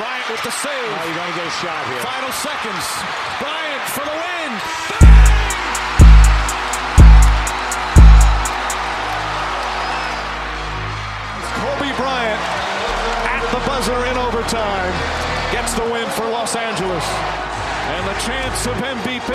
Bryant with the save. Now you're going to get a shot here. Final seconds. Bryant for the win. Kobe Bryant at the buzzer in overtime gets the win for Los Angeles. And the chance of MVP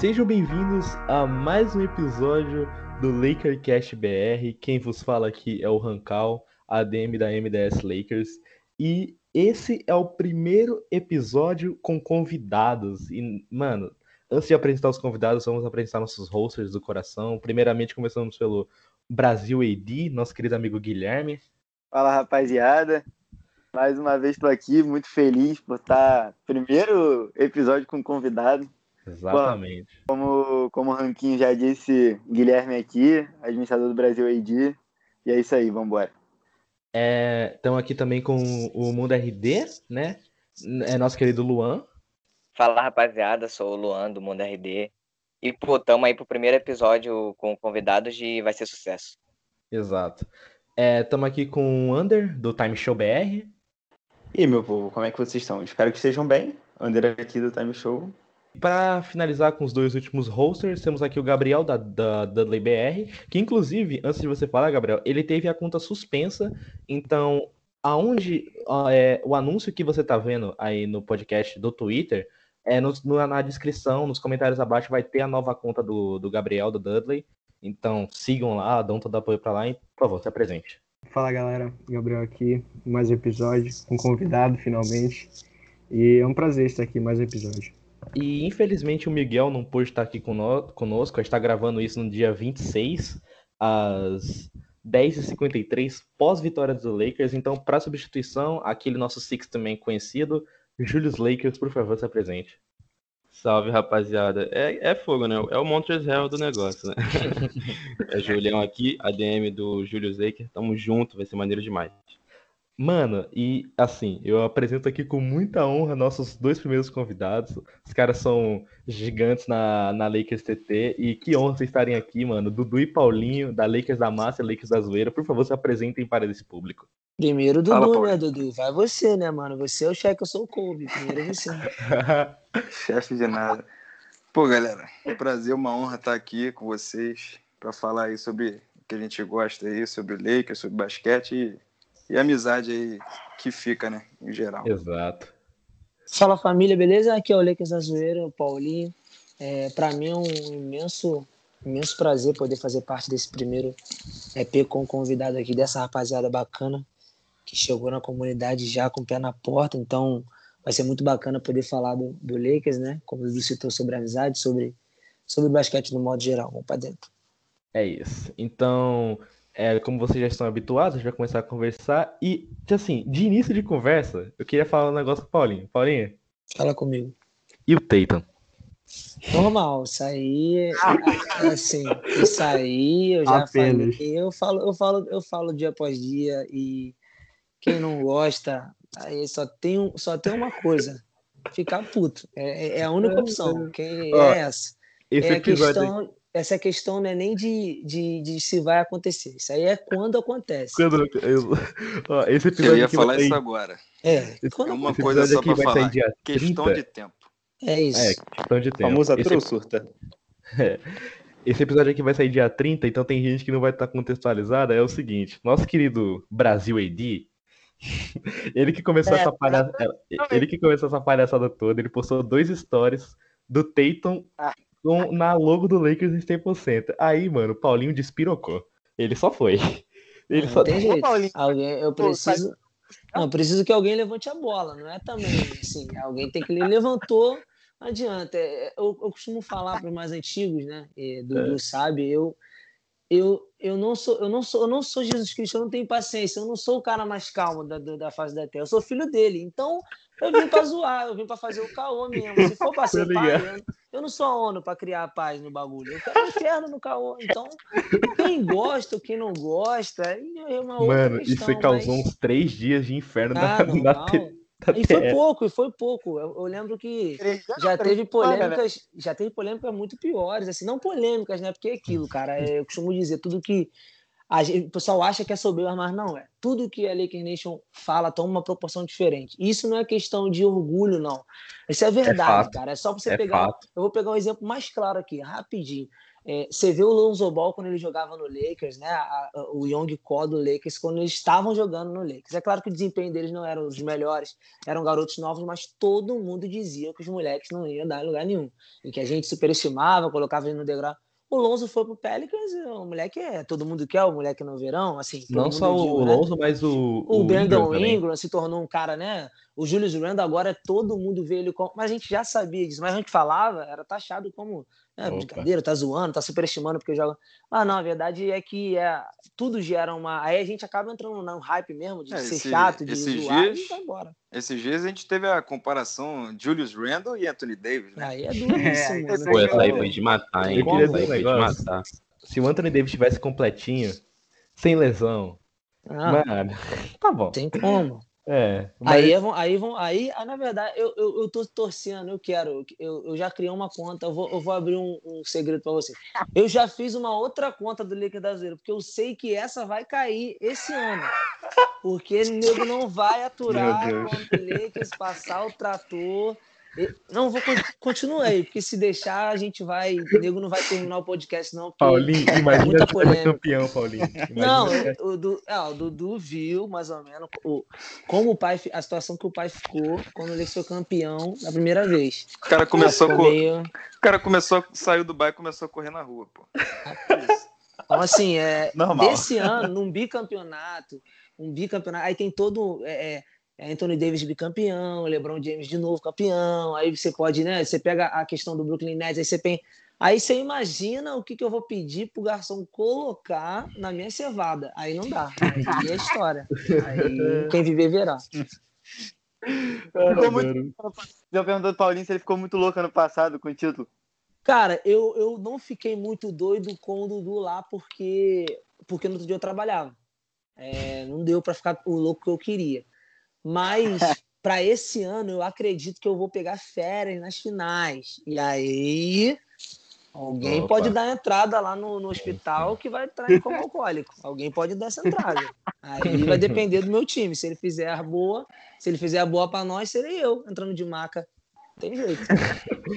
Sejam bem-vindos a mais um episódio do LakerCast BR. Quem vos fala aqui é o Rancal, ADM da MDS Lakers. E esse é o primeiro episódio com convidados. E, mano, antes de apresentar os convidados, vamos apresentar nossos hosters do coração. Primeiramente, começamos pelo Brasil AD, nosso querido amigo Guilherme. Fala rapaziada, mais uma vez estou aqui, muito feliz por estar primeiro episódio com convidado. Exatamente. Como, como o Ranquinho já disse, Guilherme aqui, administrador do Brasil AD. E é isso aí, vambora. Estamos é, aqui também com o Mundo RD, né? É nosso querido Luan. Fala rapaziada, sou o Luan do Mundo RD. E pô, tamo aí pro primeiro episódio com convidados e vai ser sucesso. Exato. Estamos é, aqui com o Under, do Time Show BR. E aí, meu povo, como é que vocês estão? Espero que estejam bem. Under aqui do Time Show. Para finalizar com os dois últimos hosters, temos aqui o Gabriel da, da Dudley BR, que inclusive, antes de você falar, Gabriel, ele teve a conta suspensa, então aonde é, o anúncio que você está vendo aí no podcast do Twitter, é no, na descrição, nos comentários abaixo, vai ter a nova conta do, do Gabriel, do Dudley. Então sigam lá, dão todo apoio para lá e, por favor, se apresente. Fala galera, Gabriel aqui, mais um episódio, um convidado finalmente. E é um prazer estar aqui mais um episódio. E infelizmente o Miguel não pôde estar aqui conosco. A gente está gravando isso no dia 26, às 10h53, pós-vitória dos Lakers. Então, para substituição, aquele nosso Six também conhecido, Julius Lakers, por favor, se apresente. Salve, rapaziada. É, é fogo, né? É o Montrezl Hell do negócio, né? é Julião aqui, ADM do Julius Lakers. Tamo junto, vai ser maneiro demais. Mano, e assim, eu apresento aqui com muita honra nossos dois primeiros convidados. Os caras são gigantes na, na Lakers TT. E que honra vocês estarem aqui, mano. Dudu e Paulinho, da Lakers da Massa e Lakers da Zoeira. Por favor, se apresentem para esse público. Primeiro Dudu, Fala, né, Dudu? Vai você, né, mano? Você é o chefe, eu sou o Kobe. Primeiro você. chefe de nada. Pô, galera, é um prazer, uma honra estar aqui com vocês para falar aí sobre o que a gente gosta aí, sobre o Lakers, sobre basquete e e a amizade aí que fica, né, em geral. Exato. Fala família, beleza? Aqui é o Lucas Azueiro, o Paulinho. É, para mim é um imenso, imenso prazer poder fazer parte desse primeiro EP com o convidado aqui, dessa rapaziada bacana que chegou na comunidade já com o pé na porta. Então vai ser muito bacana poder falar do, do Lakers, né? Como o Dudu citou sobre amizade, sobre, sobre basquete no modo geral. Vamos para dentro. É isso. Então, é, como vocês já estão habituados, a gente vai começar a conversar. E, assim, de início de conversa, eu queria falar um negócio com o Paulinho. Paulinho? Fala comigo. E o Tatum? Normal, isso aí, assim, isso aí eu já Apenas. falei. Eu falo, eu falo, eu falo dia após dia e quem não gosta, aí só tem, só tem uma coisa, ficar puto. É, é a única opção. Quem é essa? Esse é a questão, essa questão não é nem de, de, de, se vai acontecer. Isso aí é quando acontece. Quando, eu, ó, esse episódio eu ia falar isso agora. É, é uma coisa só para falar. Questão de tempo. É isso. É, questão de tempo. Famosa esse... surta. É. Esse episódio aqui vai sair dia 30, então tem gente que não vai estar contextualizada. É o seguinte: nosso querido Brasil AD, ele que começou é, essa palhaçada, ele que começou essa palhaçada toda, ele postou dois stories do Tatum ah com, na logo do Lakers em Staples Center. Aí, mano, o Paulinho despirocou. Ele só foi. Ele não só tem jeito. Alguém, eu preciso. Não, preciso que alguém levante a bola, não é também assim. Alguém tem que ele levantou, não adianta. É, eu, eu costumo falar para os mais antigos, né? E Dudu é. sabe, eu, eu, eu não sou, eu não sou, eu não sou Jesus Cristo, eu não tenho paciência, eu não sou o cara mais calmo da, da face da terra, eu sou filho dele. Então, eu vim para zoar, eu vim para fazer o caô mesmo. Se for para ser pai, eu, não sou a ONU para criar paz no bagulho. Eu quero inferno no caô. Então, quem gosta, quem não gosta, é uma outra Mano, questão, isso causou mas... uns três dias de inferno ah, na, na, E foi pouco, e foi pouco. Eu, eu lembro que já teve né? polêmicas, já teve polêmicas muito piores, assim, não polêmicas, né? Porque é aquilo, cara, é, eu costumo dizer, tudo que a gente, o pessoal acha que é soberbo, mas não é. Tudo que a Lakers Nation fala toma uma proporção diferente. Isso não é questão de orgulho, não. Isso é verdade, é cara. É só você é pegar. Fato. Eu vou pegar um exemplo mais claro aqui, rapidinho. É, você vê o Lonzo Ball quando ele jogava no Lakers, né? A, a, o Young Ko do Lakers, quando eles estavam jogando no Lakers. É claro que o desempenho deles não era os melhores, eram garotos novos, mas todo mundo dizia que os moleques não iam dar em lugar nenhum. E que a gente superestimava, colocava ele no degrau. O Lonzo foi pro Pelicans, o moleque é. Todo mundo quer o moleque no verão, assim. Não só digo, o né? Lonzo, mas o. O, o Brandon Ingram, Ingram, se tornou um cara, né? O Julius Randle agora todo mundo vê ele como. Mas a gente já sabia disso, mas a gente falava, era taxado como é, brincadeira, tá zoando, tá superestimando porque joga. Ah, não, a verdade é que é, tudo gera uma. Aí a gente acaba entrando num hype mesmo de é, ser esse, chato, de esses zoar dias, e vai embora. Esses dias a gente teve a comparação Julius Randle e Anthony Davis, né? Aí é duríssimo. é, Pô, essa aí foi de matar, hein? Eu queria dizer um negócio. Matar. Se o Anthony Davis estivesse completinho, sem lesão, ah, mano, tá bom. Tem como. É, mas... aí, vão, aí vão, aí, aí, na verdade, eu, eu, eu tô torcendo, eu quero, eu, eu já criei uma conta, eu vou, eu vou abrir um, um segredo para você. Eu já fiz uma outra conta do Brasileiro, porque eu sei que essa vai cair esse ano. Porque o nego não vai aturar o Lakers passar o trator não, vou continuar aí, porque se deixar, a gente vai. O nego não vai terminar o podcast, não. Paulinho, imagina que é campeão, Paulinho. Imagina não, o, do, é, o Dudu viu, mais ou menos, o, como o pai. A situação que o pai ficou quando ele foi campeão na primeira vez. O cara começou a meio... O cara começou, saiu do bairro e começou a correr na rua, pô. Então, assim, é, Normal. desse ano, num bicampeonato, um bicampeonato, aí tem todo. É, é é Anthony Davis bicampeão, LeBron James de novo campeão. Aí você pode, né? Você pega a questão do Brooklyn Nets, aí você tem. Aí você imagina o que, que eu vou pedir pro garçom colocar na minha cevada. Aí não dá. Aí é história. Aí quem viver verá. Ficou muito... Já perguntou do Paulinho se ele ficou muito louco ano passado com o título. Cara, eu, eu não fiquei muito doido com o Dudu lá porque, porque no outro dia eu trabalhava. É, não deu para ficar o louco que eu queria. Mas para esse ano eu acredito que eu vou pegar férias nas finais. E aí alguém Opa. pode dar entrada lá no, no hospital que vai entrar como alcoólico. Alguém pode dar essa entrada. Aí vai depender do meu time. Se ele fizer a boa, se ele fizer a boa para nós, serei eu entrando de maca tem jeito.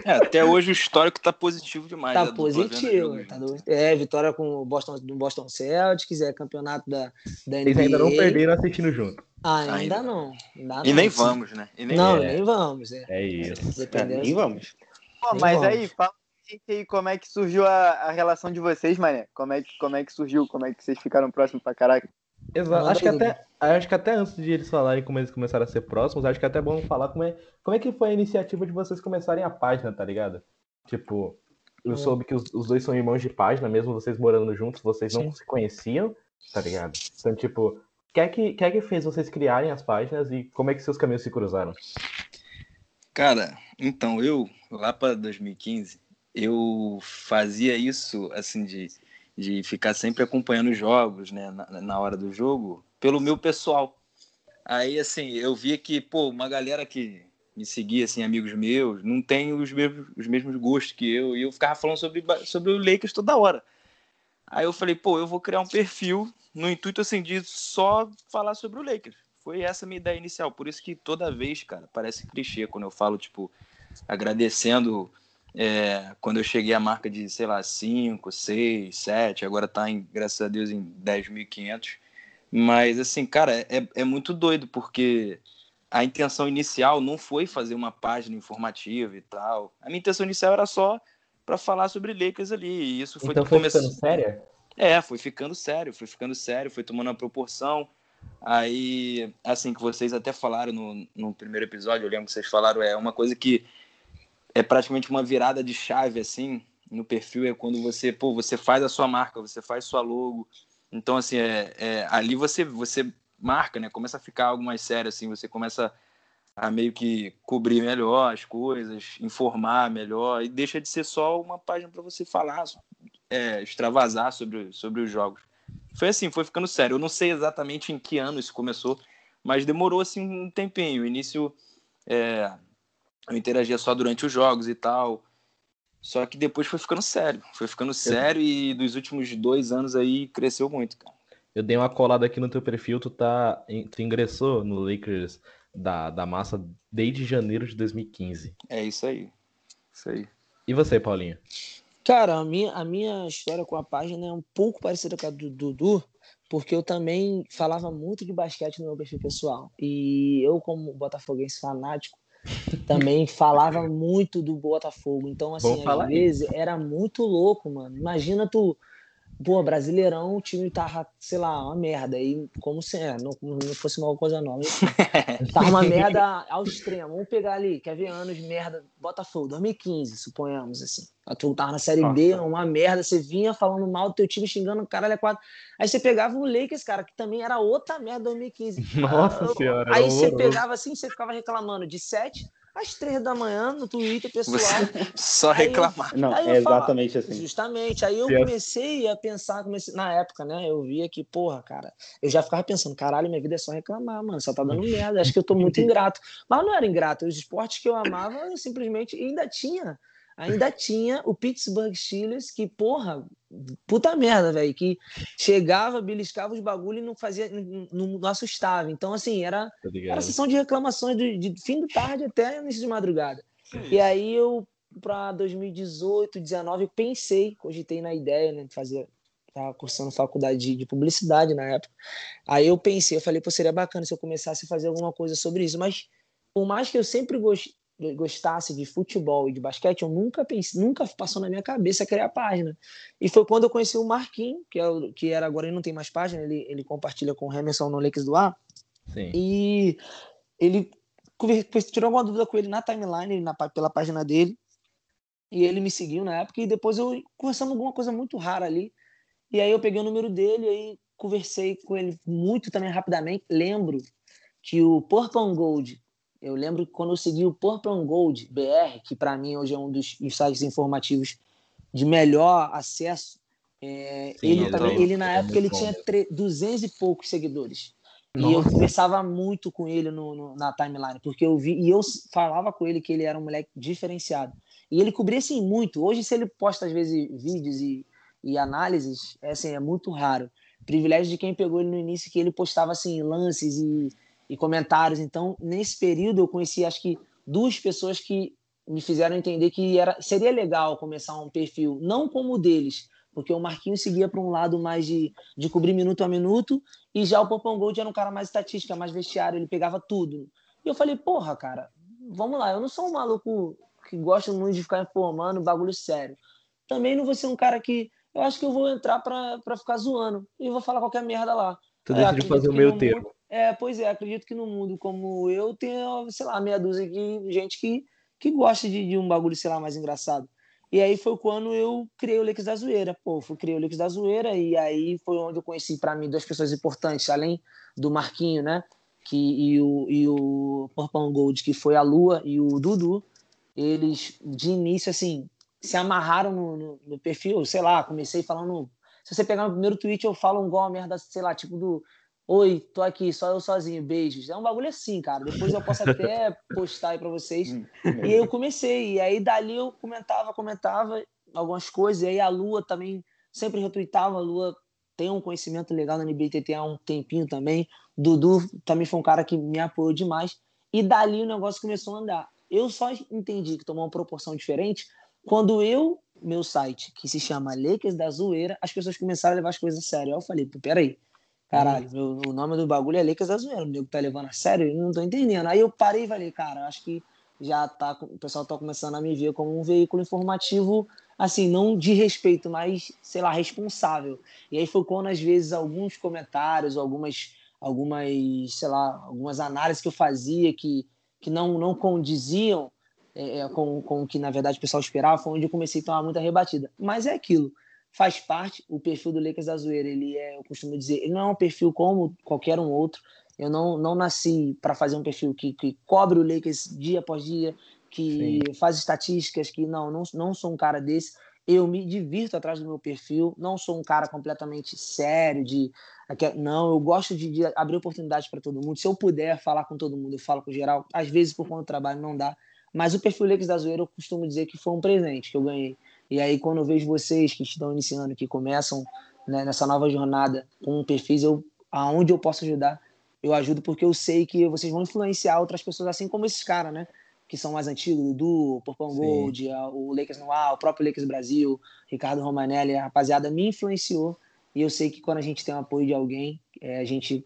É, até hoje o histórico tá positivo demais. Tá positivo. Tá do... É, vitória com o Boston, do Boston Celtics, é campeonato da, da NBA. Eles ainda não perderam assistindo junto. Ah, ainda, ainda não. Ainda e não, nem vamos, né? Nem não, é. nem vamos. É, é isso. Dependendo. É, nem vamos. Pô, mas vamos. aí, fala aí como é que surgiu a, a relação de vocês, mané. Como é, que, como é que surgiu? Como é que vocês ficaram próximos pra caraca? Exato. Acho que, até, acho que até antes de eles falarem como eles começaram a ser próximos, acho que é até bom falar como é, como é que foi a iniciativa de vocês começarem a página, tá ligado? Tipo, eu soube que os, os dois são irmãos de página, mesmo vocês morando juntos, vocês não Sim. se conheciam, tá ligado? Então, tipo, o que, é que, que é que fez vocês criarem as páginas e como é que seus caminhos se cruzaram? Cara, então, eu, lá para 2015, eu fazia isso, assim, de de ficar sempre acompanhando os jogos, né, na, na, hora do jogo, pelo meu pessoal. Aí, assim, eu via que, pô, uma galera que me seguia, assim, amigos meus, não tem os mesmos, os mesmos gostos que eu, e eu ficava falando sobre, sobre o Lakers toda hora. Aí eu falei, pô, eu vou criar um perfil no intuito, assim, de só falar sobre o Lakers. Foi essa a minha ideia inicial. Por isso que toda vez, cara, parece clichê quando eu falo, tipo, agradecendo é, quando eu cheguei à marca de, sei lá, 5, 6, 7, agora está, em, graças a Deus, em 10.500. Mas, assim, cara, é, é muito doido, porque a intenção inicial não foi fazer uma página informativa e tal. A minha intenção inicial era só para falar sobre Lakers ali. E isso foi então foi ficando sério? É, foi ficando sério, foi ficando sério, foi tomando uma proporção. Aí, assim, que vocês até falaram no, no primeiro episódio, eu lembro que vocês falaram, é uma coisa que é praticamente uma virada de chave assim no perfil é quando você pô você faz a sua marca você faz sua logo. Então assim é, é, ali você você marca né? Começa a ficar algo mais sério assim você começa a meio que cobrir melhor as coisas informar melhor e deixa de ser só uma página para você falar é, extravasar sobre sobre os jogos. Foi assim foi ficando sério. Eu não sei exatamente em que ano isso começou mas demorou assim um tempinho. O início é, eu interagia só durante os jogos e tal. Só que depois foi ficando sério. Foi ficando sério e dos últimos dois anos aí cresceu muito, cara. Eu dei uma colada aqui no teu perfil, tu tá. Tu ingressou no Lakers da, da massa desde janeiro de 2015. É isso aí. Isso aí. E você, Paulinho? Cara, a minha, a minha história com a página é um pouco parecida com a do Dudu, porque eu também falava muito de basquete no meu perfil pessoal. E eu, como botafoguense fanático, também falava muito do Botafogo. Então, assim, às vezes era muito louco, mano. Imagina tu pô, Brasileirão, o time tava, sei lá, uma merda. E como se é, não, não fosse uma coisa nova. tava uma merda ao extremo. Vamos pegar ali, quer ver anos, merda, Botafogo, 2015, suponhamos, assim. A tu tava na Série Nossa. B, uma merda, você vinha falando mal do teu time, xingando o caralho é quatro. Aí você pegava o Lakers, cara, que também era outra merda 2015. Nossa ah, senhora. Aí você pegava assim, você ficava reclamando de sete às três da manhã no Twitter pessoal. Você só reclamar. Aí, não, aí é exatamente assim. Justamente. Aí eu comecei a pensar, comecei, na época, né? Eu via que, porra, cara, eu já ficava pensando, caralho, minha vida é só reclamar, mano, só tá dando merda. Acho que eu tô muito ingrato. Mas não era ingrato. Os esportes que eu amava, eu simplesmente ainda tinha ainda tinha o Pittsburgh Steelers, que, porra, puta merda, velho, que chegava, beliscava os bagulho e não fazia, não, não assustava. Então, assim, era, era sessão de reclamações de, de fim da tarde até início de madrugada. E aí eu, para 2018, 2019, pensei, cogitei na ideia, né, de fazer estava cursando faculdade de, de, publicidade na época. Aí eu pensei, eu falei, pô, seria bacana se eu começasse a fazer alguma coisa sobre isso. Mas por mais que eu sempre gostei, gostasse de futebol e de basquete, eu nunca pensei, nunca passou na minha cabeça criar página. E foi quando eu conheci o Marquinhos, que, é o, que era agora ele não tem mais página, ele, ele compartilha com o Remerson no Lakers do Ar. Sim. E ele tirou alguma dúvida com ele na timeline, na, pela página dele. E ele me seguiu na época e depois eu conversamos alguma coisa muito rara ali. E aí eu peguei o número dele e aí conversei com ele muito também rapidamente. Lembro que o Purple Gold eu lembro que quando eu segui o Purple Gold BR, que para mim hoje é um dos sites informativos de melhor acesso, é, Sim, ele, também, ele na é época ele tinha 200 e poucos seguidores. Nossa. E eu conversava muito com ele no, no, na timeline, porque eu vi e eu falava com ele que ele era um moleque diferenciado. E ele cobria assim muito. Hoje, se ele posta às vezes vídeos e, e análises, é, assim, é muito raro. Privilégio de quem pegou ele no início, que ele postava assim lances e e comentários. Então, nesse período, eu conheci acho que duas pessoas que me fizeram entender que era, seria legal começar um perfil, não como o deles, porque o Marquinhos seguia para um lado mais de, de cobrir minuto a minuto, e já o Popão Gold era um cara mais estatística, mais vestiário, ele pegava tudo. E eu falei, porra, cara, vamos lá, eu não sou um maluco que gosta muito de ficar informando bagulho sério. Também não vou ser um cara que. Eu acho que eu vou entrar para ficar zoando e vou falar qualquer merda lá. Tu decide fazer o meio termo. É, pois é, acredito que no mundo como eu tenha, sei lá, meia dúzia de gente que, que gosta de, de um bagulho, sei lá, mais engraçado. E aí foi quando eu criei o Lex da Zoeira. Pô, criei o Lex da Zoeira e aí foi onde eu conheci para mim duas pessoas importantes, além do Marquinho, né? Que, e o, e o Porpão Gold, que foi a Lua, e o Dudu. Eles, de início, assim, se amarraram no, no, no perfil, sei lá, comecei falando. Se você pegar no primeiro tweet, eu falo um gol, merda, sei lá, tipo do Oi, tô aqui, só eu sozinho, beijos. É um bagulho assim, cara. Depois eu posso até postar aí pra vocês. Hum, e aí eu comecei, e aí dali eu comentava, comentava algumas coisas, e aí a Lua também sempre retweetava. A Lua tem um conhecimento legal na NBTT há um tempinho também. Dudu também foi um cara que me apoiou demais. E dali o negócio começou a andar. Eu só entendi que tomou uma proporção diferente quando eu, meu site, que se chama Lakers da Zoeira, as pessoas começaram a levar as coisas a sério. Aí eu falei, peraí, Caralho, meu, o nome do bagulho é Lakers Azuero. O nego tá levando a sério, eu não tô entendendo. Aí eu parei e falei, cara, acho que já tá, o pessoal tá começando a me ver como um veículo informativo, assim, não de respeito, mas, sei lá, responsável. E aí foi quando, às vezes, alguns comentários, algumas, algumas sei lá, algumas análises que eu fazia que, que não, não condiziam é, é com, com o que, na verdade, o pessoal esperava, foi onde eu comecei a tomar muita rebatida. Mas é aquilo faz parte. O perfil do Lakers da Zoeira, ele é, eu costumo dizer, ele não é um perfil como qualquer um outro. Eu não, não nasci para fazer um perfil que, que cobre o Lakers dia após dia, que Sim. faz estatísticas, que não, não, não sou um cara desse. eu me divirto atrás do meu perfil, não sou um cara completamente sério, de. Não, eu gosto de, de abrir oportunidades para todo mundo. Se eu puder falar com todo mundo, eu falo com geral. Às vezes, por conta do trabalho, não dá. Mas o perfil Lakers da Zoeira, eu costumo dizer que foi um presente que eu ganhei. E aí, quando eu vejo vocês que estão iniciando, que começam né, nessa nova jornada com perfis, eu, aonde eu posso ajudar, eu ajudo porque eu sei que vocês vão influenciar outras pessoas, assim como esses caras, né? Que são mais antigos, Dudu, Porpão Gold, o Lakers no ar, o próprio Lakers Brasil, Ricardo Romanelli, a rapaziada me influenciou. E eu sei que quando a gente tem o apoio de alguém, é, a gente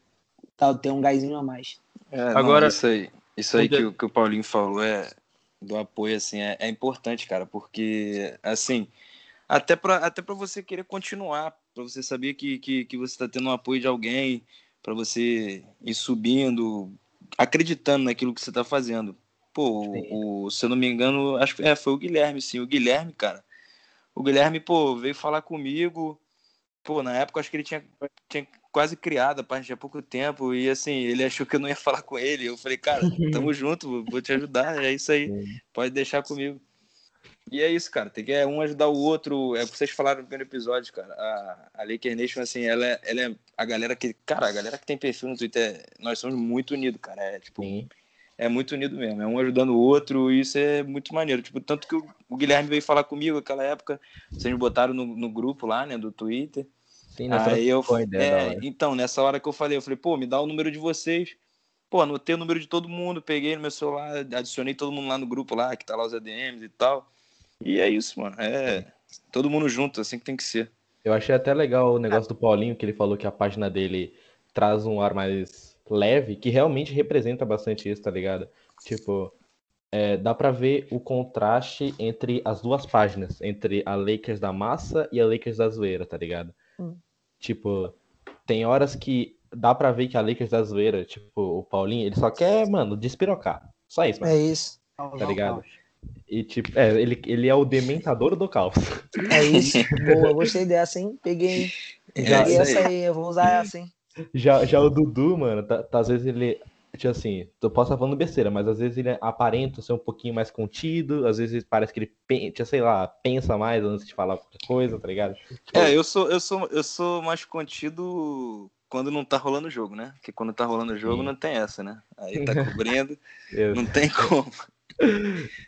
tá, tem um gásinho a mais. É, Agora, não, isso aí, isso aí que, que o Paulinho falou é do apoio, assim, é, é importante, cara, porque, assim, até para até você querer continuar, para você saber que, que, que você está tendo um apoio de alguém, para você ir subindo, acreditando naquilo que você está fazendo. Pô, o, se eu não me engano, acho que é, foi o Guilherme, sim. O Guilherme, cara. O Guilherme, pô, veio falar comigo. Pô, na época acho que ele tinha, tinha quase criado a parte há pouco tempo. E assim, ele achou que eu não ia falar com ele. Eu falei, cara, tamo junto, vou te ajudar. É isso aí. Pode deixar comigo. E é isso, cara. Tem que é um ajudar o outro. É o que vocês falaram no primeiro episódio, cara. A, a Laker Nation, assim, ela é, ela é a galera que. Cara, a galera que tem perfil no Twitter, nós somos muito unidos, cara. É tipo. Sim. É muito unido mesmo. É um ajudando o outro. E isso é muito maneiro. Tipo, tanto que o, o Guilherme veio falar comigo naquela época. Vocês me botaram no, no grupo lá, né, do Twitter. Sim, nessa Aí eu, é, então, nessa hora que eu falei, eu falei, pô, me dá o número de vocês. Pô, anotei o número de todo mundo, peguei no meu celular, adicionei todo mundo lá no grupo lá, que tá lá os ADMs e tal. E é isso, mano. É todo mundo junto, assim que tem que ser. Eu achei até legal o negócio do Paulinho, que ele falou que a página dele traz um ar mais leve, que realmente representa bastante isso, tá ligado? Tipo, é, dá pra ver o contraste entre as duas páginas, entre a Lakers da massa e a Lakers da zoeira, tá ligado? Hum. Tipo, tem horas que dá pra ver que a Lakers da zoeira, tipo, o Paulinho, ele só quer, mano, despirocar. Só isso, mano. É isso. Tá ligado? E tipo, é, ele, ele é o dementador do caos. É isso. Boa, gostei dessa, hein? Peguei, já, peguei essa aí, eu vou usar essa, hein? Já, já o Dudu, mano, tá, tá, às vezes ele. Tipo assim, eu posso estar falando besteira, mas às vezes ele aparenta ser um pouquinho mais contido, às vezes parece que ele, tipo, sei lá, pensa mais antes de falar qualquer coisa, tá ligado? É, eu sou, eu sou, eu sou mais contido quando não tá rolando o jogo, né? Porque quando tá rolando o jogo Sim. não tem essa, né? Aí tá cobrindo, não tem como.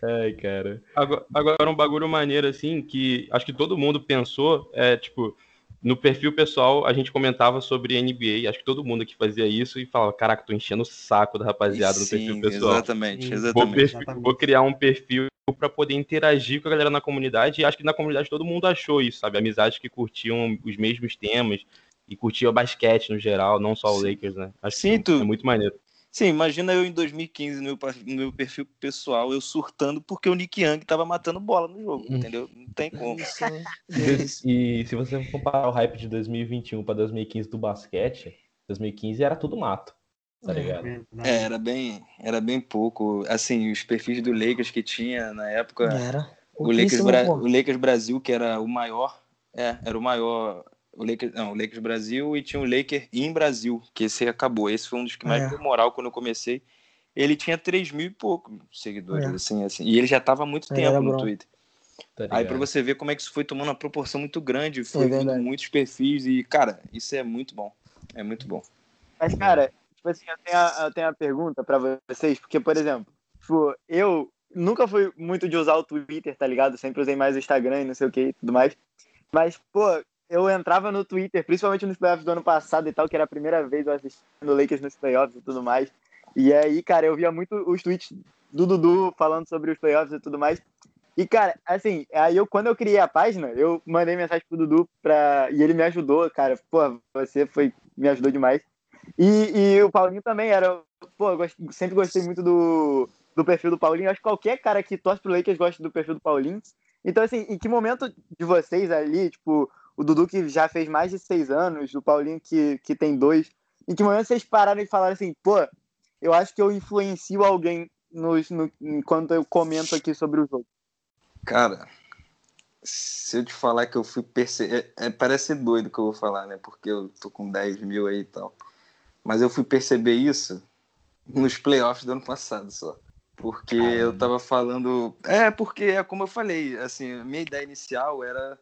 Ai, cara. Agora, agora, um bagulho maneiro, assim, que acho que todo mundo pensou, é, tipo, no perfil pessoal a gente comentava sobre NBA, acho que todo mundo aqui fazia isso e falava, caraca, tô enchendo o saco da rapaziada no perfil pessoal. Exatamente, exatamente. Vou, vou criar um perfil para poder interagir com a galera na comunidade e acho que na comunidade todo mundo achou isso, sabe? Amizades que curtiam os mesmos temas e curtiam basquete no geral, não só o Lakers, né? Acho Sim, que tu... é muito maneiro. Sim, imagina eu em 2015 no meu, no meu perfil pessoal, eu surtando porque o Nick Young tava matando bola no jogo, hum. entendeu? Não tem como. e se você comparar o hype de 2021 para 2015 do basquete, 2015 era tudo mato. Tá é, ligado? É, era bem, era bem pouco. Assim, os perfis do Lakers que tinha na época. Era. O Lakers, Bra o Lakers Brasil, que era o maior. É, era o maior o Lakers, não, o Lakers Brasil e tinha o Lakers em Brasil, que esse acabou. Esse foi um dos que mais é. deu moral quando eu comecei. Ele tinha 3 mil e pouco seguidores, é. assim, assim. E ele já estava há muito é, tempo no bom. Twitter. Tá Aí para você ver como é que isso foi tomando uma proporção muito grande, foi é vindo muitos perfis e, cara, isso é muito bom. É muito bom. Mas, cara, tipo assim, eu tenho a, eu tenho uma pergunta para vocês, porque, por exemplo, tipo, eu nunca fui muito de usar o Twitter, tá ligado? Sempre usei mais o Instagram e não sei o que e tudo mais. Mas, pô, eu entrava no Twitter, principalmente nos playoffs do ano passado e tal, que era a primeira vez eu assistindo Lakers nos playoffs e tudo mais. E aí, cara, eu via muito os tweets do Dudu falando sobre os playoffs e tudo mais. E, cara, assim, aí eu, quando eu criei a página, eu mandei mensagem pro Dudu pra... e ele me ajudou, cara. Pô, você foi, me ajudou demais. E, e o Paulinho também era. Pô, eu sempre gostei muito do, do perfil do Paulinho. Acho que qualquer cara que torce pro Lakers gosta do perfil do Paulinho. Então, assim, em que momento de vocês ali, tipo, o Dudu que já fez mais de seis anos, o Paulinho que, que tem dois. Em que momento vocês pararam e falaram assim, pô, eu acho que eu influencio alguém nos, no, enquanto eu comento aqui sobre o jogo? Cara, se eu te falar que eu fui perceber. É, é, parece doido que eu vou falar, né? Porque eu tô com 10 mil aí e tal. Mas eu fui perceber isso nos playoffs do ano passado só. Porque eu tava falando. É, porque é como eu falei, assim, a minha ideia inicial era,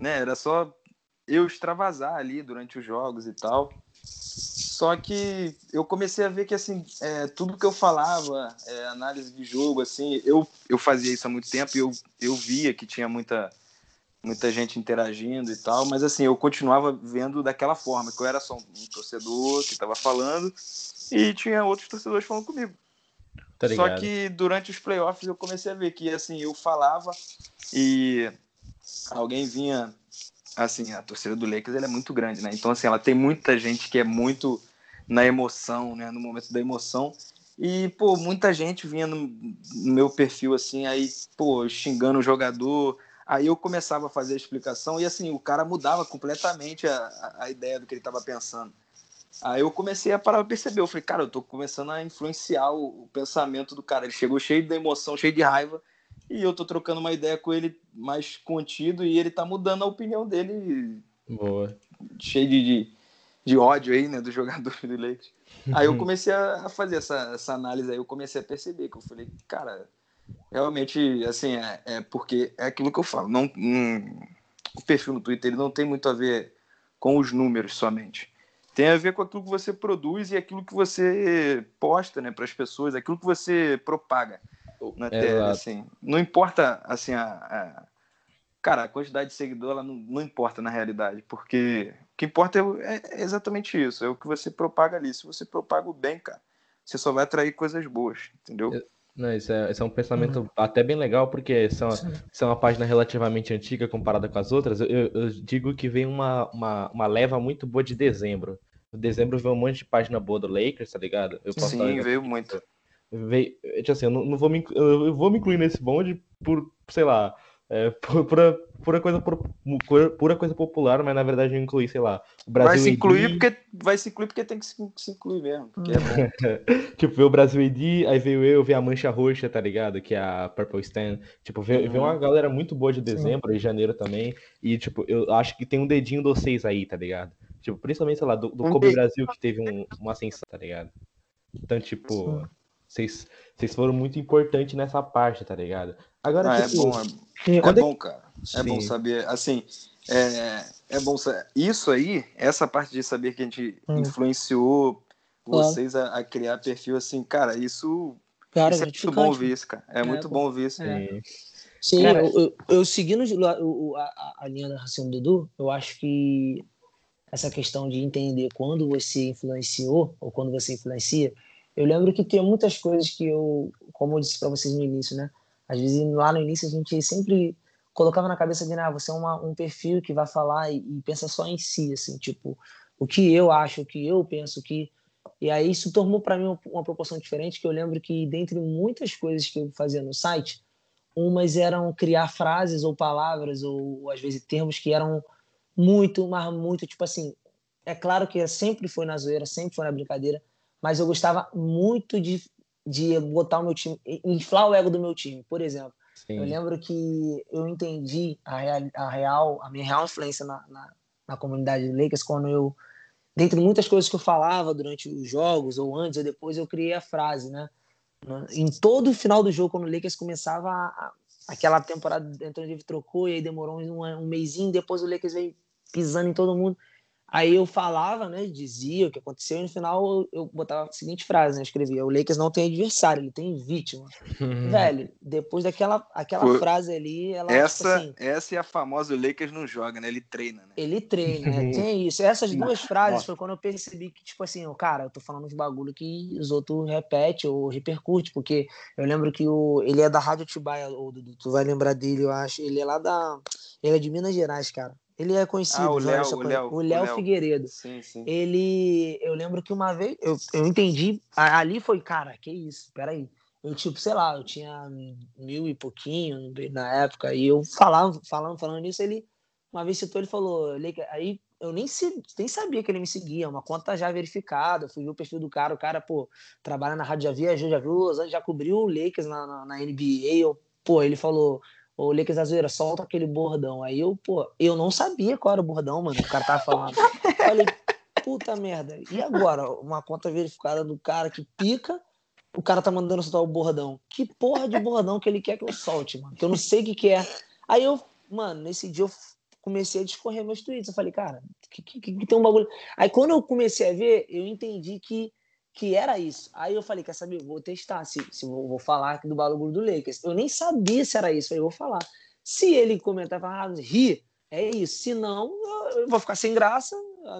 né, era só eu extravasar ali durante os jogos e tal. Só que eu comecei a ver que assim, é, tudo que eu falava, é, análise de jogo, assim, eu, eu fazia isso há muito tempo e eu, eu via que tinha muita, muita gente interagindo e tal, mas assim, eu continuava vendo daquela forma, que eu era só um torcedor que estava falando e tinha outros torcedores falando comigo. Tá Só que durante os playoffs eu comecei a ver que assim, eu falava e alguém vinha assim, a torcida do Lakers ela é muito grande, né? Então assim, ela tem muita gente que é muito na emoção, né, no momento da emoção. E pô, muita gente vinha no, meu perfil assim, aí, pô, xingando o jogador, Aí eu começava a fazer a explicação e assim, o cara mudava completamente a, a, ideia do que ele estava pensando. Aí eu comecei a parar pra perceber. Eu falei, cara, eu tô começando a influenciar o, o pensamento do cara. Ele chegou cheio de emoção, cheio de raiva, e eu tô trocando uma ideia com ele mais contido e ele tá mudando a opinião dele, Boa. cheio de, de, de ódio aí, né, do jogador do Lakers. Aí eu comecei a fazer essa, essa análise aí, eu comecei a perceber que eu falei, cara, realmente, assim, é, é porque é aquilo que eu falo, não, não- o perfil no Twitter ele não tem muito a ver com os números somente. Tem a ver com aquilo que você produz e aquilo que você posta, né, para as pessoas, aquilo que você propaga na tela, Exato. assim. Não importa, assim, a, a- cara, a quantidade de seguidor, ela não, não importa na realidade, porque o que importa é, é- é exatamente isso, é o que você propaga ali. Se você propaga o bem, cara, você só vai atrair coisas boas, entendeu? Não, isso é, isso é um pensamento até bem legal, porque são, são uma página relativamente antiga comparada com as outras. Eu, eu- digo que vem uma, uma, uma leva muito boa de dezembro. Em dezembro veio um monte de página boa do Lakers, tá ligado? Eu posso Sim, veio muito. Veio, tipo assim, eu não, não vou me, eu vou me incluir nesse bonde por, sei lá, é, por, pura, pura coisa, por, pura, pura coisa popular, mas na verdade eu incluí, sei lá, o Brasil Vai se incluir AD, porque vai se incluir porque tem que se, se incluir mesmo, porque é bom. Tipo, veio o Brasil AD, aí veio eu, veio a Mancha Roxa, tá ligado? Que é a Purple Stan. Tipo, veio, veio uma galera muito boa de dezembro e janeiro também. E, tipo, eu acho que tem um dedinho de vocês aí, tá ligado? Tipo, principalmente, sei lá, do, do Um Kobe Brasil que teve um- uma ascensão, tá ligado? Então, tipo, vocês vocês foram muito importantes nessa parte, tá ligado? Agora, Ah, é tipo, bom, é, é quando é bom, cara. É bom Sim. saber, assim, é, é bom sa- isso aí, essa parte de saber que a gente Hum. influenciou Claro. vocês a, a criar perfil assim, cara, isso, Cara, isso é muito bom gratificante. ouvir isso, cara. É, É, muito bom ouvir isso. É. Sim. Sim, Cara- eu, eu, eu seguindo o- a- a linha da raciocínio do Dudu, eu acho que essa questão de entender quando você influenciou ou quando você influencia, eu lembro que tem muitas coisas que eu, como eu disse para vocês no início, né? Às vezes lá no início a gente sempre colocava na cabeça de, ah, você é uma, um perfil que vai falar e, e pensa só em si, assim, tipo, o que eu acho, o que eu penso, o que e aí isso tornou para mim uma, uma proporção diferente, que eu lembro que dentre muitas coisas que eu fazia no site, umas eram criar frases ou palavras ou às vezes termos que eram muito, mas muito tipo assim. É claro que sempre foi na zoeira, sempre foi na brincadeira, mas eu gostava muito de, de botar o meu time, inflar o ego do meu time. Por exemplo, eu sim. lembro que eu entendi a real, a, real, a minha real influência na, na, na comunidade do Lakers quando eu, dentre muitas coisas que eu falava durante os jogos, ou antes ou depois, eu criei a frase, né? Em todo o final do jogo, quando o Lakers começava a- a- aquela temporada, Anthony Davis trocou e aí demorou um, um depois o Lakers veio pisando em todo mundo. Aí eu falava, né, dizia o que aconteceu e no final eu, botava a seguinte frase, né, eu escrevia, o Lakers não tem adversário, ele tem vítima. Velho, depois daquela aquela Pô, frase ali, ela, tipo Essa, assim, essa é a famosa o Lakers não joga, né? Ele treina, né? ele treina, né? Tem isso. Essas duas frases Nossa. foi quando eu percebi que, tipo assim, o cara, eu tô falando uns bagulho que os outros repetem ou repercute, porque eu lembro que o, ele é da Rádio Tibaia, ou Dudu, tu vai lembrar dele, eu acho. Ele é lá da. Ele é de Minas Gerais, cara. Ele é conhecido, Ah, o Léo, o Léo, o Léo. Figueiredo. Sim, sim. Ele, eu lembro que uma vez, eu, eu entendi, ali foi, cara, que isso, peraí. Eu, tipo, sei lá, eu tinha mil e pouquinho na época, e eu falava, falando, falando nisso, ele, uma vez citou, ele falou, "Lake", aí eu nem, se, nem sabia que ele me seguia, uma conta já verificada, eu fui ver o perfil do cara, o cara, pô, trabalha na rádio, já viajou, já viu já cobriu o Lakers na, na, na NBA, eu, pô, ele falou, ô Lakers da zoeira, solta aquele bordão, aí eu, pô, eu não sabia qual era o bordão, mano, o cara tava falando. Falei, puta merda, e agora? Uma conta verificada do cara que pica, o cara tá mandando soltar o bordão. Que porra de bordão que ele quer que eu solte, mano? Que eu não sei o que, que é. Aí eu, mano, nesse dia eu comecei a discorrer meus tweets. Eu falei, cara, que, que, que tem um bagulho. Aí quando eu comecei a ver, eu entendi que, que era isso. Aí eu falei, quer saber? Vou testar, se, se vou, vou falar aqui do bagulho do Lakers. Eu nem sabia se era isso. Eu falei, vou falar. Se ele comentar, falar, ah, ri, é isso. Se não, eu vou ficar sem graça.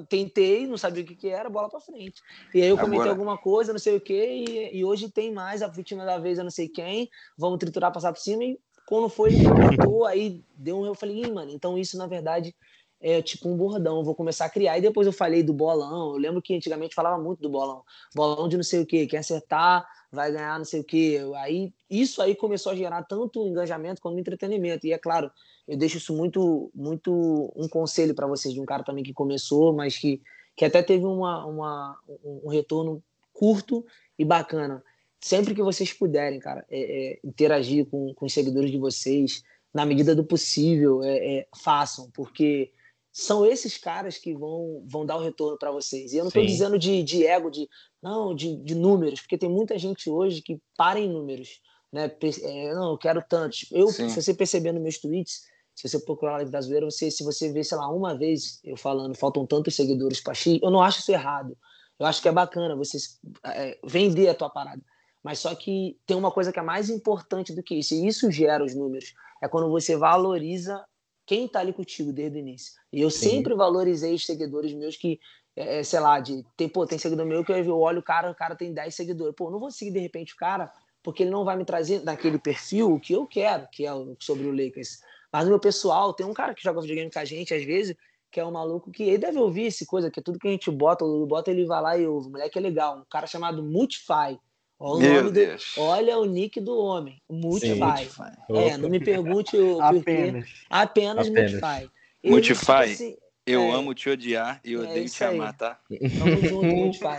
Tentei, não sabia o que, que era, bola para frente. E aí eu comentei Agora... alguma coisa, não sei o que, e, e, hoje tem mais a vítima da vez, eu não sei quem. Vamos triturar, passar por cima. E quando foi, ele comentou, aí deu um. Eu falei, mano, então isso na verdade é tipo um bordão. Vou começar a criar. E depois eu falei do bolão. Eu lembro que antigamente falava muito do bolão. Bolão de não sei o que, quem acertar vai ganhar não sei o que. Aí isso aí começou a gerar tanto engajamento como entretenimento. E é claro, eu deixo isso muito, muito um conselho para vocês de um cara também que começou, mas que, que até teve uma, uma, um retorno curto e bacana. Sempre que vocês puderem, cara, é, é, interagir com, com os seguidores de vocês, na medida do possível, é, é façam, porque são esses caras que vão, vão dar o retorno para vocês. E eu não estou dizendo de, de ego, de não, de, de números, porque tem muita gente hoje que para em números. Né? É, não, eu quero tantos. Eu, Sim. se você perceber nos meus tweets, se você procurar live da zoeira, você, se você ver, sei lá, uma vez eu falando, faltam tantos seguidores para X, eu não acho isso errado. Eu acho que é bacana você é, vender a tua parada. Mas só que tem uma coisa que é mais importante do que isso, e isso gera os números. É quando você valoriza quem está ali contigo desde o início. E eu Sim. sempre valorizei os seguidores meus que, é, é, sei lá, de, tem, pô, tem seguidor meu que eu olho o cara, o cara tem 10 seguidores. Pô, não vou seguir de repente o cara, porque ele não vai me trazer naquele perfil o que eu quero, que é sobre o Lakers. Mas no meu pessoal, tem um cara que joga videogame com a gente, às vezes, que é um maluco que ele deve ouvir esse coisa, que é tudo que a gente bota, o bota, ele vai lá e ouve. O moleque é legal, um cara chamado Multify. Olha o, do, olha o nick do homem, Multify. É, não me pergunte o Apenas. porquê. Apenas, Apenas. Multify. Ele, Multify. Assim, eu é, amo te odiar e é odeio te amar, tá? Tamo junto, Multify.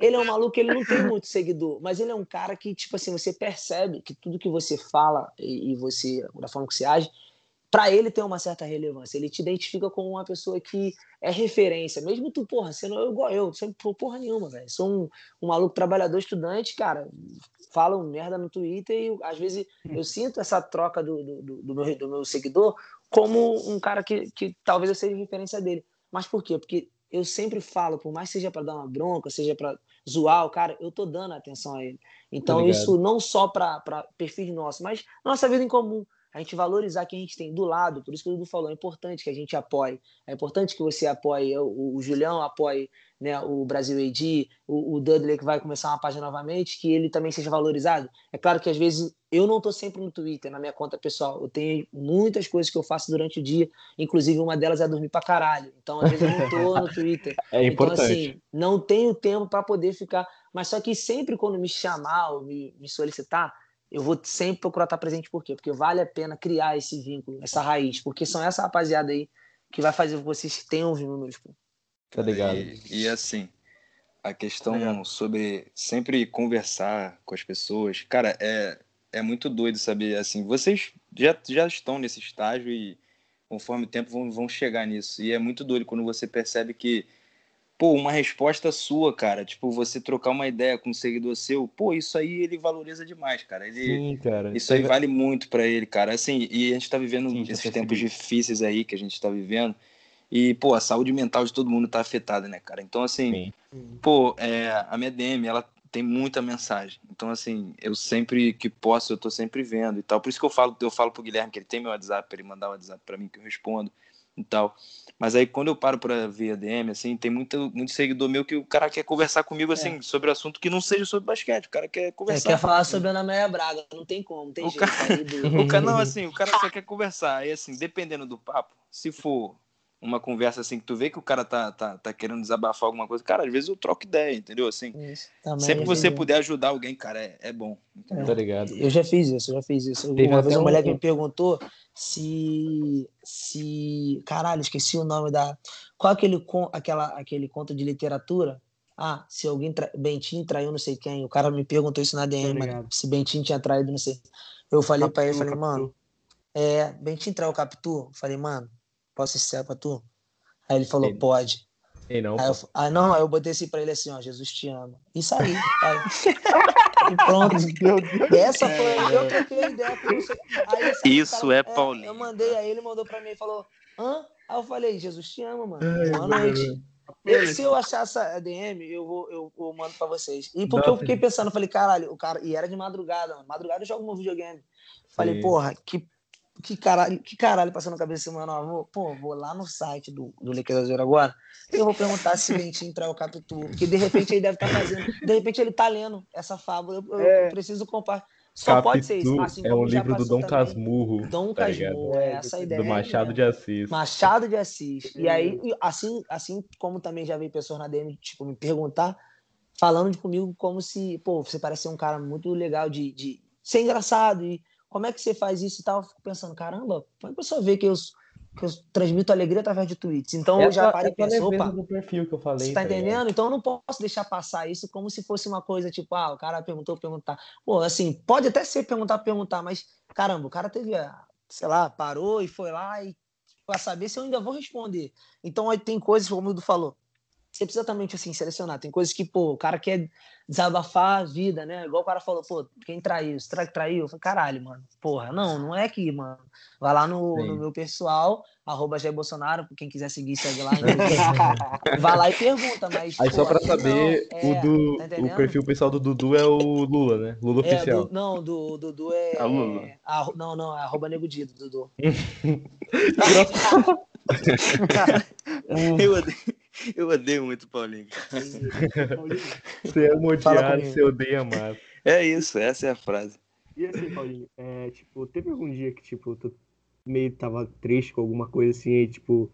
Ele é um maluco, ele não tem muito seguidor, mas ele é um cara que, tipo assim, você percebe que tudo que você fala e, e você, da forma que você age, para ele tem uma certa relevância. Ele te identifica como uma pessoa que é referência. Mesmo tu, porra, sendo eu igual eu, sem porra nenhuma, velho. Sou um, um, maluco trabalhador estudante, cara. Falam merda no Twitter e às vezes eu sinto essa troca do, do, do, meu, do meu seguidor como um cara que, que talvez eu seja referência dele. Mas por quê? Porque eu sempre falo, por mais seja para dar uma bronca, seja para zoar o cara, eu tô dando atenção a ele. Então, isso não só para perfis nossos, mas nossa vida em comum a gente valorizar quem a gente tem do lado, por isso que o Dudu falou, é importante que a gente apoie, é importante que você apoie, o, o Julião apoie né, o Brasil AD, o, o, Dudley que vai começar uma página novamente, que ele também seja valorizado. É claro que às vezes eu não estou sempre no Twitter, na minha conta pessoal, eu tenho muitas coisas que eu faço durante o dia, inclusive uma delas é dormir pra caralho, então às vezes eu não estou no Twitter. É importante. Então assim, não tenho tempo para poder ficar, mas só que sempre quando me chamar ou me, me solicitar, eu vou sempre procurar estar presente por quê? Porque vale a pena criar esse vínculo, essa raiz, porque são essa rapaziada aí que vai fazer com que vocês tenham os números. Pô. Tá ligado? E, e assim, a questão sobre sempre conversar com as pessoas, cara, é, é muito doido saber, assim, vocês já, já estão nesse estágio e conforme o tempo vão, vão chegar nisso. E é muito doido quando você percebe que pô, uma resposta sua, cara, tipo, você trocar uma ideia com um seguidor seu, pô, isso aí ele valoriza demais, cara. Ele, Sim, cara. Isso aí vale muito para ele, cara. Assim, e a gente tá vivendo Sim, esses tempos difíceis aí que a gente tá vivendo. E, pô, a saúde mental de todo mundo tá afetada, né, cara? Então, assim, Sim. pô, é, a minha DM, ela tem muita mensagem. Então, assim, eu sempre que posso, eu tô sempre vendo e tal. Por isso que eu falo, eu falo pro Guilherme que ele tem meu WhatsApp, ele mandar o WhatsApp para mim que eu respondo e tal. Mas aí quando eu paro para ver a DM, assim, tem muito, muito seguidor meu que o cara quer conversar comigo, assim, é. sobre assunto que não seja sobre basquete. O cara quer conversar. É, quer falar sobre a Ana Maria Braga, não tem como, tem o jeito. Cara... Do... o cara, não, assim, o cara só quer conversar. Aí, assim, dependendo do papo, se for uma conversa assim que tu vê que o cara tá, tá, tá querendo desabafar alguma coisa, cara, às vezes eu troco ideia, entendeu? Assim, isso, sempre que você puder ajudar alguém, cara, é, é bom. É. Tá ligado? Eu já fiz isso, eu já fiz isso. Teve uma vez uma mulher que me perguntou se. se. Caralho, esqueci o nome da. Qual aquele, aquela, aquele conto de literatura? Ah, se alguém. Tra... Bentinho traiu não sei quem. O cara me perguntou isso na DM, mano, se Bentinho tinha traído não sei. Eu falei para ele, falei, mano. É, Bentinho traiu o Capitu? Falei, mano, posso ser pra tu? Aí ele falou, pode. Não, Aí eu, aí, não, aí eu botei assim pra ele assim, ó, Jesus te ama. E saí. Aí, e pronto. Meu Deus. E essa foi, eu troquei a ideia. Aí, Isso cara- é Paulinho. Eu mandei, aí ele mandou pra mim e falou, hã? Aí eu falei, Jesus te ama, mano. Ai, Boa noite. E se eu achar essa DM, eu vou, eu, eu mando pra vocês. E porque Não, eu fiquei pensando, eu falei, caralho, o cara. E era de madrugada, mano. Madrugada eu jogo meu videogame. Falei, Sim. porra, que, que caralho, que caralho passou na cabeça mano? ó, Vou, pô, vou lá no site do, do Lakers Azul agora. E eu vou perguntar se o Dentinho entrar o captura. Porque de repente ele deve estar fazendo. De repente ele tá lendo essa fábula. Eu, eu É. preciso compartilhar. Só pode ser isso. Capitu Assim é como um já livro do Dom também. Casmurro. Dom tá? Casmurro, é essa a ideia. Do Machado mesmo. de Assis. Machado de Assis. E aí, assim, assim como também já veio pessoas na DM, tipo, me perguntar, falando de comigo como se, pô, você parece ser um cara muito legal de, de ser engraçado e como é que você faz isso e tal. Eu fico pensando, caramba, como é que a pessoa vê que eu, que eu transmito alegria através de tweets? Então eu já parei e pensei, opa, do perfil que eu falei. você tá ligado? entendendo? Então eu não posso deixar passar isso como se fosse uma coisa tipo, ah, o cara perguntou, perguntar. Pô, assim, pode até ser perguntar, perguntar, mas caramba, o cara teve, sei lá, parou e foi lá e para saber se eu ainda vou responder. Então aí tem coisas, como o Dudu falou, você precisa também, tipo assim, selecionar. Tem coisas que, pô, o cara quer desabafar a vida, né? Igual o cara falou, pô, quem traiu? Será que traiu? Eu falei, caralho, mano, porra, não, não é aqui, mano. Vai lá no, no meu pessoal, arroba Jair Bolsonaro, quem quiser seguir, segue lá. inclusive. Vai lá e pergunta, mas. Aí só pô, pra aqui saber, não, o, é, do, tá o perfil pessoal do Dudu é o Lula, né? Lula É, oficial. do- não, do Dudu é. É o Lula. é, arro- não, não, é arroba Nego Dido, Dudu. Eu odeio, eu odeio muito o Paulinho. Você ama Fala odiar, você odeia amar. É isso, essa é a frase. E assim, Paulinho, é, tipo, teve algum dia que, tipo, tu meio tava triste com alguma coisa assim, aí, tipo,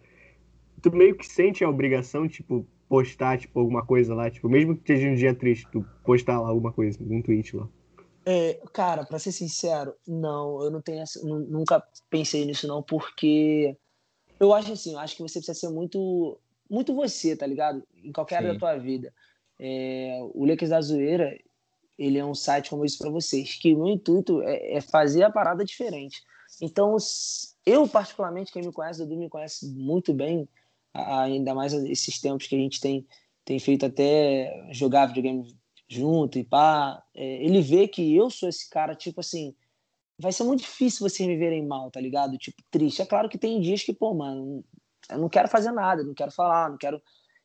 tu meio que sente a obrigação, tipo, postar, tipo, alguma coisa lá, tipo, mesmo que esteja um dia triste, tu postar lá alguma coisa, um tweet lá. É, cara, pra ser sincero, não, eu não tenho nunca pensei nisso não, porque eu acho assim, eu acho que você precisa ser muito, muito você, tá ligado? Em qualquer área Sim. da tua vida. É, o Lakers da Zoeira, ele é um site como isso pra vocês, que o meu intuito é, é fazer a parada diferente. Então, eu particularmente, quem me conhece, Dudu me conhece muito bem, ainda mais esses tempos que a gente tem, tem feito até jogar videogame junto e pá, é, ele vê que eu sou esse cara, tipo assim, vai ser muito difícil vocês me verem mal, tá ligado? Tipo, triste. É claro que tem dias que, pô, mano, eu não quero fazer nada, não quero falar, não quero.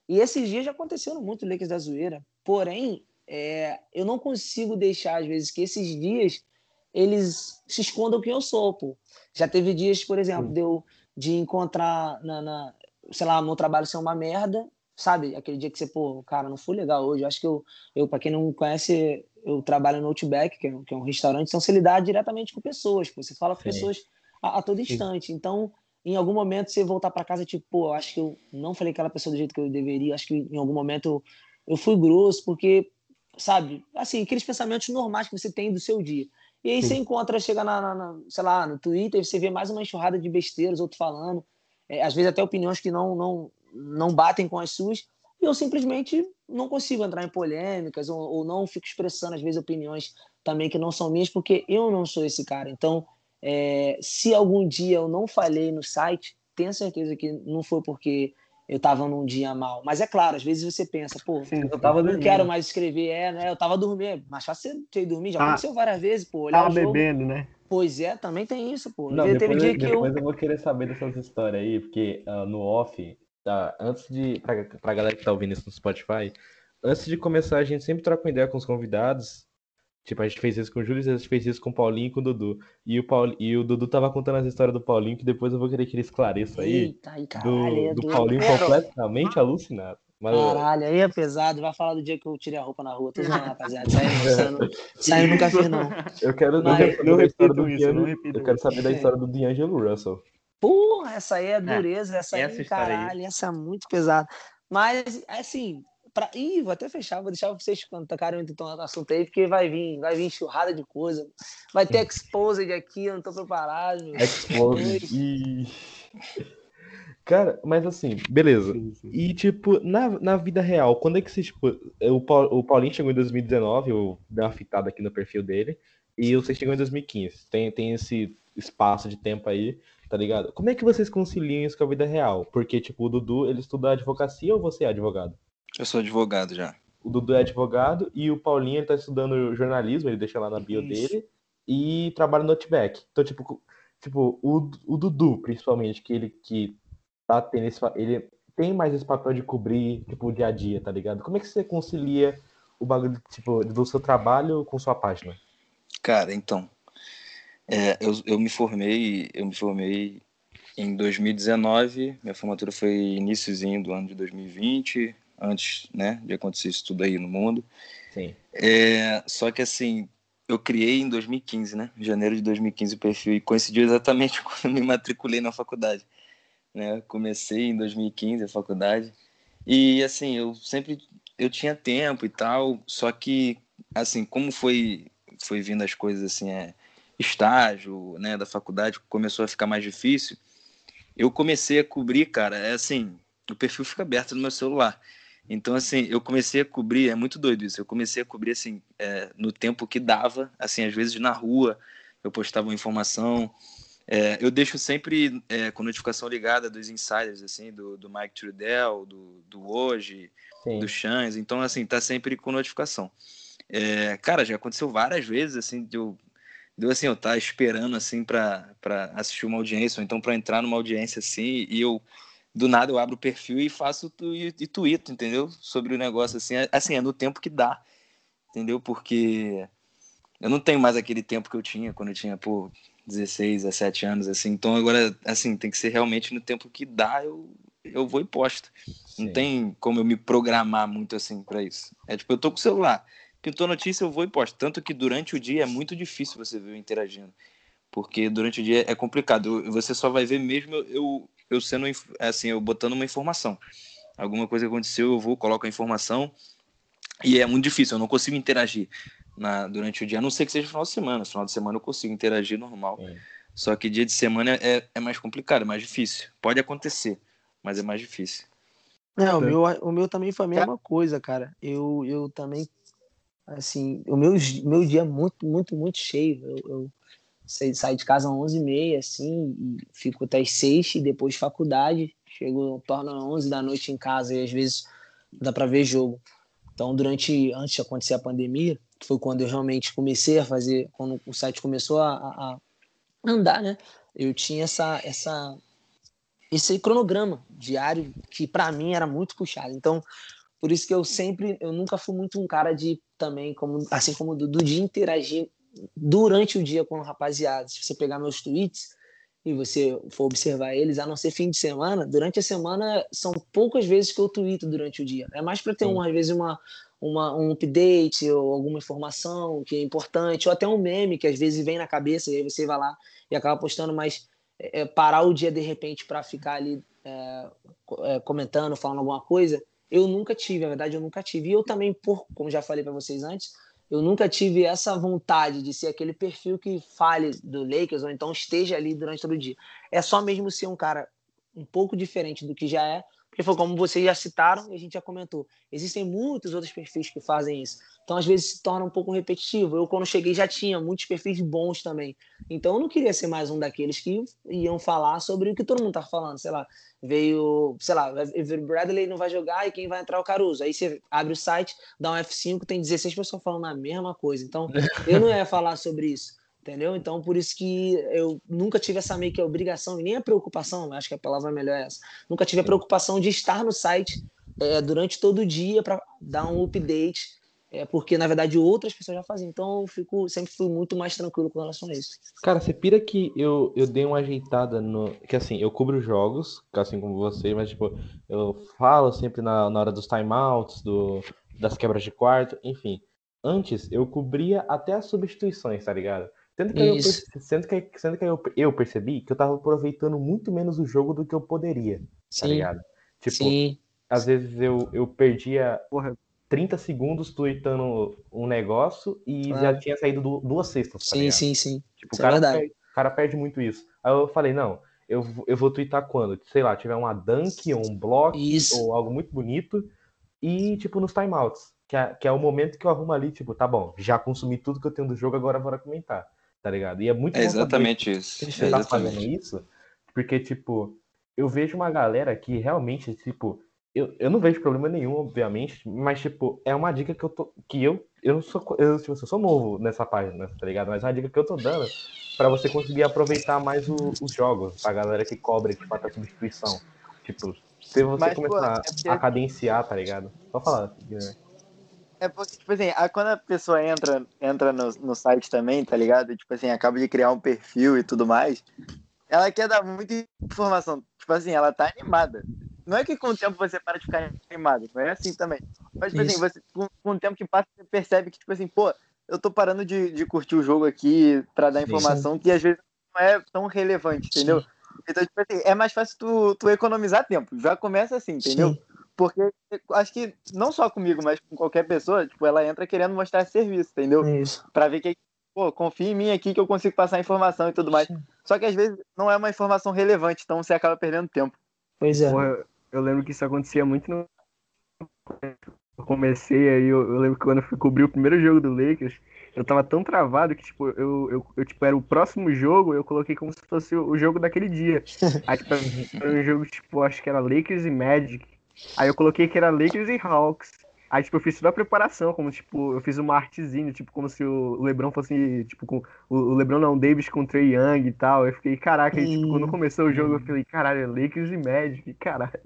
E esses dias já aconteceram muito Lakers da Zoeira. Porém, é, eu não consigo deixar, às vezes, que esses dias eles se escondam quem eu sou, pô. Já teve dias, por exemplo, de eu de encontrar na, na sei lá, meu trabalho ser uma merda, sabe? Aquele dia que você, pô, cara, não foi legal hoje. Acho que eu, eu para quem não conhece, eu trabalho no Outback, que é, um- que é um restaurante, então você lidar diretamente com pessoas, pô. Você fala com Sim. pessoas a, a todo instante. Então, em algum momento você voltar para casa, tipo, pô, acho que eu não falei aquela pessoa do jeito que eu deveria, acho que em algum momento eu, eu fui grosso, porque, sabe, assim, aqueles pensamentos normais que você tem do seu dia. E aí Sim. você encontra, chega na, na- na- sei lá, no Twitter, você vê mais uma enxurrada de besteiras, outro falando, é, às vezes até opiniões que não, não, não batem com as suas, e eu simplesmente não consigo entrar em polêmicas, ou, ou não fico expressando, às vezes, opiniões também que não são minhas, porque eu não sou esse cara. Então, é, se algum dia eu não falei no site, tenha certeza que não foi porque eu tava num dia mal. Mas é claro, às vezes você pensa, pô, Sim, Eu tava não dormindo. quero mais escrever, é, né? Eu tava dormindo, mas fácil você ir dormir, já Ah. aconteceu várias vezes, pô, Tava bebendo, né? Pois é, também tem isso, pô. Não, teve depois, dia eu, que eu. depois eu vou querer saber dessas histórias aí, porque ah, no off, tá, antes de. Pra, pra galera que tá ouvindo isso no Spotify, antes de começar, a gente sempre troca uma ideia com os convidados. Tipo, a gente fez isso com o Júlio, a gente fez isso com o Paulinho e com o Dudu. E o, Paul, e o Dudu tava contando as histórias do Paulinho, que depois eu vou querer que ele esclareça aí. Eita, aí, caralho, Do, é do. Paulinho É, completamente alucinado. Mas, Caralho, aí é pesado. Vai falar do dia que eu tirei a roupa na rua. Tô zoando, rapaziada. Isso aí, eu nunca fiz, não. eu quero, Mas- Não da história repitam do isso, não Eu quero saber da história do D'Angelo Russell. Porra, essa aí é dureza. essa aí, essa história aí. caralho, essa é muito pesada. Mas, assim, pra... Ih, vou até fechar. Vou deixar vocês quando tocarem muito no assunto aí, porque vai vir, vai vir enxurrada de coisa. Vai ter exposed aqui, eu não tô preparado. meu. Explode. E... Cara, mas assim, beleza. Sim, sim. E, tipo, na, na vida real, quando é que você, tipo, o, Paul- o Paulinho chegou em 2019, eu dei uma fitada aqui no perfil dele, e você chegou em 2015. Tem, tem esse espaço de tempo aí, tá ligado? Como é que vocês conciliam isso com a vida real? Porque, tipo, o Dudu, ele estuda advocacia ou você é advogado? Eu sou advogado já. O Dudu é advogado e o Paulinho, ele tá estudando jornalismo, ele deixa lá na bio Isso. dele, e trabalha no Outback. Então, tipo, tipo o, o Dudu, principalmente, que ele que tá tendo esse, ele tem mais esse papel de cobrir, tipo, o dia a dia, tá ligado? Como é que você concilia o bagulho, tipo, do seu trabalho com sua página? Cara, então, é, eu, eu me formei, eu me formei em 2019, minha formatura foi iníciozinho do ano de 2020, antes, né, de acontecer isso tudo aí no mundo. Sim. É, só que assim, eu criei em 2015, né, em janeiro de 2015 o perfil e coincidiu exatamente quando me matriculei na faculdade, né, comecei em 2015 a faculdade e assim, eu sempre, eu tinha tempo e tal, só que assim, como foi foi vindo as coisas assim, é, estágio, né, da faculdade, começou a ficar mais difícil, eu comecei a cobrir, cara, é assim, o perfil fica aberto no meu celular. Então, assim, eu comecei a cobrir, é muito doido isso, eu comecei a cobrir, assim, é, no tempo que dava, assim, às vezes na rua, eu postava uma informação, é, eu deixo sempre é, com notificação ligada dos insiders, assim, do, do Mike Trudell, do, do Hoje, Sim. do Chans, então, assim, tá sempre com notificação. É, cara, já aconteceu várias vezes, assim, de eu, de eu assim, eu tá esperando, assim, pra assistir uma audiência, ou então pra entrar numa audiência, assim, e eu, do nada, eu abro o perfil e faço tu, e, e tuito, entendeu? Sobre o negócio, assim, é, assim, é no tempo que dá, entendeu? Porque eu não tenho mais aquele tempo que eu tinha quando eu tinha, pô, 16, 17 anos, assim, então agora, assim, tem que ser realmente no tempo que dá, eu, eu vou e posto. Não Sim. tem como eu me programar muito assim pra isso. É tipo, eu tô com o celular, pintou notícia, eu vou e posto. Tanto que durante o dia é muito difícil você ver eu interagindo. Porque durante o dia é complicado. Você só vai ver mesmo eu, eu, eu sendo, assim, eu botando uma informação. Alguma coisa aconteceu, eu vou, coloco a informação. E é muito difícil, eu não consigo interagir na, durante o dia, a não ser que seja final de semana. Final de semana eu consigo interagir normal. Sim. Só que dia de semana é, é mais complicado, é mais difícil. Pode acontecer, mas é mais difícil. É, o meu, o meu também foi a mesma coisa, cara. Eu, eu também, assim, o meu, meu dia é muito, muito, muito cheio. Eu, eu saí de casa às 11h30, assim, fico até às 6 e depois faculdade. Chego, torno às 11 da noite em casa e às vezes dá pra ver jogo. Então, durante, antes de acontecer a pandemia, foi quando eu realmente comecei a fazer, quando o site começou a, a andar, né? Eu tinha essa, essa, esse cronograma diário que para mim era muito puxado. Então, por isso que eu sempre, eu nunca fui muito um cara de também, como, assim como o Dudu, interagir durante o dia com a rapaziada. Se você pegar meus tweets e você for observar eles, a não ser fim de semana, durante a semana são poucas vezes que eu tweeto durante o dia. É mais para ter, uma, às vezes, uma, uma, um update ou alguma informação que é importante, ou até um meme que às vezes vem na cabeça e aí você vai lá e acaba postando, mas é, parar o dia de repente para ficar ali é, é, comentando, falando alguma coisa, eu nunca tive, na verdade eu nunca tive. E eu também, por, como já falei para vocês antes, eu nunca tive essa vontade de ser aquele perfil que fale do Lakers ou então esteja ali durante todo o dia. É só mesmo ser um cara um pouco diferente do que já é, porque foi como vocês já citaram e a gente já comentou. Existem muitos outros perfis que fazem isso. Então, às vezes, se torna um pouco repetitivo. Eu, quando cheguei, já tinha muitos perfis bons também. Então, eu não queria ser mais um daqueles que iam falar sobre o que todo mundo tá falando. Sei lá, veio, sei lá, o Bradley não vai jogar e quem vai entrar é o Caruso. Aí você abre o site, dá um F5, tem 16 pessoas falando a mesma coisa. Então, eu não ia falar sobre isso. Entendeu? Então, por isso que eu nunca tive essa meio que obrigação, e nem a preocupação, acho que a palavra melhor é essa. Nunca tive a preocupação de estar no site é, durante todo o dia para dar um update, é, porque na verdade outras pessoas já faziam. Então, eu fico, sempre fui muito mais tranquilo com relação a isso. Cara, você pira que eu, eu dei uma ajeitada no. Que assim, eu cubro jogos, assim como você, mas tipo, eu falo sempre na, na hora dos timeouts, do, das quebras de quarto, enfim. Antes eu cobria até as substituições, tá ligado? Sendo que, eu, sendo que, sendo que eu, eu percebi que eu tava aproveitando muito menos o jogo do que eu poderia, tá Sim, ligado? Tipo, sim, às vezes eu, eu perdia Porra. 30 segundos tweetando um negócio e já Claro. tinha saído du- duas cestas, tá sim, ligado? sim, sim. Tipo, o é cara, verdade. perde, o cara perde muito isso. Aí eu falei, não, eu, vou- eu vou twittar quando? Sei lá, tiver uma dunk ou um block Isso. ou algo muito bonito e, tipo, nos timeouts. que é, que é o momento que eu arrumo ali, tipo, tá bom, já consumi tudo que eu tenho do jogo, agora bora comentar, tá ligado? E é muito É bom saber exatamente isso. que É você tá fazendo isso, porque, tipo, eu vejo uma galera que realmente, tipo, eu, eu não vejo problema nenhum, obviamente, mas, tipo, é uma dica que eu tô, que eu, eu sou, co- eu, tipo, eu sou novo nessa página, tá ligado? Mas é uma dica que eu tô dando pra você conseguir aproveitar mais o- os jogos, pra galera que cobra, que faz a substituição. Tipo, se você Mas, pô, começar é porque- a cadenciar, tá ligado? Só falar, Guilherme. É porque, tipo assim, a- quando a pessoa entra, entra no, no site também, tá ligado? Tipo assim, acaba de criar um perfil e tudo mais, ela quer dar muita informação. Tipo assim, ela tá animada. Não é que com o tempo você para de ficar animado, não é assim também. Mas, tipo assim, Isso. você, com, com o tempo que passa, você percebe que, tipo assim, pô, eu tô parando de, de curtir o jogo aqui pra dar Sim. informação que às vezes não é tão relevante, entendeu? Então, tipo assim, é mais fácil tu, tu economizar tempo. Já começa assim, entendeu? Sim. Porque acho que não só comigo, mas com qualquer pessoa, tipo, ela entra querendo mostrar serviço, entendeu? Isso. Pra ver que, pô, confia em mim aqui que eu consigo passar informação e tudo mais. Só que às vezes não é uma informação relevante, então você acaba perdendo tempo. Pois é. Porra, eu lembro que isso acontecia muito no. Eu comecei aí, eu, eu lembro que quando eu fui cobrir o primeiro jogo do Lakers, eu tava tão travado que, tipo, eu, eu, eu, tipo, era o próximo jogo, eu coloquei como se fosse o, o jogo daquele dia. Aí, tipo, era um jogo, tipo, acho que era Lakers e Magic. Aí eu coloquei que era Lakers e Hawks. Aí, tipo, eu fiz toda a preparação, como, tipo, eu fiz uma artezinha, tipo, como se o LeBron fosse, tipo, com... O LeBron não, o Davis com o Trey Young e tal. Eu fiquei, caraca, aí, tipo, quando começou o jogo, eu falei, caralho, é Lakers e Magic, caralho.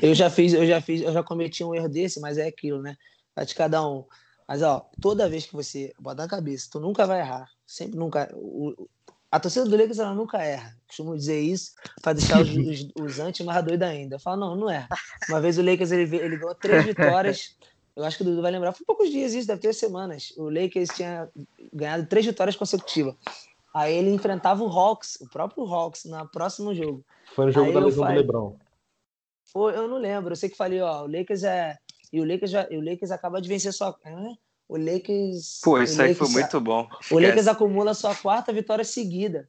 Eu já fiz, eu já fiz, eu já cometi um erro desse, mas é aquilo, né? Vai de cada um. Mas ó, toda vez que você bota na cabeça, tu nunca vai errar. Sempre nunca. o- a torcida do Lakers ela nunca erra. Costumo dizer isso para deixar os, os, os anti mais doidos ainda. Eu falo, não, não erra. Uma vez o Lakers ele, ele ganhou três vitórias. Eu acho que o Dudu vai lembrar. Foi poucos dias isso, deve ter semanas. O Lakers tinha ganhado três vitórias consecutivas. Aí ele enfrentava o Hawks, o próprio Hawks, no próximo jogo. Foi no jogo Aí da lesão do falei- Lebron. Pô, eu não lembro. Eu sei que falei, ó, o Lakers é. E o Lakers, já... e o Lakers acaba de vencer sua. Hã? O Lakers. Pô, isso aí foi Lakers- muito bom. O Lakers Esquece. acumula sua quarta vitória seguida.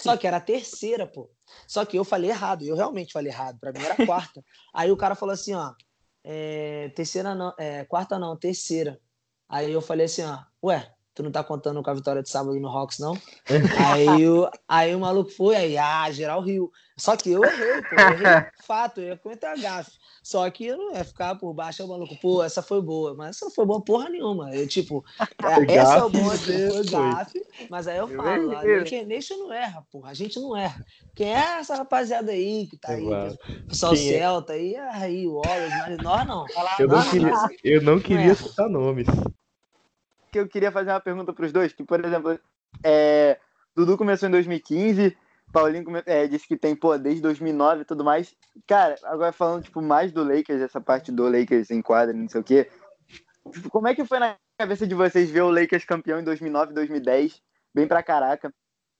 Só que era a terceira, pô. Só que eu falei errado. Eu realmente falei errado. Pra mim era a quarta. Aí o cara falou assim, ó. é, terceira não. É, quarta não, terceira. Aí eu falei assim, ó. Ué, tu não tá contando com a vitória de sábado no Hawks, não? aí, o, aí o maluco foi, aí, ah, geral riu. Só que eu errei, pô. Eu errei, fato, eu ia cometer a gafe. Só que eu não ia ficar por baixo, aí o maluco, pô, essa foi boa. Mas essa não foi boa porra nenhuma. Eu, tipo, é, essa é o bom, você foi gafe. Mas aí eu falo, a. Nation não erra, porra. A gente não erra. Quem é essa rapaziada aí que tá aí? O pessoal Quem é? Celta aí, aí, o Wallace, nós não. Eu não Nós queria, eu não queria citar nomes. Que eu queria fazer uma pergunta pros dois, que, por exemplo, é, Dudu começou em 2015, Paulinho come- é, disse que tem, pô, desde 2009 e tudo mais. Cara, agora falando, tipo, mais do Lakers, essa parte do Lakers em quadra, não sei o quê. Tipo, Como é que foi na cabeça de vocês ver o Lakers campeão em 2009, 2010? Bem pra caraca.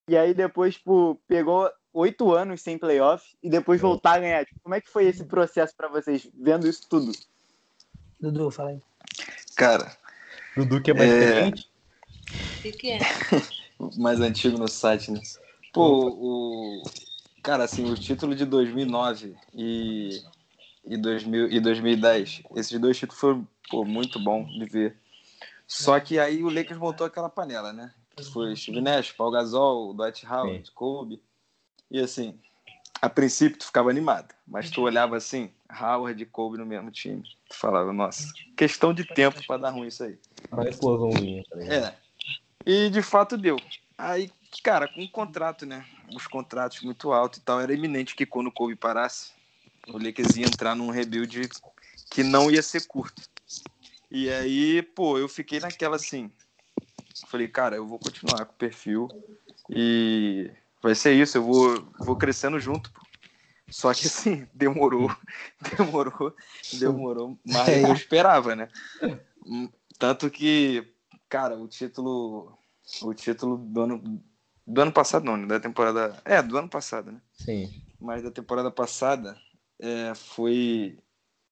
E aí depois, tipo, pegou oito anos sem playoff e depois voltar a ganhar. Tipo, como é que foi esse processo pra vocês, vendo isso tudo? Dudu, fala aí. Cara, Dudu que é mais É. experiente. O que, que é? mais antigo no site, né? Pô, o. Cara, assim, o título de 2009 e, e, 2000, e 2010, esses dois títulos foram pô, muito bom de ver. Só que aí o Lakers montou aquela panela, né? Que foi Steve Nash, Paul Gasol, Dwight Howard, Kobe. E assim, a princípio tu ficava animado, mas tu olhava assim, Howard e Kobe no mesmo time. Tu falava, nossa, questão de tempo pra dar ruim isso aí. Uma explosãozinha, tá? É. E de fato deu. Aí, cara, com o contrato, né? Os contratos muito altos e tal, era iminente que quando o Kobe parasse, o Lakers ia entrar num rebuild que não ia ser curto. E aí, pô, eu fiquei naquela assim. Falei, cara, eu vou continuar com o perfil e vai ser isso, eu vou, vou crescendo junto. Só que assim, demorou, demorou, demorou mais do que eu esperava, né? Tanto que, cara, o título. O título do ano. Do ano passado, não, né? Da temporada. É, do ano passado, né? Sim. Mas da temporada passada é, foi.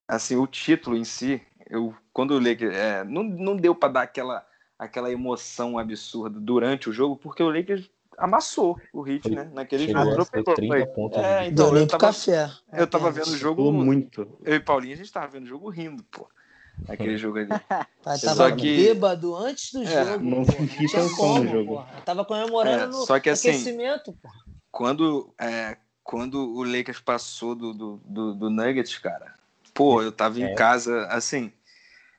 Assim, o título em si, eu, quando eu li. É, não, não deu pra dar aquela, aquela emoção absurda durante o jogo, porque o Lakers amassou o Hit, né? Naquele Chegou jogo. a ser 30 pontos. É, então, Deu eu tava, café. eu tava vendo o jogo. Muito. Eu e Paulinho, a gente tava vendo o jogo rindo, pô. aquele jogo ali. Tava que- bêbado antes do É, jogo. não senti tinha tensão como, no jogo. porra. Eu tava comemorando É, no só que assim, aquecimento, pô. quando, é, quando o Lakers passou do, do, do, do Nuggets, cara, pô, eu tava em É. casa, assim,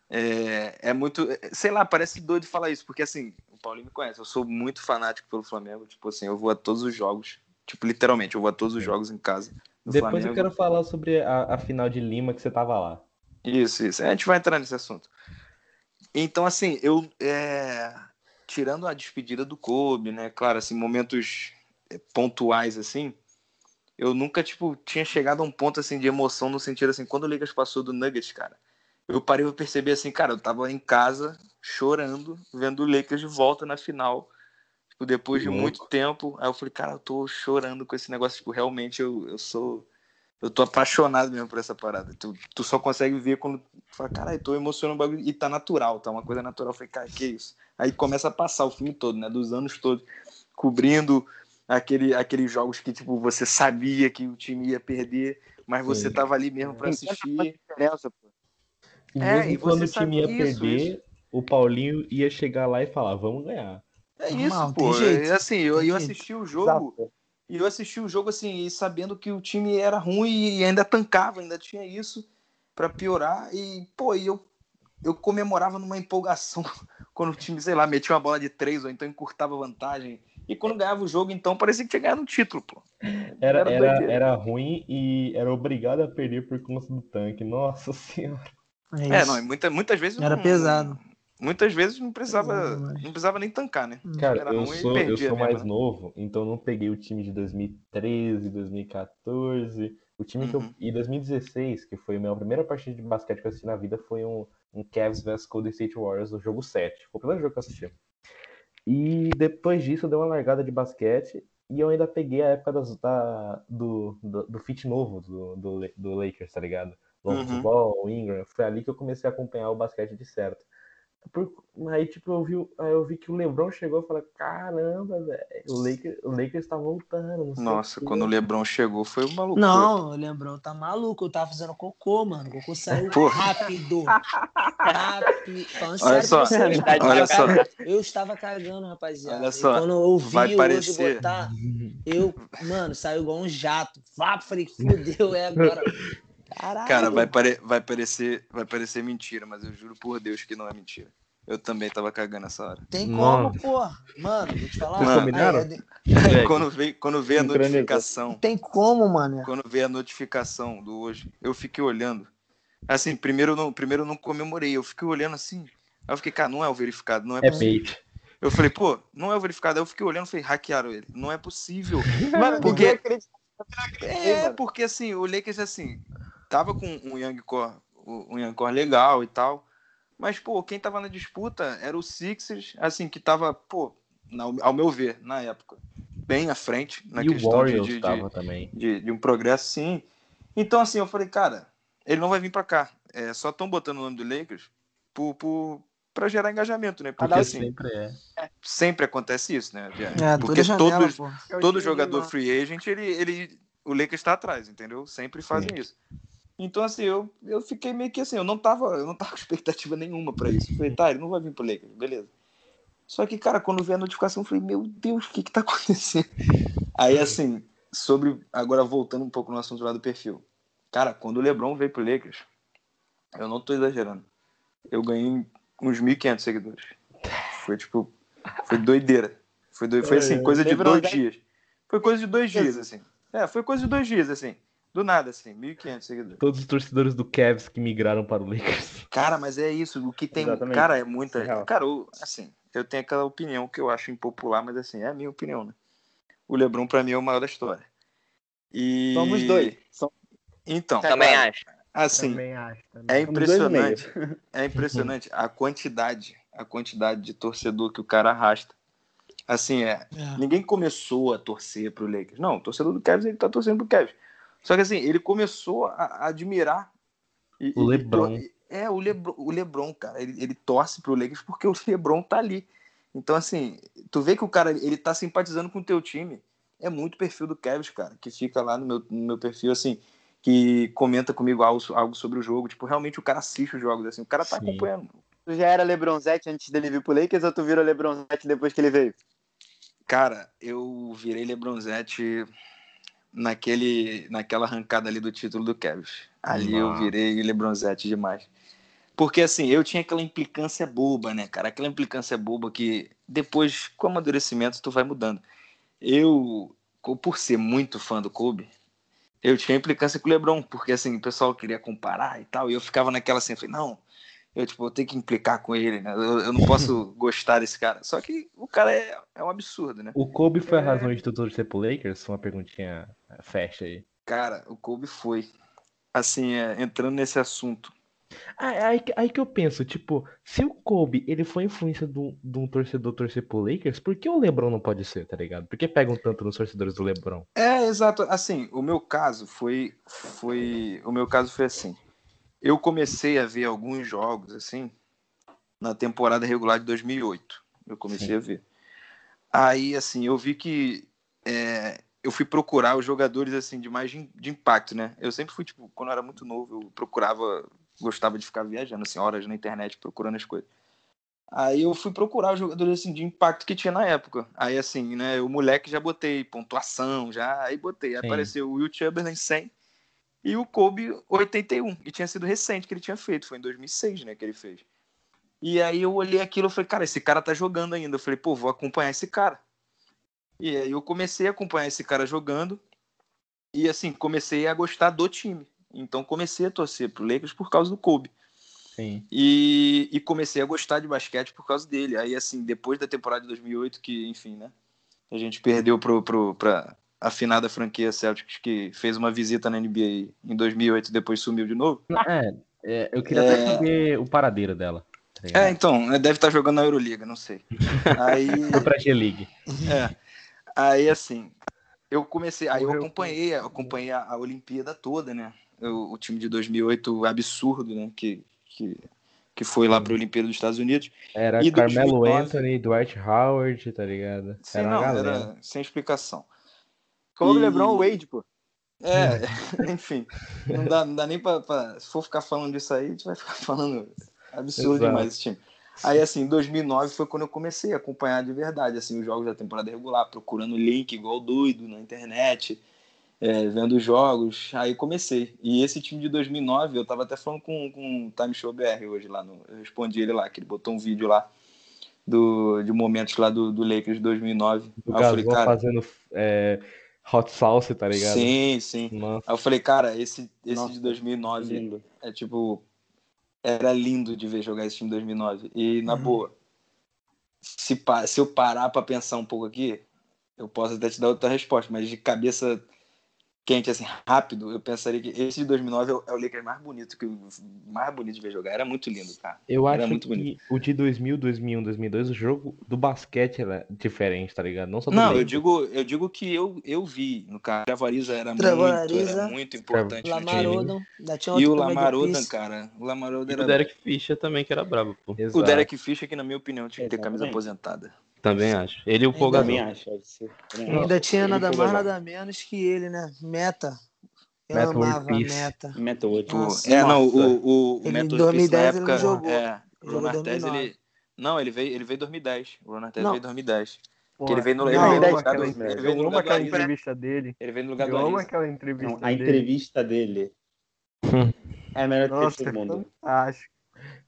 é, é muito, sei lá, parece doido falar isso, porque assim, Paulinho me conhece, eu sou muito fanático pelo Flamengo, tipo assim, eu vou a todos os jogos, tipo, literalmente, eu vou a todos os jogos em casa. Depois eu Flamengo. quero falar sobre a, a final de Lima que você tava lá. Isso, isso. A gente vai entrar nesse assunto. Então, assim, eu. é, Tirando a despedida do Kobe, né? Claro, assim, momentos é, pontuais, assim. Eu nunca, tipo, tinha chegado a um ponto, assim, de emoção no sentido, assim, quando o Lakers passou do Nuggets, cara. Eu parei pra perceber, assim, cara, eu tava em casa chorando, vendo o Lakers de volta na final. Tipo, depois de muito tempo. Aí eu falei, cara, eu tô chorando com esse negócio. Tipo, realmente eu, eu sou. Eu tô apaixonado mesmo por essa parada. Tu, tu só consegue ver quando tu fala, caralho, tô emocionando o bagulho. E tá natural, tá uma coisa natural. Eu falei, cara, que isso? Aí começa a passar o filme todo, né? Dos anos todos, cobrindo aquele, aqueles jogos que, tipo, você sabia que o time ia perder, mas você Sim. tava ali mesmo pra assistir. E É, mesmo e quando você o time ia isso, perder, isso. O Paulinho ia chegar lá e falar, vamos ganhar. É isso, tem pô. jeito, É assim, eu, eu assisti o jogo. Exato. E eu assisti o jogo assim, e sabendo que o time era ruim e ainda tancava, ainda tinha isso pra piorar. E, pô, e eu, eu comemorava numa empolgação quando o time, sei lá, metia uma bola de três ou então encurtava vantagem. E quando ganhava o jogo, então parecia que tinha ganhado um título, pô. Era, Era era, era ruim e era obrigado a perder por conta do tanque. Nossa senhora. É, É, não, e muita, muitas vezes. Era não- pesado. Muitas vezes não precisava, não precisava nem tancar, né? Cara, Era eu sou, eu sou mesmo, mais né? novo, então eu não peguei o time de 2013, 2014. O time que eu. Uhum. E 2016, que foi a minha primeira partida de basquete que eu assisti na vida, foi um, um Cavs vs Golden State Warriors no jogo 7. Foi o primeiro jogo que eu assisti. E depois disso eu dei uma largada de basquete e eu ainda peguei a época das, da, do, do, do fit novo do, do, do Lakers, tá ligado? Lonzo Uhum. Ball, Ingram. Foi ali que eu comecei a acompanhar o basquete de certo. Por- aí, tipo, eu vi, eu vi que o LeBron chegou e falei, caramba, velho, o Lakers, o Lakers tá voltando, não sei Nossa, o quê." quando o Lebron chegou, foi uma loucura. Não, o Lembrão tá maluco. Eu tava fazendo cocô, mano. O cocô saiu Pô. rápido. Rápido. Falando Olha sério só, olha eu tava só. cagando. Eu estava cagando, rapaziada. Olha E só, quando eu ouvi vai hoje parecer- botar, eu, mano, saiu igual um jato. Vá, falei, fudeu, é agora. Caralho. Cara, vai, pare- vai, parecer, vai parecer mentira, mas eu juro por Deus que não é mentira. Eu também tava cagando essa hora. Tem como, pô. Mano, vou te falar. Vocês combinaram? é Moleque, quando veio, quando veio a notificação, Tem como, mano. quando veio a notificação do hoje, eu fiquei olhando. Assim, primeiro eu não, primeiro eu não comemorei, eu fiquei olhando assim. Aí eu fiquei, cara, não é o verificado, não é É possível. bait. Eu falei, pô, não é o verificado. Aí eu fiquei olhando e falei, hackearam ele. Não é possível. Mano, Porque-. É, porque assim, o Lakers, assim, tava com um Young Core, um Young Core legal e tal. Mas, pô, quem tava na disputa era o Sixers, assim, que tava, pô, na- ao meu ver, na época, bem à frente na E o questão de, Warriors de, de, tava também. de- de um progresso, sim. Então, assim, eu falei, cara, ele não vai vir pra cá. É, só estão botando o nome do Lakers por, por, pra gerar engajamento, né? Porque, Porque assim, sempre é. sempre acontece isso, né? É, Porque janela, todos, todo jogador uma- free agent, ele, ele, o Lakers está atrás, entendeu? Sempre fazem isso. Então, assim, eu, eu fiquei meio que assim, eu não tava, eu não tava com expectativa nenhuma pra isso. Eu falei, tá, ele não vai vir pro Lakers, beleza. Só que, cara, quando veio a notificação, eu falei, meu Deus, o que que tá acontecendo? Aí, assim, sobre, agora voltando um pouco no assunto lá do perfil. Cara, quando o LeBron veio pro Lakers, eu não tô exagerando, eu ganhei uns 1.500 seguidores. Foi, tipo, foi doideira. Foi, foi assim, coisa de dois já- dias. Foi coisa de dois dias, assim. É, foi coisa de dois dias, assim. Do nada, assim, 1.500 seguidores. Todos os torcedores do Cavs que migraram para o Lakers. Cara, mas é isso. O que tem. Exatamente. Cara, é muita. É real. cara, eu, assim, eu tenho aquela opinião que eu acho impopular, mas assim, é a minha opinião, né? O Lebron, pra mim, é o maior da história. E. Somos dois. Somos Então, Também cara, acho. assim, Também acho. Também. é impressionante. É impressionante a quantidade, a quantidade de torcedor que o cara arrasta. Assim, é. É. Ninguém começou a torcer pro Lakers. Não, o torcedor do Cavs, ele tá torcendo pro Cavs. Só que assim, ele começou a, a admirar. e- O LeBron. e- é, o Lebron, o LeBron, cara. Ele, ele torce pro Lakers porque o LeBron tá ali. Então, assim, tu vê que o cara, ele tá simpatizando com o teu time. É muito perfil do Cavs, cara, que fica lá no meu, no meu perfil, assim. que comenta comigo algo, algo sobre o jogo. Tipo, realmente o cara assiste os jogos, assim, o cara tá Sim. acompanhando. Tu já era LeBronzete antes dele vir pro Lakers ou tu virou LeBronzete depois que ele veio? Cara, eu virei LeBronzete naquele, naquela arrancada ali do título do Cavs. Ali eu virei LeBronzete demais. Porque assim, eu tinha aquela implicância boba, né, cara? Aquela implicância boba que depois, com o amadurecimento, tu vai mudando. Eu, por ser muito fã do Kobe, eu tinha implicância com o LeBron, porque assim, o pessoal queria comparar e tal, e eu ficava naquela assim, eu falei, não, eu tipo, eu tenho que implicar com ele, né? Eu, eu não posso gostar desse cara. Só que o cara é, é um absurdo, né? O Kobe foi a razão de tu torcer pro Lakers? Uma perguntinha é, fecha aí. Cara, o Kobe foi. Assim, é, entrando nesse assunto. Ah, Aí, que- aí que eu penso, tipo, se o Kobe ele foi influência de um, de um torcedor torcer pro Lakers, por que o LeBron não pode ser, tá ligado? Por que pegam tanto nos torcedores do LeBron? É, exato. Assim, o meu caso foi, foi, o meu caso foi assim. Eu comecei a ver alguns jogos assim na temporada regular de 2008. Eu comecei a ver. Aí, assim, eu vi que é, eu fui procurar os jogadores assim de mais de, de impacto, né? Eu sempre fui tipo, quando eu era muito novo, eu procurava, gostava de ficar viajando assim horas na internet procurando as coisas. Aí eu fui procurar os jogadores assim, de impacto que tinha na época. Aí assim, né, o moleque já botei pontuação, já, aí botei. Aí Sim. apareceu o Will Chamberlain 100 e o Kobe 81, e tinha sido recente que ele tinha feito, foi em 2006, né, que ele fez. E aí eu olhei aquilo e falei, cara, esse cara tá jogando ainda. Eu falei, pô, vou acompanhar esse cara. E aí eu comecei a acompanhar esse cara jogando e assim, comecei a gostar do time. Então comecei a torcer pro Lakers por causa do Kobe. Sim. E, e comecei a gostar de basquete por causa dele. Aí, assim, depois da temporada de 2008, que, enfim, né? A gente perdeu pro, pro, pra afinada franquia Celtics, que fez uma visita na NBA em 2008 e depois sumiu de novo. É, é, eu queria É. até saber o paradeiro dela. tá? É, então, né, deve estar jogando na Euroliga, não sei. Aí, Foi pra G-League. é, aí assim, eu comecei, aí eu acompanhei, acompanhei a, a Olimpíada toda, né? O, o time de 2008 absurdo, né? Que, que, que foi lá para a Olimpíada dos Estados Unidos. Era E Carmelo 2009? Anthony, Dwight Howard, tá ligado? Sim, Era não, galera. era sem explicação. Como E- o LeBron Wade, pô. É, enfim, não dá, não dá nem pra, pra- Se for ficar falando disso aí, a gente vai ficar falando absurdo Exato. demais esse time. Aí, assim, em 2009 foi quando eu comecei a acompanhar de verdade, assim, os jogos da temporada regular, procurando link igual doido na internet, é, vendo os jogos. Aí comecei. E esse time de 2009, eu tava até falando com, com o Time Show BR hoje lá, no, eu respondi ele lá, que ele botou um vídeo lá do, de momentos lá do, do Lakers de 2009. O Aí eu falei, Gasol cara, fazendo é, hot sauce, tá ligado? sim, sim. Nossa, Aí eu falei, cara, esse, esse Nossa, de 2009 Lindo. é tipo. Era lindo de ver jogar esse time em 2009. E, na boa, se, se eu parar pra pensar um pouco aqui, eu posso até te dar outra resposta, mas de cabeça quente, assim, rápido, eu pensaria que esse de 2009 é o, é o Lakers mais bonito, que o mais bonito de ver jogar. Era muito lindo, cara. eu Era acho muito que bonito. o de 2000, 2001, 2002, o jogo do basquete era diferente, tá ligado? Não só do Não, eu digo, eu digo que eu, eu vi, no cara, a Variza era Trevor muito, era muito importante Lamar. Odom. E o Lamar Odom, cara, o Lamar Odom E era o Derek Fischer também, que era brabo, pô. O. Derek Fischer, que na minha opinião tinha que ter camisa aposentada. Também acho. Ele e o Paul Também acho. deve ser. Também acho. ainda tinha nada mais, nada menos que ele, né? Meta. Eu Meta amava a Peace. Meta. Meta outro. Nossa. É, não, o, o, o Ele em Method 2010 Peace na ele não época. jogou. É, o Ele jogou Ron Artest, 2009. ele. Não, ele veio, ele veio em 2010. O Ron Artest Não. veio em 2010. Pô, Que ele veio no- ele veio amo aquela do- ele veio no Eu amo lugar do aquela Ariza. entrevista dele. Ele veio no lugar do Eu amo Ariza. aquela entrevista Não, a dele. entrevista dele é a melhor Nossa, entrevista é do mundo. fantástico.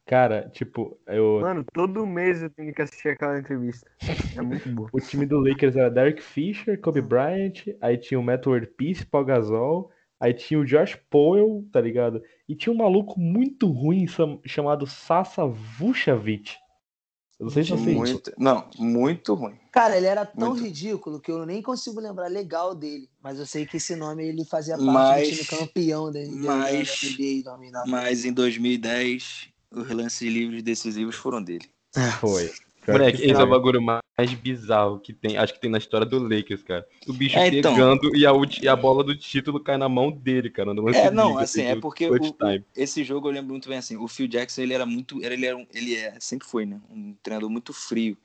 Cara, tipo, eu, Mano, todo mês eu tenho que assistir aquela entrevista. É muito boa. o time do Lakers era Derek Fisher, Kobe Bryant, aí tinha o Matt World Peace, Paul Gasol, aí tinha o Josh Powell, tá ligado? E tinha um maluco muito ruim chamado Sasa Vucevic. Eu não sei se vocês... Muito, não, muito ruim. Cara, ele era tão Muito. ridículo que eu nem consigo lembrar legal dele. Mas eu sei que esse nome ele fazia parte Mas- do time campeão da, da, mas- da NBA. Mas em 2010, os lances livres decisivos foram dele. Foi. Pior Moleque, que esse é foi. o bagulho mais bizarro que tem, acho que tem na história do Lakers, cara. O bicho É, então. pegando e, a, ulti- e a bola do título cai na mão dele, cara. No É, não, livre, assim, é porque o-. Esse jogo eu lembro muito bem assim. O Phil Jackson ele era muito, ele era um, ele é, sempre foi, né, um treinador muito frio.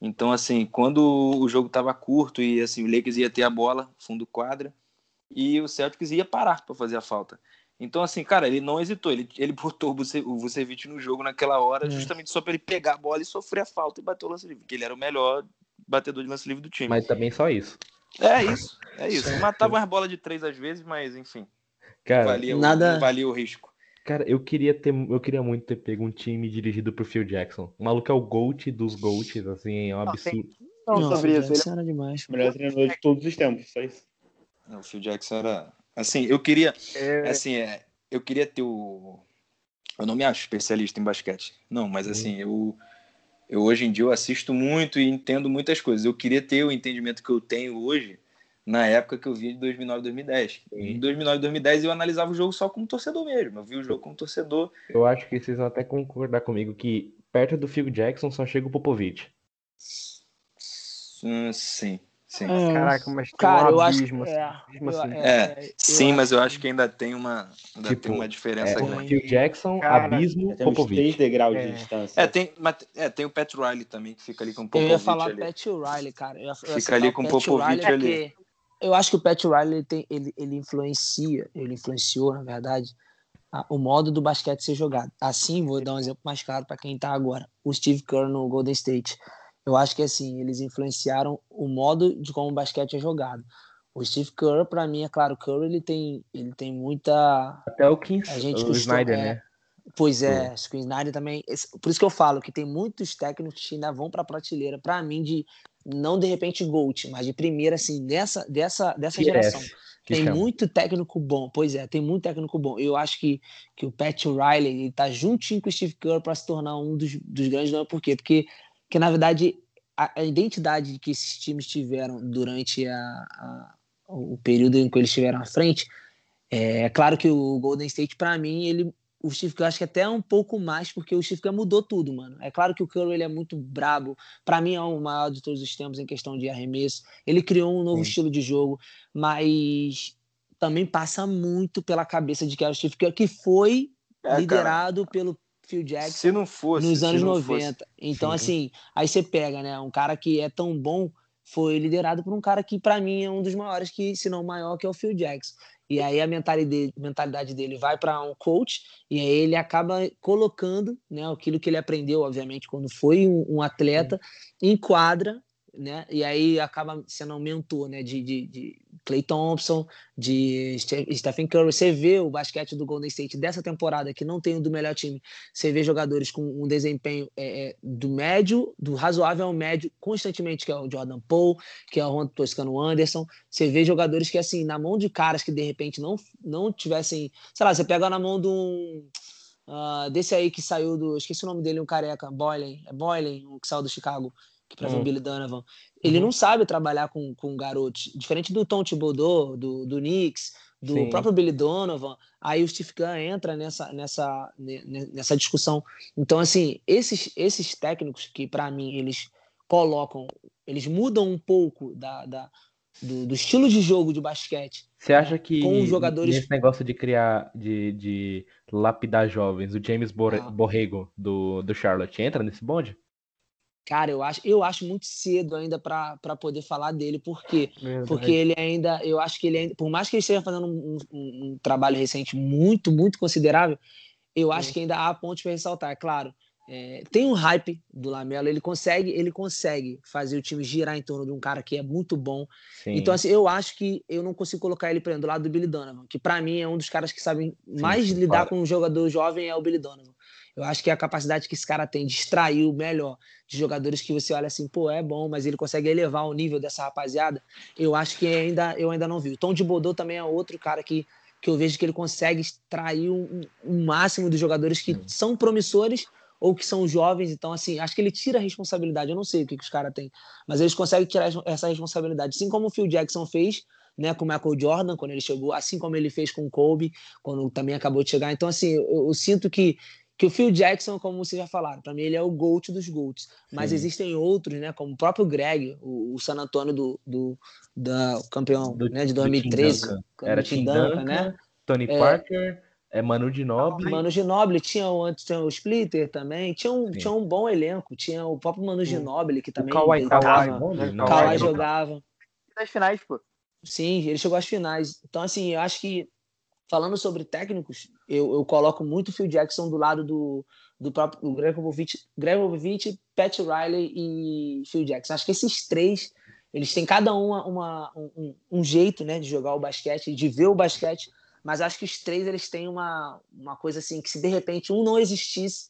Então assim, quando o jogo tava curto e assim o Lakers ia ter a bola fundo quadra, e o Celtics ia parar para fazer a falta. Então, assim, cara, ele não hesitou. Ele, ele botou o Vucevic no jogo naquela hora, é. justamente só para ele pegar a bola e sofrer a falta e bater o lance livre, porque ele era o melhor batedor de lance livre do time. Mas também só isso. É isso, é isso. Matava umas bolas de três às vezes, mas enfim. Cara, valia, nada... não valia o risco. Cara, eu queria ter, eu queria muito ter pego um time dirigido por Phil Jackson. O maluco é o GOAT dos GOATs, assim, é um absurdo. Não, Não, sobre isso. Ele Jackson era demais. O melhor treinador de todos os tempos, só isso. Não, o Phil Jackson era. Assim, eu queria. é, Assim, é, eu queria ter o. Eu não me acho especialista em basquete. Não, mas assim, eu. Eu hoje em dia eu assisto muito e entendo muitas coisas. Eu queria ter o entendimento que eu tenho hoje na época que eu vi de 2009 2010. Em 2009 2010 eu analisava o jogo só como torcedor mesmo. Eu vi o jogo como torcedor. Eu acho que vocês vão até concordar comigo que perto do Phil Jackson só chega o Popovich. Hum, sim, sim. É. Caraca, mas tem Cara, um eu acho abismo, que. assim, É, abismo, eu- assim. É, eu sim, acho mas eu acho que ainda tem uma, ainda Tipo, tem uma diferença É, grande. Phil Jackson, Cara, Abismo, Tem Popovich. degraus É. de distância. É, tem, mas, é, tem o Pat Riley também, que fica ali com o Eu Popovich ia falar ali. Pat Riley, cara. Eu ia, eu ia Fica ali o com o Popovich Riley ali. porque Eu acho que o Pat Riley ele, tem, ele, ele influencia, ele influenciou, na verdade, a- o modo do basquete ser jogado. Assim, vou dar um exemplo mais claro para quem tá agora. O Steve Kerr no Golden State. Eu acho que assim, eles influenciaram o modo de como o basquete é jogado. O Steve Kerr, para mim, é claro, o Kerr ele tem, ele tem muita Até o Kings, a gente o costuma- Snyder, é, né? Pois é, o Snyder também. Por isso que eu falo que tem muitos técnicos que ainda vão para a prateleira, para mim, de não de repente Gold, mas de primeira, assim, dessa, dessa, dessa Tier geração. Que Tem chama. muito técnico bom, pois é, tem muito técnico bom. Eu acho que, que o Pat Riley ele tá juntinho com o Steve Kerr para se tornar um dos, dos grandes nomes. Por quê? Porque, que, na verdade, a, a identidade que esses times tiveram durante a, a- o período em que eles estiveram à frente, é, é claro que o Golden State, para mim, ele o Steve Kerr acho que até um pouco mais, porque o Steve Kerr mudou tudo, mano. É claro que o Curry ele é muito brabo. Para mim é o maior de todos os tempos em questão de arremesso. Ele criou um novo Sim. estilo de jogo, mas também passa muito pela cabeça de que era o Steve Kerr, que foi É, cara. liderado pelo Phil Jackson Se não fosse. nos anos não 90. Então, Sim. assim, aí você pega, né? Um cara que é tão bom foi liderado por um cara que, para mim, é um dos maiores, que, se não maior, que é o Phil Jackson. E aí a mentalidade, dele vai para um coach e aí ele acaba colocando né, aquilo que ele aprendeu, obviamente, quando foi um, um atleta, em quadra, né? E aí acaba sendo um mentor né, de, de, de Clay Thompson, de Ste- Stephen Curry. Você vê o basquete do Golden State dessa temporada, que não tem o do melhor time, você vê jogadores com um desempenho é, é, do médio, do razoável ao médio, constantemente, que é o Jordan Poole, que é o Ron Toscano Anderson. Você vê jogadores que, assim, na mão de caras que de repente não, não tivessem. Sei lá, você pega na mão de um. ah, desse aí que saiu do. Esqueci o nome dele, um careca, Boylen. É Boylen, o que saiu do Chicago, que pra ver o Hum. Billy Donovan. Ele Uhum. não sabe trabalhar com, com garotos. Diferente do Tom Thibodeau, do, do Knicks, do Sim. próprio Billy Donovan. Aí o Steve Kerr entra nessa, nessa, ne- ne- nessa discussão. Então, assim, esses, esses técnicos que, para mim, eles colocam, eles mudam um pouco da, da- do, do estilo de jogo de basquete. Você acha que Com os jogadores- nesse negócio de criar, de, de lapidar jovens, o James Ah. Borrego do, do Charlotte entra nesse bonde? Cara, eu acho, eu acho muito cedo ainda para poder falar dele, porque Verdade. porque ele ainda, eu acho que ele ainda, por mais que ele esteja fazendo um, um- um trabalho recente muito, muito considerável, eu acho que ainda há pontos para ressaltar. Claro, é, tem um hype do Lamelo, ele consegue, ele consegue fazer o time girar em torno de um cara que é muito bom. Sim. Então, assim, eu acho que eu não consigo colocar ele por exemplo, do lado do Billy Donovan, que para mim é um dos caras que sabem mais sim, lidar claro. com um jogador jovem é o Billy Donovan. Eu acho que a capacidade que esse cara tem de extrair o melhor de jogadores que você olha assim, pô, é bom, mas ele consegue elevar o nível dessa rapaziada. Eu acho que ainda eu ainda não vi. O Tom de Bodô também é outro cara que, que eu vejo que ele consegue extrair um, um máximo dos jogadores que são promissores ou que são jovens. Então, assim, acho que ele tira a responsabilidade. Eu não sei o que, que os caras têm, mas eles conseguem tirar essa responsabilidade. Assim como o Phil Jackson fez, né, com o Michael Jordan, quando ele chegou, assim como ele fez com o Kobe, quando também acabou de chegar. Então, assim, eu, eu sinto que que o Phil Jackson, como vocês já falaram, para mim ele é o GOAT dos GOATs. Mas Sim. existem outros, né? Como o próprio Greg, o, o San Antônio do, do da, o campeão Do- né, de do Tim 2013. Duncan. do Era Tim Tim Duncan, Duncan, né? Tony É. Parker, é Manu Ginobili. Mano Ginobili, tinha o, antes tinha o Splitter também, tinha um, Sim. tinha um bom elenco, tinha o próprio Mano Ginobili, que O também Kawhi deitava. Kawhi, Kawhi, Kawhi Kawhi jogava. Das finais, pô. Sim, ele chegou às finais. Então, assim, eu acho que, falando sobre técnicos, eu, eu coloco muito o Phil Jackson do lado do, do próprio do Greg Popovich, Pat Riley e Phil Jackson. Acho que esses três, eles têm cada uma, uma um, um, jeito né, de jogar o basquete, de ver o basquete, mas acho que os três eles têm uma, uma coisa assim, que se de repente um não existisse,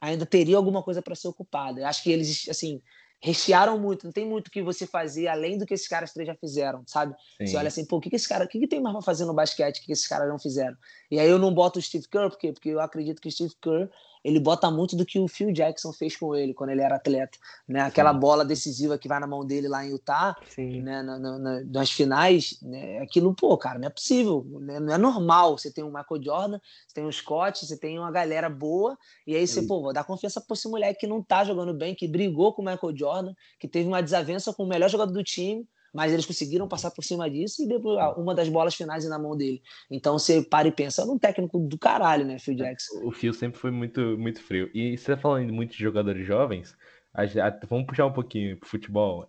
ainda teria alguma coisa para ser ocupada. Acho que eles, assim, rechearam muito, não tem muito que você fazer além do que esses caras três já fizeram, sabe? Sim. Você olha assim, pô, o que, que esse cara, o que, que tem mais pra fazer no basquete que esses caras não fizeram? E aí eu não boto o Steve Kerr, por quê? Porque eu acredito que o Steve Kerr ele bota muito do que o Phil Jackson fez com ele quando ele era atleta, né? Aquela Sim. bola decisiva que vai na mão dele lá em Utah, Sim. né? Na, na, nas finais, né? Aquilo, pô, cara, não é possível, né? não é normal. Você tem um Michael Jordan, você tem um Scott, você tem uma galera boa, e aí você, Sim. pô, vou dar confiança pra esse moleque que não tá jogando bem, que brigou com o Michael Jordan, que teve uma desavença com o melhor jogador do time, mas eles conseguiram passar por cima disso e depois uma das bolas finais na mão dele. Então você para e pensa, é um técnico do caralho, né, Phil Jackson? O Phil sempre foi muito, muito frio. E você tá falando muito de jogadores jovens, a, a, vamos puxar um pouquinho pro futebol.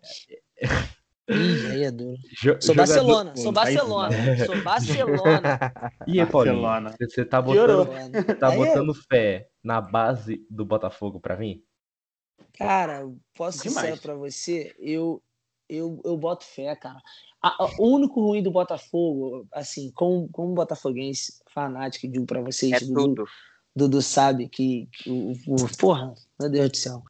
Ih, aí é duro. Jo sou Barcelona, sou Barcelona, sou Barcelona. E aí, Paulinho, você tá botando, tá é botando fé na base do Botafogo pra mim? Cara, posso ser sincero pra você, eu, eu, eu boto fé, cara. A, a, o único ruim do Botafogo, assim, como, como botafoguense fanático, digo pra vocês, é Dudu, Dudu sabe que, que o, o, Porra, meu Deus do céu.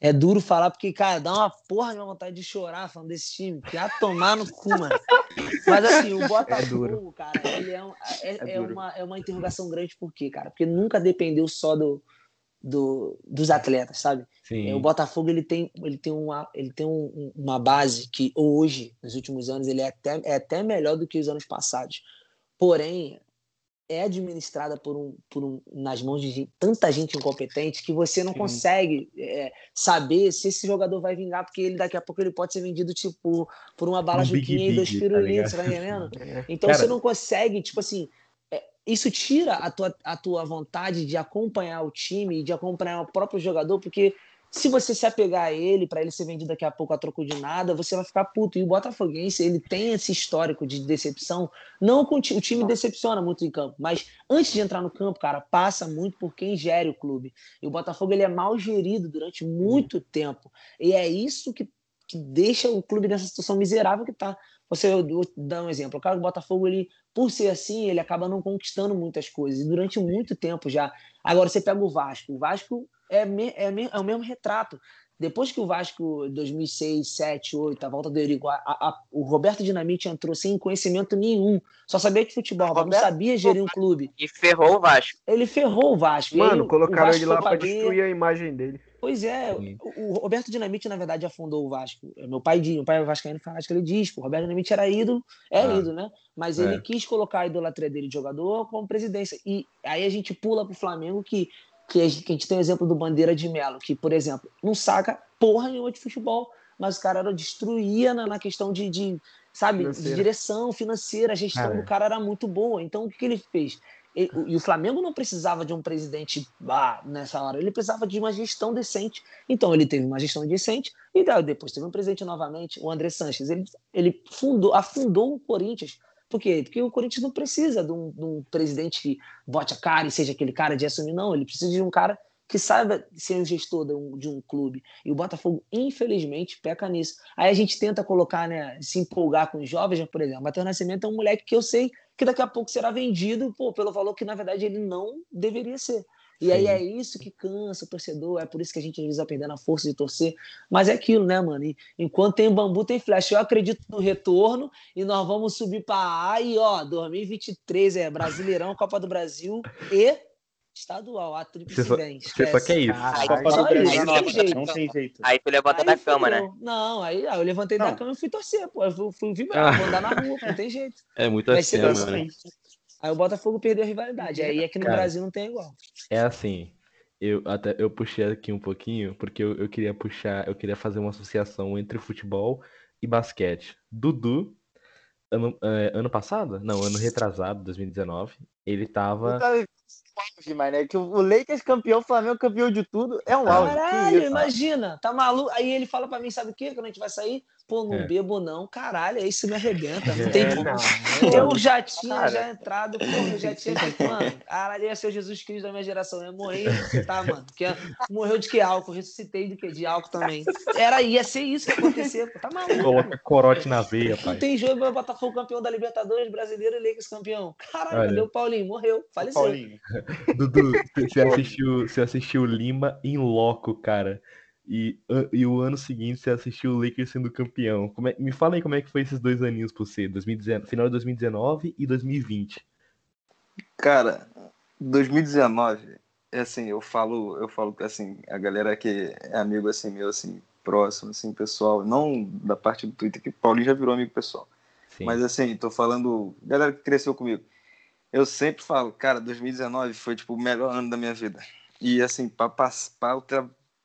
É duro falar, porque, cara, dá uma porra de uma vontade de chorar falando desse time, que a tomar no cu, mano. Mas assim, o Botafogo, é cara, ele é, um, é, é, é uma, é uma interrogação grande, por quê, cara? Porque nunca dependeu só do, do, dos atletas, sabe? É, o Botafogo ele tem, ele tem, uma, ele tem um, uma base que hoje, nos últimos anos, ele é até, é até melhor do que os anos passados. Porém, é administrada por um, por um, nas mãos de tanta gente incompetente que você não Sim. consegue é, saber se esse jogador vai vingar, porque ele daqui a pouco ele pode ser vendido tipo por uma bala um juquinha e dois tá pirulitos, tá, tá entendendo? É. Então Cara, você não consegue, tipo assim, isso tira a tua, a tua vontade de acompanhar o time, de acompanhar o próprio jogador, porque se você se apegar a ele, para ele ser vendido daqui a pouco a troco de nada, você vai ficar puto. E o Botafoguense, ele tem esse histórico de decepção. Não o time decepciona muito em campo, mas antes de entrar no campo, cara, passa muito por quem gere o clube. E o Botafogo ele é mal gerido durante muito tempo. E é isso que, que deixa o clube nessa situação miserável que tá. Você vou dar um exemplo. O cara do Botafogo, ele, por ser assim, ele acaba não conquistando muitas coisas. E durante muito tempo já. Agora você pega o Vasco. O Vasco é, me, é, me, é o mesmo retrato. Depois que o Vasco, 2006, 7, 8, a volta do Eurico, a, a, o Roberto Dinamite entrou sem conhecimento nenhum. Só sabia de futebol, Roberto, não sabia gerir um clube. E ferrou o Vasco. Ele ferrou o Vasco. Mano, ele, colocaram Vasco ele lá para destruir a imagem dele. Pois é, o, o, Roberto Dinamite, na verdade, afundou o Vasco. Meu pai, meu pai é vascaíno fanático, ele diz que o Roberto Dinamite era ídolo, é ah, ídolo, né? Mas é. ele quis colocar a idolatria dele de jogador como presidência. E aí a gente pula pro Flamengo que, que, a gente tem o exemplo do Bandeira de Melo, que, por exemplo, não saca porra nenhuma de futebol, mas o cara era destruía na, na questão de, de sabe, financeira. de direção financeira, a gestão do cara era muito boa. Então o que, que ele fez? E o Flamengo não precisava de um presidente nessa hora, ele precisava de uma gestão decente. Então ele teve uma gestão decente e depois teve um presidente novamente, o André Sanches. Ele, ele fundou, afundou o Corinthians. Por quê? Porque o Corinthians não precisa de um, de um presidente que bote a cara e seja aquele cara de assumir, não. Ele precisa de um cara que saiba ser um gestor de um, de um, clube. E o Botafogo, infelizmente, peca nisso. Aí a gente tenta colocar, né, se empolgar com os jovens, por exemplo. Matheus Nascimento é um moleque que eu sei que daqui a pouco será vendido pô, pelo valor que, na verdade, ele não deveria ser. E Sim. aí é isso que cansa o torcedor, é por isso que a gente às vezes vai perdendo a força de torcer. Mas é aquilo, né, mano? E, enquanto tem bambu, tem flash. Eu acredito no retorno e nós vamos subir para A e, ó, 2023 é Brasileirão, Copa do Brasil e estadual, a tríplice você vem. Você só quer isso. Ah, aí, só isso, aí, não, tem não tem jeito. Aí tu levanta da cama, né? Não, aí, aí eu levantei não. da cama e fui torcer, pô. Eu fui, fui vibrar, ah. vou andar na rua, não tem jeito. É muito assim, mano. Aí o Botafogo perdeu a rivalidade. Aí aqui no Cara, Brasil não tem igual. É assim. Eu até eu puxei aqui um pouquinho, porque eu, eu queria puxar, eu queria fazer uma associação entre futebol e basquete. Dudu, ano, é, ano passado? Não, ano retrasado, 2019, ele tava auge, mano. É que o Lakers campeão, o Flamengo campeão de tudo, é um auge. Caralho, imagina, tá maluco. Aí ele fala pra mim, sabe o quê? Quando a gente vai sair, Pô, não É. bebo não, caralho, aí isso me arrebenta. Não É, tem não, como. Eu já tinha Cara. já entrado, porra, eu já tinha tipo, mano, caralho, ia ser o Jesus Cristo da minha geração. Eu ia morrer e ressuscitar, mano. Porque morreu de que álcool? Ressuscitei de que? De álcool também. Era, ia ser isso que ia acontecer, pô. Tá maluco. Coloca corote na veia, Não pai. tem jogo para Botafogo campeão da Libertadores, brasileiro e Lakers campeão. Caralho, Olha. cadê o Paulinho? Morreu, faleceu. Paulinho. Dudu, você assistiu, você assistiu Lima em loco, cara. E, e o ano seguinte você assistiu o Lakers sendo campeão. Como é- me fala aí como é que foi esses dois aninhos pra você, 2019, final de 2019 e 2020. Cara, 2019, é assim, eu falo, eu falo assim, a galera que é amigo assim meu assim, próximo assim, pessoal, não da parte do Twitter que o Paulinho já virou amigo pessoal. Sim. Mas assim, tô falando, galera que cresceu comigo. Eu sempre falo, cara, 2019 foi tipo o melhor ano da minha vida. E assim, pra,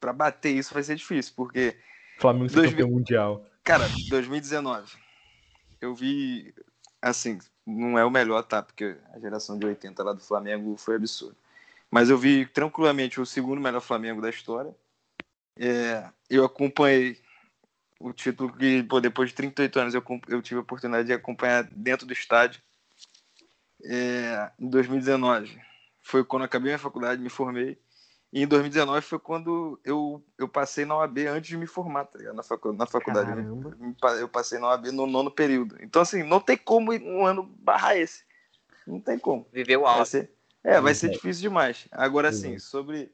pra bater isso vai ser difícil, porque Flamengo ser 2000 campeão mundial. Cara, 2019. Eu vi, assim, não é o melhor, tá? Porque a geração de 80 lá do Flamengo foi absurda. Mas eu vi tranquilamente o segundo melhor Flamengo da história. É, eu acompanhei o título que, pô, depois de 38 anos, eu, eu tive a oportunidade de acompanhar dentro do estádio. É, em 2019 foi quando acabei minha faculdade, me formei. E em 2019 foi quando eu, eu passei na OAB antes de me formar, tá ligado? Na, facu na faculdade. Eu, eu passei na OAB no nono período. Então, assim, não tem como um ano barrar esse. Não tem como. Viveu Vai alto. é, vai ser Exato. difícil demais. Agora, assim, Exato. sobre.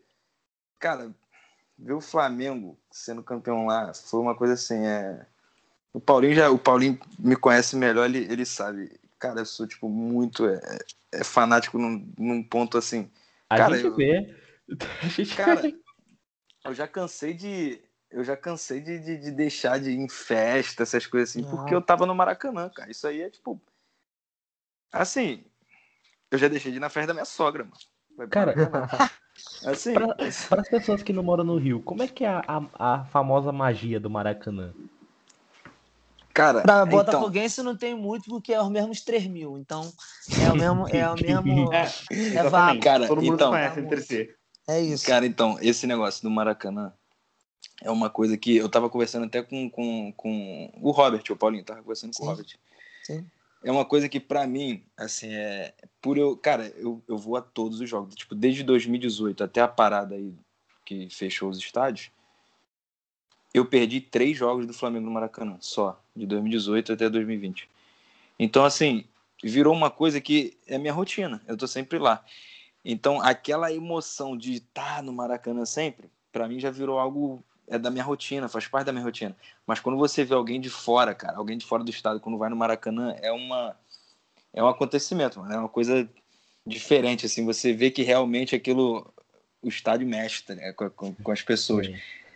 Cara, ver o Flamengo sendo campeão lá foi uma coisa assim. É... O Paulinho já. O Paulinho me conhece melhor, ele, ele sabe. Cara, eu sou, tipo, muito. É, é fanático num, num ponto assim. A Cara, gente eu- vê. Cara, eu já cansei de. Eu já cansei de, de, de deixar de ir em festa, essas coisas assim, Ah. porque eu tava no Maracanã, cara. Isso aí é tipo. Assim, eu já deixei de ir na festa da minha sogra, mano. Cara, assim, Para as pessoas que não moram no Rio, como é que é a, a, a famosa magia do Maracanã? cara, Pra então, Botafoguense não tem muito, porque é os mesmos 3 mil. Então, é o mesmo. É o mesmo. É, É vago. Cara, Todo mundo então- conhece entre si. É isso. Cara, então, esse negócio do Maracanã é uma coisa que eu tava conversando até com, com, com o Robert, o Paulinho, tava conversando com o Sim. Robert. Sim. É uma coisa que pra mim, assim, é por eu, cara, eu, eu vou a todos os jogos, tipo, desde 2018 até a parada aí que fechou os estádios, eu perdi três jogos do Flamengo no Maracanã, só, de 2018 até 2020. Então, assim, virou uma coisa que é minha rotina, eu tô sempre lá. Então, aquela emoção de estar no Maracanã sempre, pra mim já virou algo é da minha rotina, faz parte da minha rotina. Mas quando você vê alguém de fora, cara, alguém de fora do estado, quando vai no Maracanã, é uma é um acontecimento, mano, é uma coisa diferente, assim, você vê que realmente aquilo o estádio mexe tá ligado? com, com, com as pessoas.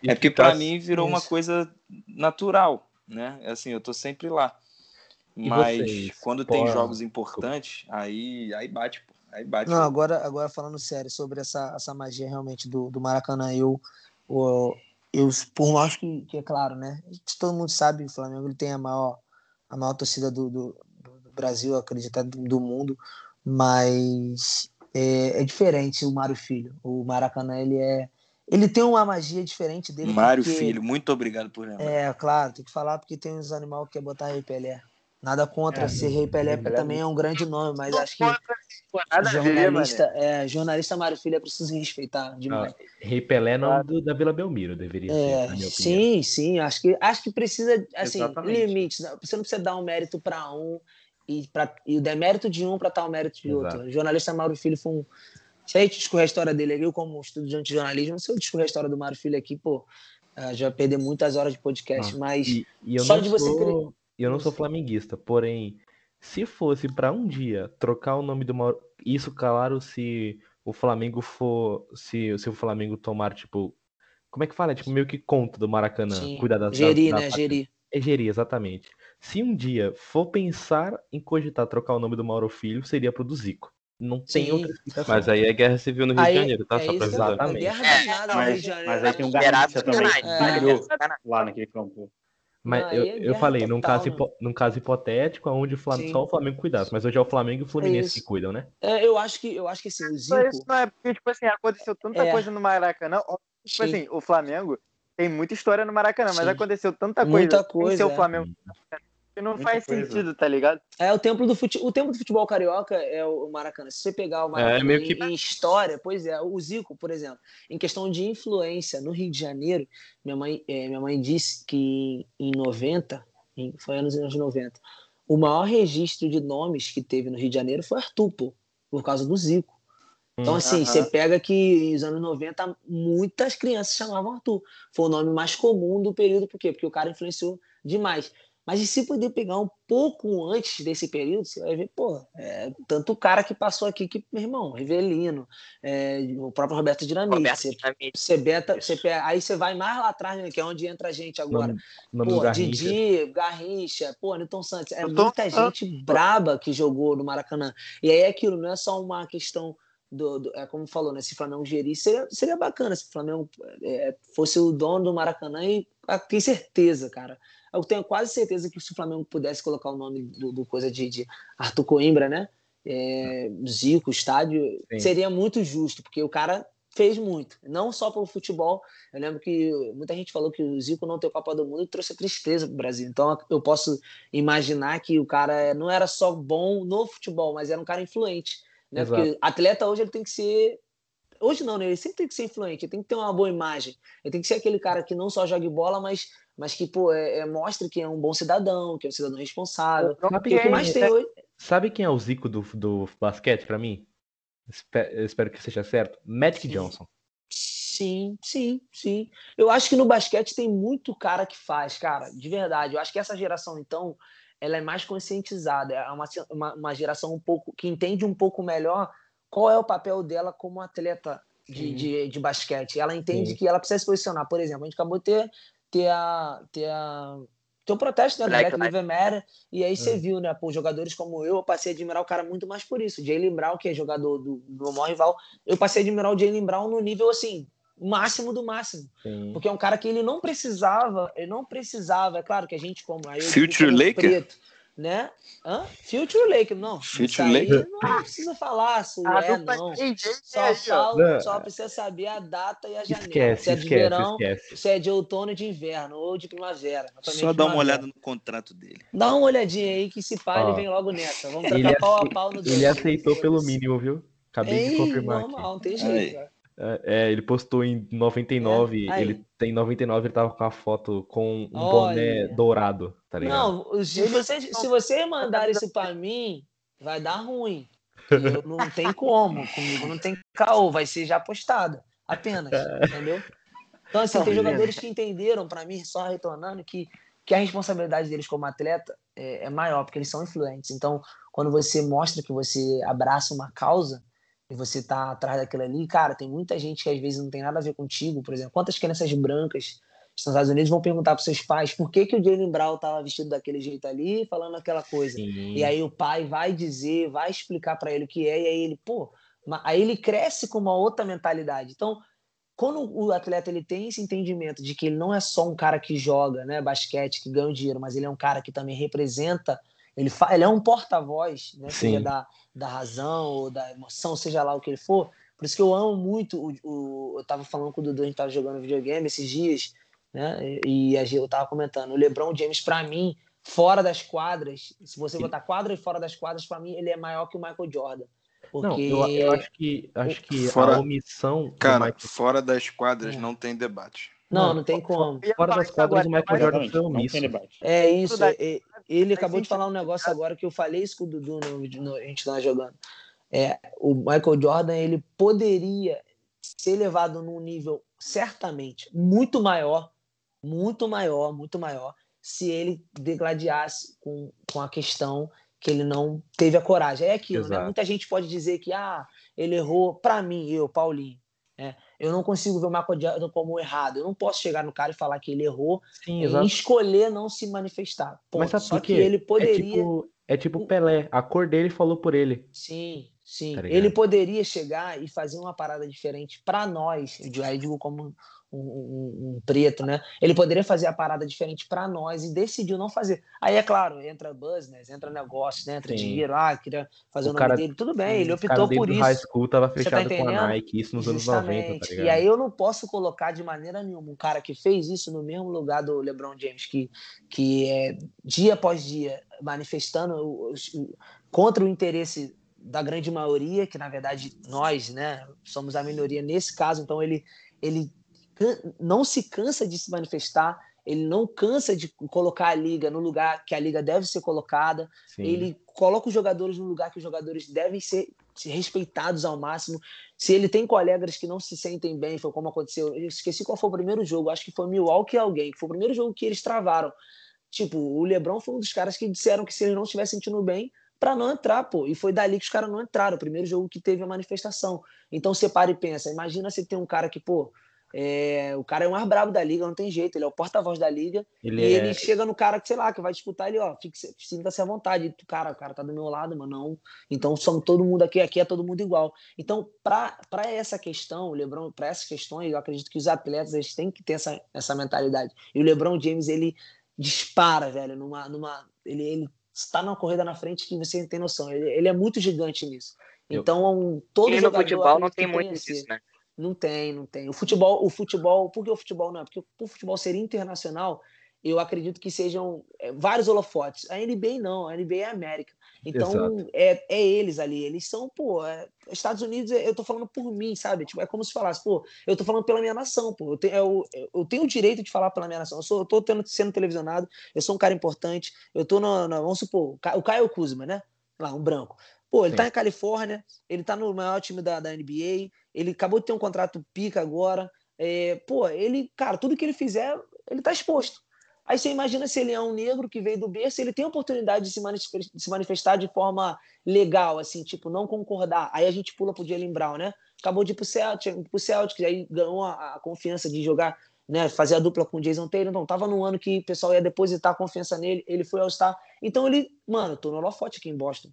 É porque ficar- pra mim virou uma coisa natural, né? Assim, eu tô sempre lá. Mas vocês? quando tem Qual- jogos importantes, aí aí bate, pô. Aí bate. Não, agora, agora falando sério sobre essa, essa magia realmente do, do Maracanã, eu, eu, eu por mais que, que é claro, né? Todo mundo sabe, o Flamengo ele tem a maior, a maior torcida do, do, do Brasil, acredito até do, do mundo, mas é, é diferente o Mário Filho. O Maracanã, ele é. Ele tem uma magia diferente dele. Mário porque- Filho, muito obrigado por lembrar. É, claro, tem que falar porque tem uns animais que quer botar Rei Pelé. Nada contra É, ser Rei Pelé, Pelé também é um grande nome, mas acho que nada a ver, jornalista, mano. é, jornalista Mário Filho é preciso respeitar demais. Rei Pelé não do, da Vila Belmiro, deveria ser, É, opinião. sim, sim, acho que, acho que precisa, assim, Exatamente. limites. né? Você não precisa dar um mérito para um e, pra, e o demérito de um para tal mérito de Exato. outro. O jornalista Mário Filho foi um. Se a gente discorrer a história dele aqui, eu como estudante de jornalismo, se eu discorrer a história do Mário Filho aqui, pô, ah, já perder muitas horas de podcast, Ah, mas E, e eu Só não de você sou, eu não sou flamenguista, porém, se fosse pra um dia trocar o nome do Mauro, isso claro se o Flamengo for, se, se o Flamengo tomar tipo, como é que fala? Tipo meio que conta do Maracanã, sim, cuidar das gerir, da, né? da- Gerir. É gerir, exatamente. Se um dia for pensar em cogitar trocar o nome do Mauro Filho, seria pro do Zico. Não tem Sim. outra explicação. Mas aí é guerra civil no Rio Aí, de Janeiro, tá? é Só pra avisar. Exatamente. É, de Janeiro. Mas aí tem um Liberado Garrincha também. É. Lá naquele campo. Mas Não, aí eu, é eu falei, num total, caso, né? num caso hipotético, onde o Flamengo, só o Flamengo cuidasse. Mas hoje é o Flamengo e o Fluminense isso. que cuidam, né? É, eu acho que eu acho que assim, o Zico. isso não é porque, tipo assim, aconteceu tanta É. coisa no Maracanã. Tipo Sim. assim, o Flamengo tem muita história no Maracanã, mas Sim. aconteceu tanta coisa. Muita coisa, ser o é. Flamengo não Muita faz coisa. sentido, tá ligado? É o templo do fute... o templo do futebol carioca é o Maracanã. Se você pegar o Maracanã meio em- que- em, história, pois é, o Zico, por exemplo, em questão de influência no Rio de Janeiro, minha mãe, eh, minha mãe disse que em 90, em- foi anos anos 90, o maior registro de nomes que teve no Rio de Janeiro foi Arthur, pô, por causa do Zico. Então, assim, Aham. você pega que nos anos 90 muitas crianças chamavam Arthur. Foi o nome mais comum do período, por quê? Porque o cara influenciou demais. Mas e se poder pegar um pouco antes desse período, você vai ver, pô, é, tanto o cara que passou aqui que, meu irmão, Rivelino, é, o próprio Roberto Dinamite. Roberto Você, Dinamite. você beta, você pega, aí você vai mais lá atrás, né, que é onde entra a gente agora. Nome, Pô, Garrincha. Didi, Garrincha, pô, Newton Santos. É tô- muita gente braba que jogou no Maracanã. E aí é aquilo, não é só uma questão do. do- é como falou, né? Se o Flamengo gerir, seria, seria bacana se o Flamengo é, fosse o dono do Maracanã e ah, tenho certeza, cara. Eu tenho quase certeza que se o Flamengo pudesse colocar o nome do, do coisa de, de Arthur Coimbra, né? É, Zico, estádio, Sim. seria muito justo, porque o cara fez muito, não só pelo futebol. Eu lembro que muita gente falou que o Zico não ter Copa do Mundo trouxe tristeza para o Brasil. Então eu posso imaginar que o cara não era só bom no futebol, mas era um cara influente. Né? Exato. Porque atleta hoje ele tem que ser. Hoje não, né? Ele sempre tem que ser influente, ele tem que ter uma boa imagem. Ele tem que ser aquele cara que não só joga bola, mas, mas que pô, é, é- mostre que é um bom cidadão, que é um cidadão responsável. Sabe que quem- mais tem hoje. Sabe quem é o Zico do, do basquete pra mim? Espe- eu espero que seja certo. Magic. Johnson. Sim, sim, sim. Eu acho que no basquete tem muito cara que faz, cara, de verdade. Eu acho que essa geração, então, ela é mais conscientizada. É uma, uma, uma geração um pouco que entende um pouco melhor qual é o papel dela como atleta de, de, de basquete. Ela entende Sim. que ela precisa se posicionar. Por exemplo, a gente acabou de ter, ter a. Ter a tem um protesto né, do Black Black Lives Matter, e aí você É. viu, né, por jogadores como eu, eu passei a admirar o cara muito mais por isso. Jalen Brown, que é jogador do, do meu maior rival, eu passei a admirar o Jalen Brown no nível, assim, máximo do máximo. Sim. Porque é um cara que ele não precisava, ele não precisava, é claro que a gente como aí Future Laker? preto, né? Hã? Future Laker, não. Future Laker? Não precisa falar se A é, não. AJ Só, fala- só precisa saber a data e a janela. Esquece, se é de esquece, verão, esquece. se é de outono e de inverno, ou de primavera. Só dá uma primavera. olhada no contrato dele. Dá uma olhadinha aí que se pá, ele vem logo nessa. Vamos Ele, pau a pau no ele aceitou pelo mínimo, viu? Acabei de Ei, confirmar aqui. normal, não tem jeito, cara. É, é, ele postou em 99, É, ele tem 99, ele tava com a foto com um Olha. boné dourado, tá ligado? Não, se você, se você mandar isso pra mim, vai dar ruim. Eu não tem como, comigo não tem caô, vai ser já postado, apenas, entendeu? Então, assim, Não, tem beleza. jogadores que entenderam, pra mim, só retornando, que, que a responsabilidade deles como atleta é, é maior, porque eles são influentes. Então, quando você mostra que você abraça uma causa e você tá atrás daquilo ali, cara, tem muita gente que às vezes não tem nada a ver contigo, por exemplo. Quantas crianças brancas nos Estados Unidos vão perguntar para seus pais por que, que o Jalen Brown tava vestido daquele jeito ali, falando aquela coisa. Sim. E aí o pai vai dizer, vai explicar para ele o que é, e aí ele, pô, aí ele cresce com uma outra mentalidade. Então, quando o atleta ele tem esse entendimento de que ele não é só um cara que joga, né, basquete, que ganha dinheiro, mas ele é um cara que também representa, ele, fa- ele é um porta-voz, né, seja Sim. da, da razão ou da emoção, seja lá o que ele for. Por isso que eu amo muito o, o eu tava falando com o Dudu, a gente tava jogando videogame esses dias, né? E gente- eu tava comentando, o LeBron James para mim, fora das quadras, se você botar quadra e fora das quadras, para mim ele é maior que o Michael Jordan. Porque Não, eu, eu acho que, acho que Fora- a omissão Cara, Michael- fora das quadras É. não tem debate. não, Não, não tem como. Fora falar das quadras, o Michael Jordan foi omisso. tem debate. É isso. É- é- ele acabou de falar um negócio agora que eu falei isso com o Dudu no, no- a gente tava jogando. É, o Michael Jordan ele poderia ser levado num nível certamente muito maior, muito maior, muito maior, se ele degladiasse com, com a questão que ele não teve a coragem. É aquilo, né? Muita gente pode dizer que ah, ele errou. Para mim, eu, Paulinho, né? eu não consigo ver o Michael Jordan como errado. Eu não posso chegar no cara e falar que ele errou Sim, e exato. escolher não se manifestar. Ponto. Mas sabe Só que ele É poderia. tipo, é tipo Pelé, a cor dele falou por ele. Sim, sim. Tá ele poderia chegar e fazer uma parada diferente para nós. Eu aí digo como um, um, um preto, né? Ele poderia fazer a parada diferente para nós e decidiu não fazer. Aí, é claro, entra business, entra negócio, né? entra Sim. dinheiro, ah, queria fazer o, O nome cara- dele, tudo bem, ele optou por desde o isso. high school tava tá fechado com a? Nike, isso nos anos 90, tá Justamente. ligado? E aí eu não posso colocar de maneira nenhuma um cara que fez isso no mesmo lugar do LeBron James, que, que é dia após dia manifestando o- contra o interesse da grande maioria, que na verdade nós, né, somos a minoria nesse caso, então ele, ele não se cansa de se manifestar, ele não cansa de colocar a liga no lugar que a liga deve ser colocada, Sim. ele coloca os jogadores no lugar que os jogadores devem ser respeitados ao máximo. Se ele tem colegas que não se sentem bem, foi como aconteceu. Eu esqueci qual foi o primeiro jogo, acho que foi Milwaukee alguém, que foi o primeiro jogo que eles travaram. Tipo, o LeBron foi um dos caras que disseram que se ele não estiver sentindo bem, para não entrar, pô. E foi dali que os caras não entraram, o primeiro jogo que teve a manifestação. Então você para e pensa, imagina se tem um cara que, pô, é, o cara é o mais brabo da liga, não tem jeito, ele é o porta-voz da liga, Ele e é- ele chega no cara que, sei lá, que vai disputar ele, ó, sinta-se à vontade. E cara, o cara tá do meu lado, mano, não. Então somos todo mundo aqui, aqui é todo mundo igual. Então, para essa questão, o LeBron, para essas questões, eu acredito que os atletas eles têm que ter essa, essa mentalidade. E o LeBron James, ele dispara, velho, numa. numa ele, ele está numa corrida na frente que você não tem noção. Ele, ele é muito gigante nisso. Então, todo E no jogador futebol não tem muito disso, né? Não tem, não tem. O futebol, o futebol, por que o futebol não? Porque o futebol ser internacional, eu acredito que sejam é, vários holofotes. A NBA não, a NBA é a América. Então, Exato. é, é eles ali, eles são, pô, é- Estados Unidos, eu tô falando por mim, sabe? Tipo, é como se falasse, pô, eu tô falando pela minha nação, pô, eu tenho, eu, eu tenho o direito de falar pela minha nação. Eu, sou, eu tô tendo, sendo televisionado, eu sou um cara importante, eu tô no, no- vamos supor, o Ca- o Caio Kuzma, né? Lá, um branco. Pô, ele Sim. tá em Califórnia, ele tá no maior time da, da NBA, ele acabou de ter um contrato pica agora. É, pô, ele, cara, tudo que ele fizer, ele tá exposto. Aí você imagina se ele é um negro que veio do berço, ele tem a oportunidade de se manifestar, de se manifestar de forma legal, assim, tipo, não concordar. Aí a gente pula pro Jalen Brown, né? Acabou de ir pro Celtics, pro Celtics aí ganhou a, a confiança de jogar, né? Fazer a dupla com o Jason Taylor. Então, tava no ano que o pessoal ia depositar a confiança nele, ele foi ao Star. Então ele, mano, tô no holofote aqui em Boston.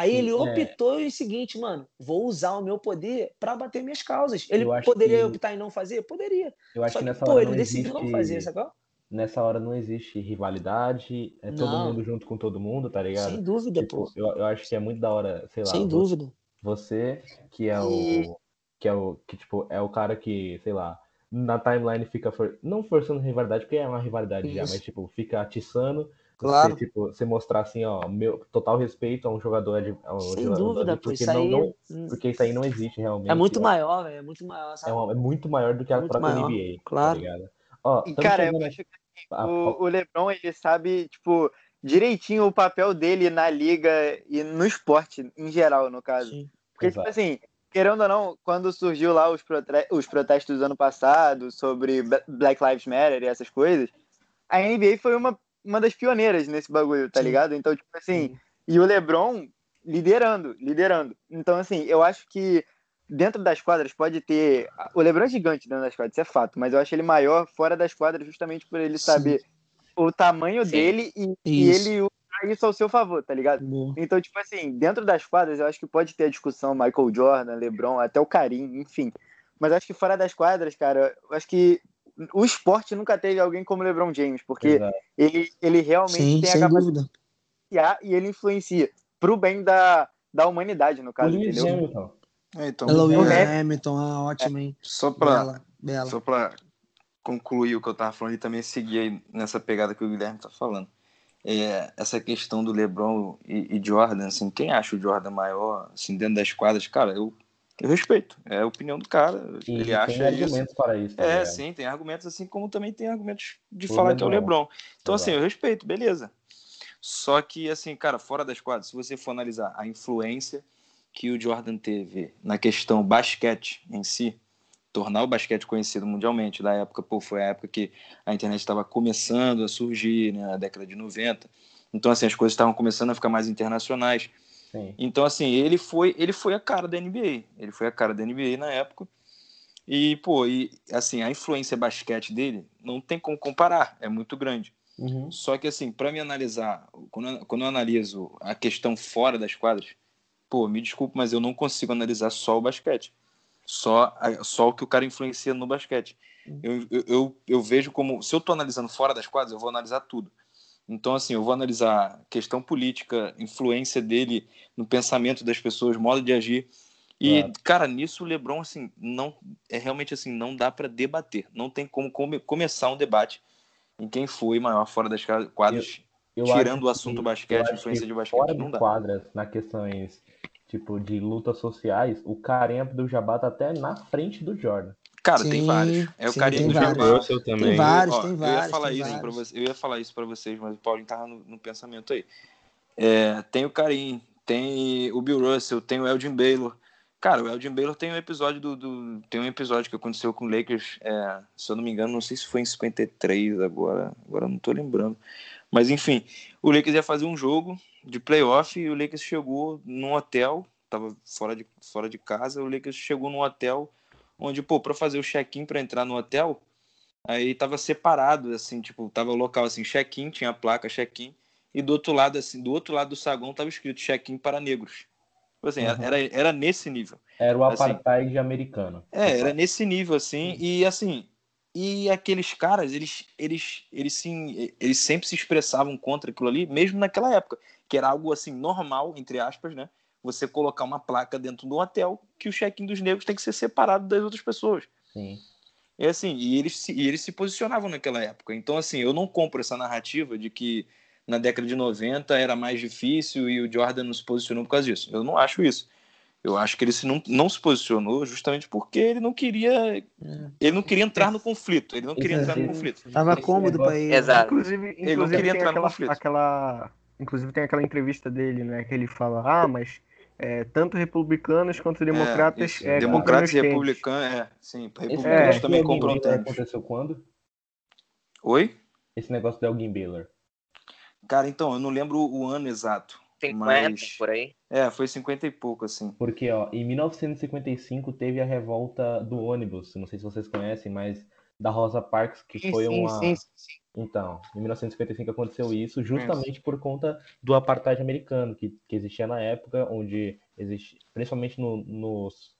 Aí ele é. optou em o seguinte, mano, vou usar o meu poder para bater minhas causas. Ele poderia que- optar em não fazer? Poderia. Eu acho Só que que, nessa pô, hora ele não decidiu não existe- fazer, sacou? Nessa hora não existe rivalidade, é todo Não. mundo junto com todo mundo, tá ligado? Sem dúvida, Tipo, pô. eu, eu acho que é muito da hora, sei lá, Sem dúvida. você que é E- o que é o que tipo é o cara que, sei lá, na timeline fica for- não forçando rivalidade, porque é uma rivalidade já, Isso. mas tipo, fica atiçando Claro. Você, tipo, você mostrar assim, ó, meu total respeito a um jogador de, a um Sem jogador dúvida, de- pô. porque Isso não, aí não- porque isso aí não existe realmente. é muito ó. maior, velho. É muito maior, É, sabe? uma- é muito maior do que a Muito própria maior, NBA, claro. tá? Ó, E, cara, eu chegando acho que a- o, o LeBron, ele sabe, tipo, direitinho o papel dele na liga e no esporte, em geral, no caso. Sim. Porque, Exato. tipo assim, querendo ou não, quando surgiu lá os, os protestos do ano passado sobre Black Lives Matter e essas coisas, a NBA foi uma, uma das pioneiras nesse bagulho, tá Sim. ligado? Então, tipo assim, e o LeBron liderando, liderando. Então, assim, eu acho que dentro das quadras pode ter. O LeBron é gigante dentro das quadras, isso é fato, mas eu acho ele maior fora das quadras justamente por ele Sim. saber o tamanho Sim. dele e, e ele usar isso ao seu favor, tá ligado? Boa. Então, tipo assim, dentro das quadras, eu acho que pode ter a discussão Michael Jordan, LeBron, até o Karim, enfim. Mas acho que fora das quadras, cara, eu acho que o esporte nunca teve alguém como LeBron James, porque Exato. ele, ele realmente Sim, tem a capacidade e ele influencia pro bem da, da humanidade, no caso, Lewis entendeu? Hamilton. É, então, Ela ouviu é- Hamilton, ah, ótimo, hein? só pra, Bela, bela. Só pra concluir o que eu tava falando e também seguir aí nessa pegada que o Guilherme tá falando. É, essa questão do LeBron e, e Jordan, assim, quem acha o Jordan maior, assim, dentro das quadras, cara, eu, eu respeito. É a opinião do cara. E ele tem acha isso. argumentos para isso. tá É, ligado? sim, tem argumentos assim como também tem argumentos de O falar que é o LeBron. Então, assim, eu respeito, beleza. Só que, assim, cara, fora das quadras, se você for analisar a influência que o Jordan teve na questão basquete em si, tornar o basquete conhecido mundialmente, da época, pô, foi a época que a internet estava começando a surgir, né, na década de 90. Então, assim, as coisas estavam começando a ficar mais internacionais. Sim. Então, assim, ele foi, ele foi a cara da NBA. Ele foi a cara da NBA na época. E, pô, e, assim, a influência basquete dele não tem como comparar, é muito grande. Uhum. Só que, assim, para me analisar, quando eu, quando eu analiso a questão fora das quadras, pô, me desculpe, mas eu não consigo analisar só o basquete. só, só o que o cara influencia no basquete. Eu, eu, eu, eu vejo como. Se eu tô analisando fora das quadras, eu vou analisar tudo. Então, assim, eu vou analisar questão política, influência dele no pensamento das pessoas, modo de agir. E, Claro. cara, nisso o LeBron, assim, não é realmente assim, não dá para debater. Não tem como come- começar um debate em quem foi maior fora das quadras, Eu tirando acho o assunto que- basquete, eu influência de basquete, Fora não dá. quadras, na questões tipo de lutas sociais, o Kareem Abdul-Jabbar tá até na frente do Jordan. Cara, tem Sim, vários. É o sim, carinha tem do vários. Também. Tem vários, Ó, tem Eu ia vários. falar tem isso para vários. você, eu ia falar isso para vocês, mas o Paulinho tava no, no pensamento aí. É, tem o Karim, tem o Bill Russell, tem o Elgin Baylor. Cara, o Elgin Baylor tem um episódio do, do- tem um episódio que aconteceu com o Lakers, é, se eu não me engano, não sei se foi em 53 agora, agora não tô lembrando. Mas enfim, o Lakers ia fazer um jogo de playoff e o Lakers chegou num hotel, tava fora de, fora de casa, o Lakers chegou num hotel onde, pô, para fazer o check-in para entrar no hotel, Aí tava separado, assim, tipo, tava o local assim, check-in, tinha a placa check-in, e do outro lado, assim, do outro lado do saguão tava escrito check-in para negros. Tipo assim, Uhum. era, era nesse nível. Era o Assim, apartheid americano. É, era nesse nível, assim, e assim, e aqueles caras, eles, eles, eles, sim, eles sempre se expressavam contra aquilo ali, mesmo naquela época, que era algo assim, normal, entre aspas, né? Você colocar uma placa dentro do hotel que o check-in dos negros tem que ser separado das outras pessoas. Sim. É assim, e eles, se, e eles se posicionavam naquela época. Então, assim, eu não compro essa narrativa de que na década de 90 era mais difícil e o Jordan não se posicionou por causa disso. Eu não acho isso. Eu acho que ele se não, não se posicionou justamente porque ele não queria. Ele não queria entrar no conflito. Ele não queria Esse- entrar no conflito. Tava cômodo pra ele. Exato. Inclusive, Ele não inclusive queria tem entrar no aquela, conflito. aquela. Inclusive tem aquela entrevista dele, né? Que ele fala, ah, mas é, tanto republicanos quanto democratas isso. é, Democratas e meus tênis." republicanos, é, sim. Esse Republicanos negócio também compram tênis. aconteceu quando? Oi? Esse negócio do Elgin Baylor. Cara, então, eu não lembro o ano exato. 50 Mas. por aí. É, foi 50 e pouco, assim. Porque, ó, em 1955 teve a revolta do ônibus. Não sei se vocês conhecem, mas da Rosa Parks, que Sim, foi sim, uma. sim, sim. Então, em 1955 aconteceu isso justamente por conta do apartheid americano que, que existia na época, onde existe, principalmente no- nos,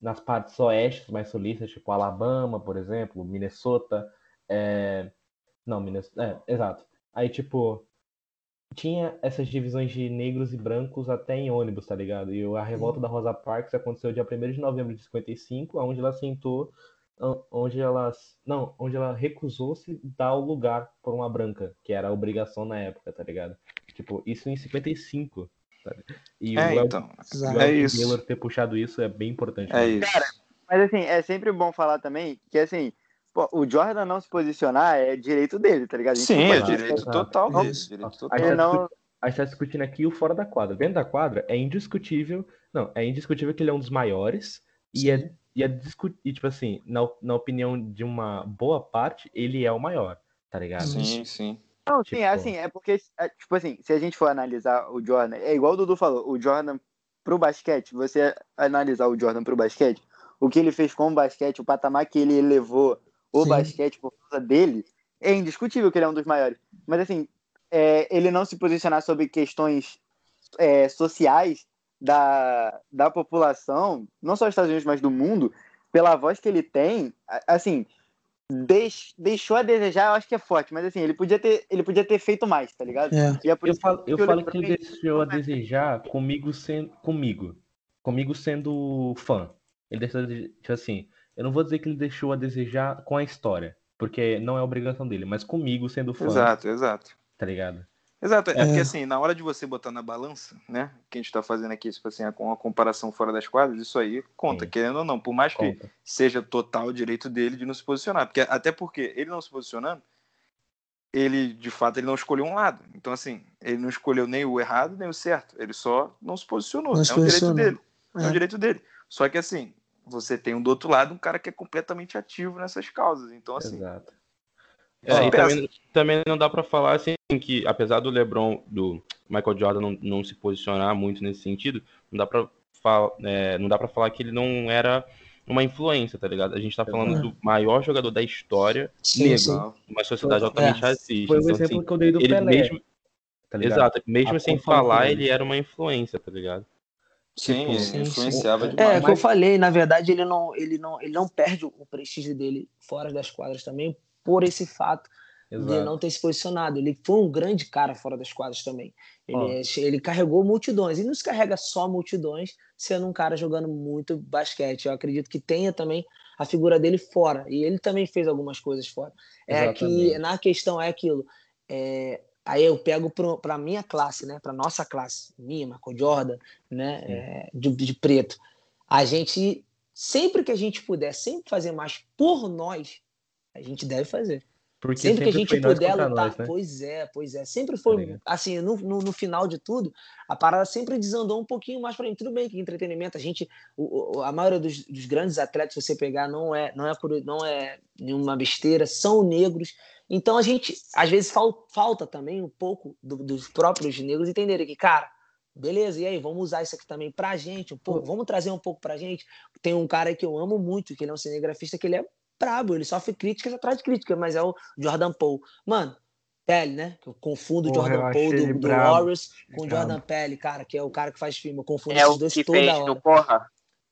nas partes oestes mais sulistas, tipo Alabama, por exemplo, Minnesota, é, não, Minnesota, é, exato. Aí, tipo, tinha essas divisões de negros e brancos até em ônibus, tá ligado? E a revolta da Rosa Parks aconteceu dia 1 de novembro de 55, onde ela sentou onde ela não, onde ela recusou-se dar o lugar por uma branca, que era a obrigação na época, tá ligado? Tipo, isso em 55, sabe? E É, o El- então. o É isso. Baylor ter puxado isso é bem importante. É mesmo. isso. Mas assim, é sempre bom falar também que assim, pô, o Jordan não se posicionar é direito dele, tá ligado? Sim, não é direito total Não- dele. Direito A total. tá não, a gente tá discutindo aqui o fora da quadra. Dentro da quadra, é indiscutível. Não, é indiscutível que ele é um dos maiores. E é, e é discu- e, tipo assim, na, na opinião de uma boa parte, ele é o maior, tá ligado? Sim, sim. Não, sim, Tipo- é assim, é porque, é, tipo assim, se a gente for analisar o Jordan, é igual o Dudu falou, o Jordan pro basquete, você analisar o Jordan pro basquete, o que ele fez com o basquete, o patamar que ele elevou o Sim. basquete por causa dele, é indiscutível que ele é um dos maiores. Mas assim, é, ele não se posicionar sobre questões é, sociais da, da população, não só dos Estados Unidos, mas do mundo, pela voz que ele tem, assim, deix- deixou a desejar, eu acho que é forte, mas assim, ele podia ter, ele podia ter feito mais, tá ligado? É. E é Eu isso falo, eu que o falo LeBron que ele deixou a desejar comigo sendo comigo. Comigo sendo fã. Ele deixou tipo assim, eu não vou dizer que ele deixou a desejar com a história, porque não é obrigação dele, mas comigo sendo fã, Exato, exato. tá ligado? Exato, é, É. porque assim, na hora de você botar na balança, né? Que a gente tá fazendo aqui, tipo assim, com a comparação fora das quadras, isso aí conta, Sim. querendo ou não. Por mais que Conta. seja total direito dele de não se posicionar. Porque, até porque ele não se posicionando, ele, de fato, ele não escolheu um lado. Então, assim, ele não escolheu nem o errado, nem o certo. Ele só não se posicionou. Não é se um direito dele. É. É. um direito dele. Só que, assim, você tem um do outro lado um cara que é completamente ativo nessas causas. Então, assim, Exato. É, e também, também não dá pra falar assim que, apesar do LeBron, do Michael Jordan não, não se posicionar muito nesse sentido, não dá pra falar, é, não dá para falar que ele não era uma influência, tá ligado? A gente tá falando do maior jogador da história Sim, negro, sim. uma sociedade É. altamente racista. Foi o Então, exemplo assim, que eu dei do ele Pelé, mesmo, tá exato, mesmo A sem falar, ele era uma influência, tá ligado? Sim, Tipo, ele influenciava É, demais. é o que eu falei, na verdade, ele não, ele não, ele não perde o prestígio dele fora das quadras também por esse fato de Exato. não ter se posicionado. Ele foi um grande cara fora das quadras também. Ele, é- ele carregou multidões. E não se carrega só multidões sendo um cara jogando muito basquete. Eu acredito que tenha também a figura dele fora. E ele também fez algumas coisas fora. É que na questão é aquilo. é, aí eu pego para a minha classe, né? Para nossa classe, minha, Marco Jordan, né? é, de, de preto. A gente, sempre que a gente puder, sempre fazer mais por nós, a gente deve fazer. Porque sempre que a gente puder lutar. nós, né? Pois é, pois é. Sempre Tá foi. ligado? assim, no, no, no final de tudo, a parada sempre desandou um pouquinho mais para mim. Tudo bem que entretenimento, a gente. O, o- a maioria dos, dos grandes atletas, se você pegar, não é, não, é por, não é nenhuma besteira, são negros. Então a gente, às vezes, fal, falta também um pouco do- dos próprios negros entenderem que, cara. Beleza, e aí, vamos usar isso aqui também pra gente, um pouco, vamos trazer um pouco pra gente. Tem um cara que eu amo muito, que ele é um cinegrafista, que ele é brabo, ele sofre críticas atrás de críticas, mas é o Jordan Poole. Mano, Pele, né? Que eu confundo o Porra, Jordan Poole do, do. Warriors com o Brabo. Jordan Pele, cara, que é o cara que faz filme. Eu confundo É esses o dois que toda hora.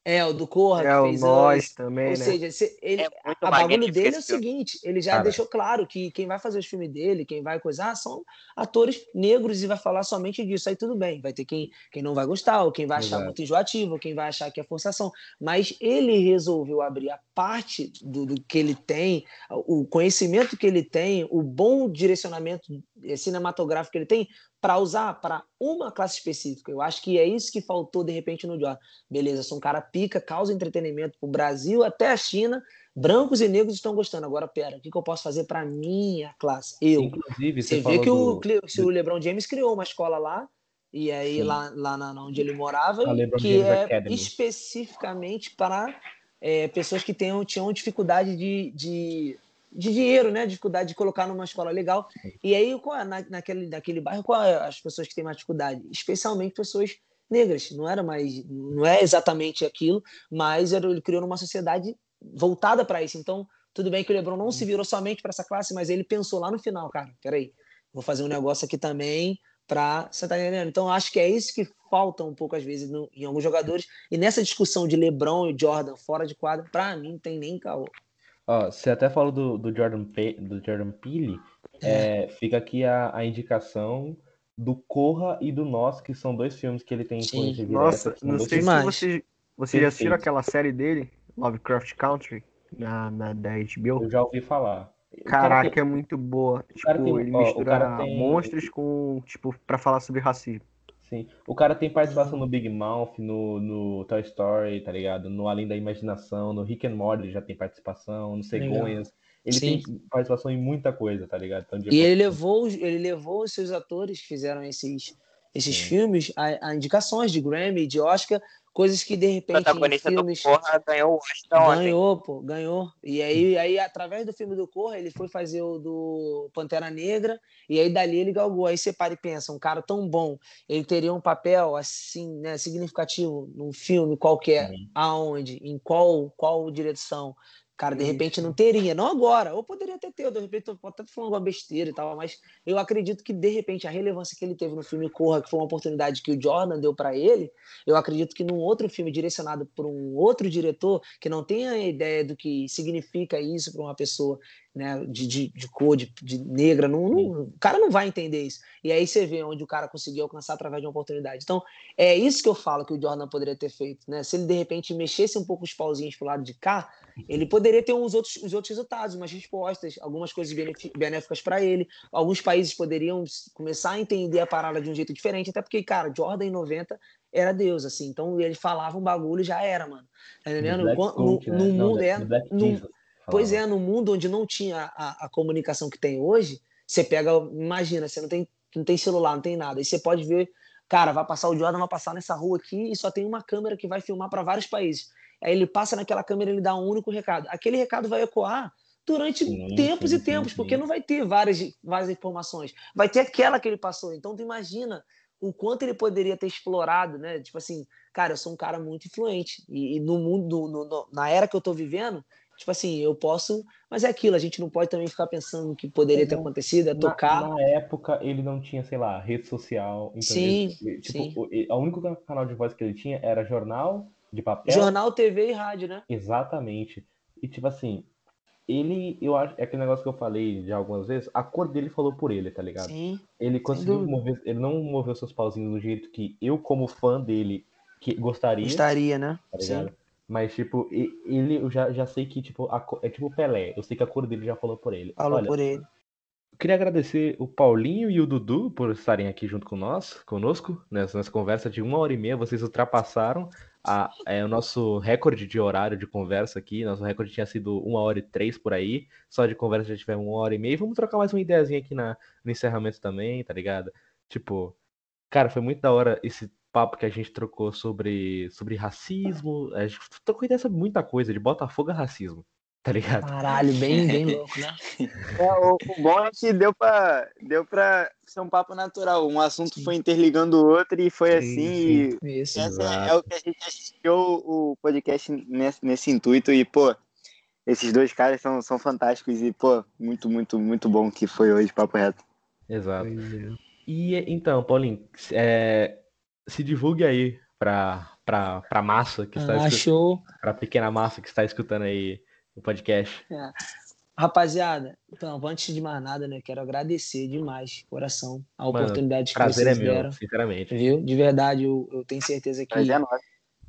É, o do Corra, É que o fez nós também, Ou né? seja, se- ele, É a bagulho dele é o seguinte, ele já Cara. deixou claro que quem vai fazer os filmes dele, quem vai coisar, são atores negros e vai falar somente disso. Aí tudo bem, vai ter quem, quem não vai gostar, ou quem vai achar Exato. muito enjoativo, ou quem vai achar que é forçação. Mas ele resolveu abrir a parte do, do que ele tem, o conhecimento que ele tem, o bom direcionamento eh, cinematográfico que ele tem, para usar para uma classe específica. Eu acho que é isso que faltou de repente no Jordan. Beleza, sou um cara pica, causa entretenimento para o Brasil até a China. Brancos e negros estão gostando. Agora, pera, o que, que eu posso fazer para minha classe? Eu. Inclusive, Você você vê que o, do- Cle- se o LeBron James criou uma escola lá, e aí Sim. lá, lá na, onde ele morava, que James é Academy. especificamente para é, pessoas que tenham, tinham dificuldade de, de, de dinheiro, né? Dificuldade de colocar numa escola legal. E aí, é, na, naquele, naquele bairro, qual é as pessoas que têm mais dificuldade? Especialmente pessoas negras. Não era mais, não é exatamente aquilo, mas era, ele criou numa sociedade voltada para isso. Então, tudo bem que o LeBron não se virou somente para essa classe, mas ele pensou lá no final, cara, peraí, vou fazer um negócio aqui também para você tá entendendo? Então, acho que é isso que falta um pouco às vezes no- em alguns jogadores. E nessa discussão de LeBron e Jordan fora de quadra, para mim não tem nem caô. Ó, você até falou do, do Jordan, Pe do Jordan Peele. É, fica aqui a, a indicação do Corra e do Nós, que são dois filmes que ele tem Sim. influência direta. Nossa, são não sei se você, você já assistiu aquela série dele, Lovecraft Country, na, na da HBO. Eu já ouvi falar. Caraca, tem- é muito boa. Tipo, tem- ele ó, mistura tem- monstros com, tipo, pra falar sobre racismo. Sim. O cara tem participação no Big Mouth, no, no Toy Story, tá ligado? No Além da Imaginação, no Rick and Morty já tem participação, no Cegonhas. Ele Sim. tem participação em muita coisa, tá ligado? Então, E tipo, ele levou, os- ele levou os seus atores que fizeram esses, esses Sim. filmes a, a indicações de Grammy, de Oscar, coisas que de O repente em protagonista do filmes Corra ganhou o Oscar ontem. ganhou, pô, ganhou. E aí, aí, através do filme do Corra, ele foi fazer o do Pantera Negra, e aí dali ele galgou. Aí você para e pensa, um cara tão bom, ele teria um papel assim, né, significativo num filme qualquer, Sim. aonde, em qual, qual direção. Cara, de repente não teria, não agora, ou poderia até ter, de repente eu até falando uma besteira e tal, mas eu acredito que de repente a relevância que ele teve no filme Corra, que foi uma oportunidade que o Jordan deu para ele, eu acredito que num outro filme direcionado por um outro diretor que não tenha ideia do que significa isso para uma pessoa né, de, de, de cor, de, de negra, não, não- o cara não vai entender isso. E aí você vê onde o cara conseguiu alcançar através de uma oportunidade. Então, é isso que eu falo que o Jordan poderia ter feito. Né? Se ele, de repente, mexesse um pouco os pauzinhos pro lado de cá, ele poderia ter uns outros, os outros resultados, umas respostas, algumas coisas benéficas para ele. Alguns países poderiam começar a entender a parada de um jeito diferente, até porque, cara, Jordan em 90 era Deus, assim. Então ele falava um bagulho e já era, mano. Tá do entendendo? No, né? no Não, mundo do- é. no- Pois é, no mundo onde não tinha a, a comunicação que tem hoje, você pega, imagina, você não tem, não tem celular, não tem nada. Aí você pode ver, cara, vai passar o Jordan, vai passar nessa rua aqui e só tem uma câmera que vai filmar para vários países. Aí ele passa naquela câmera e ele dá um único recado. Aquele recado vai ecoar durante Sim, tempos sim, e tempos, sim, porque não vai ter várias, várias informações. Vai ter aquela que ele passou. Então tu imagina o quanto ele poderia ter explorado, né? Tipo assim, cara, eu sou um cara muito influente. E, e no mundo, no- no- na era que eu tô vivendo, Tipo assim, eu posso. Mas é aquilo, a gente não pode também ficar pensando que poderia ter acontecido, é Na, tocar. na época, ele não tinha, sei lá, rede social. Então Sim, ele- tipo, sim. o, o único canal de voz que ele tinha era jornal de papel. Jornal, TV e rádio, né? Exatamente. E tipo assim, ele, eu acho, é aquele negócio que eu falei já algumas vezes, a cor dele falou por ele, tá ligado? Sim. Ele conseguiu mover, ele não moveu seus pauzinhos do jeito que eu, como fã dele, que gostaria, Gostaria, né? tá Sim. Mas, tipo, ele, eu já, já sei que, tipo, a é tipo o Pelé. Eu sei que a cor dele já falou por ele. Falou Olha, por ele. queria agradecer o Paulinho e o Dudu por estarem aqui junto com nós, conosco, nessa, nessa conversa de uma hora e meia. Vocês ultrapassaram a- é, o nosso recorde de horário de conversa aqui. Nosso recorde tinha sido uma hora e três por aí. Só de conversa já tivemos uma hora e meia. E vamos trocar mais uma ideiazinha aqui na, no encerramento também, tá ligado? Tipo, cara, foi muito da hora esse papo que a gente trocou sobre, sobre racismo. A gente trocou ideia sobre muita coisa, de Botafogo a racismo, tá ligado? Caralho, bem, bem louco, né? É, o, o bom é que deu pra, deu pra ser um papo natural. Um assunto foi interligando o outro e foi assim. E Isso. essa é, é o que a gente assistiu o podcast nesse, nesse intuito. E, pô, esses dois caras são, são fantásticos. E, pô, muito, muito, muito bom que foi hoje, papo reto. Exato. É. E então, Paulinho, é, se divulgue aí pra, pra, pra massa que está Ah, escutando, pra pequena massa que está escutando aí o podcast. Rapaziada, então, antes de mais nada, né, quero agradecer demais, de coração, a Mano, oportunidade que Prazer é vocês meu, deram. sinceramente. Viu? De verdade, eu, eu tenho certeza que, é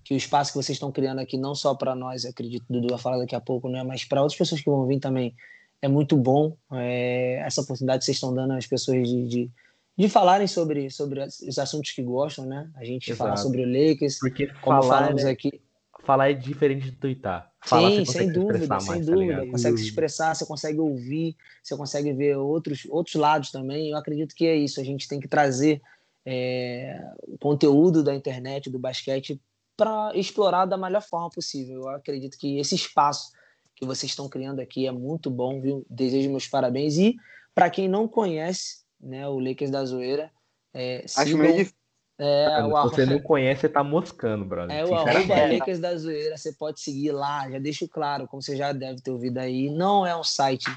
que o espaço que vocês estão criando aqui, não só para nós, acredito, Dudu vai falar daqui a pouco, né, mas para outras pessoas que vão vir também, é muito bom é, essa oportunidade que vocês estão dando às pessoas de, de, de falarem sobre, sobre os assuntos que gostam, né? A gente falar Exato. sobre o Lakers, Porque como falar, falamos né, aqui. falar é diferente de tuitar. Falar Sim, você sem dúvida, sem mais, tá dúvida. ligado? consegue se expressar, você consegue ouvir, você consegue ver outros, outros lados também. Eu acredito que é isso. A gente tem que trazer é, o conteúdo da internet, do basquete, para explorar da melhor forma possível. Eu acredito que esse espaço que vocês estão criando aqui é muito bom, viu? Desejo meus parabéns. E para quem não conhece né, o Lakers da Zoeira, é, Acho sigam, meio difícil. é, Se o você não conhece, você tá moscando, brother. é o arroba Lakers da Zoeira, você pode seguir lá, já deixo claro, como você já deve ter ouvido aí, não é um site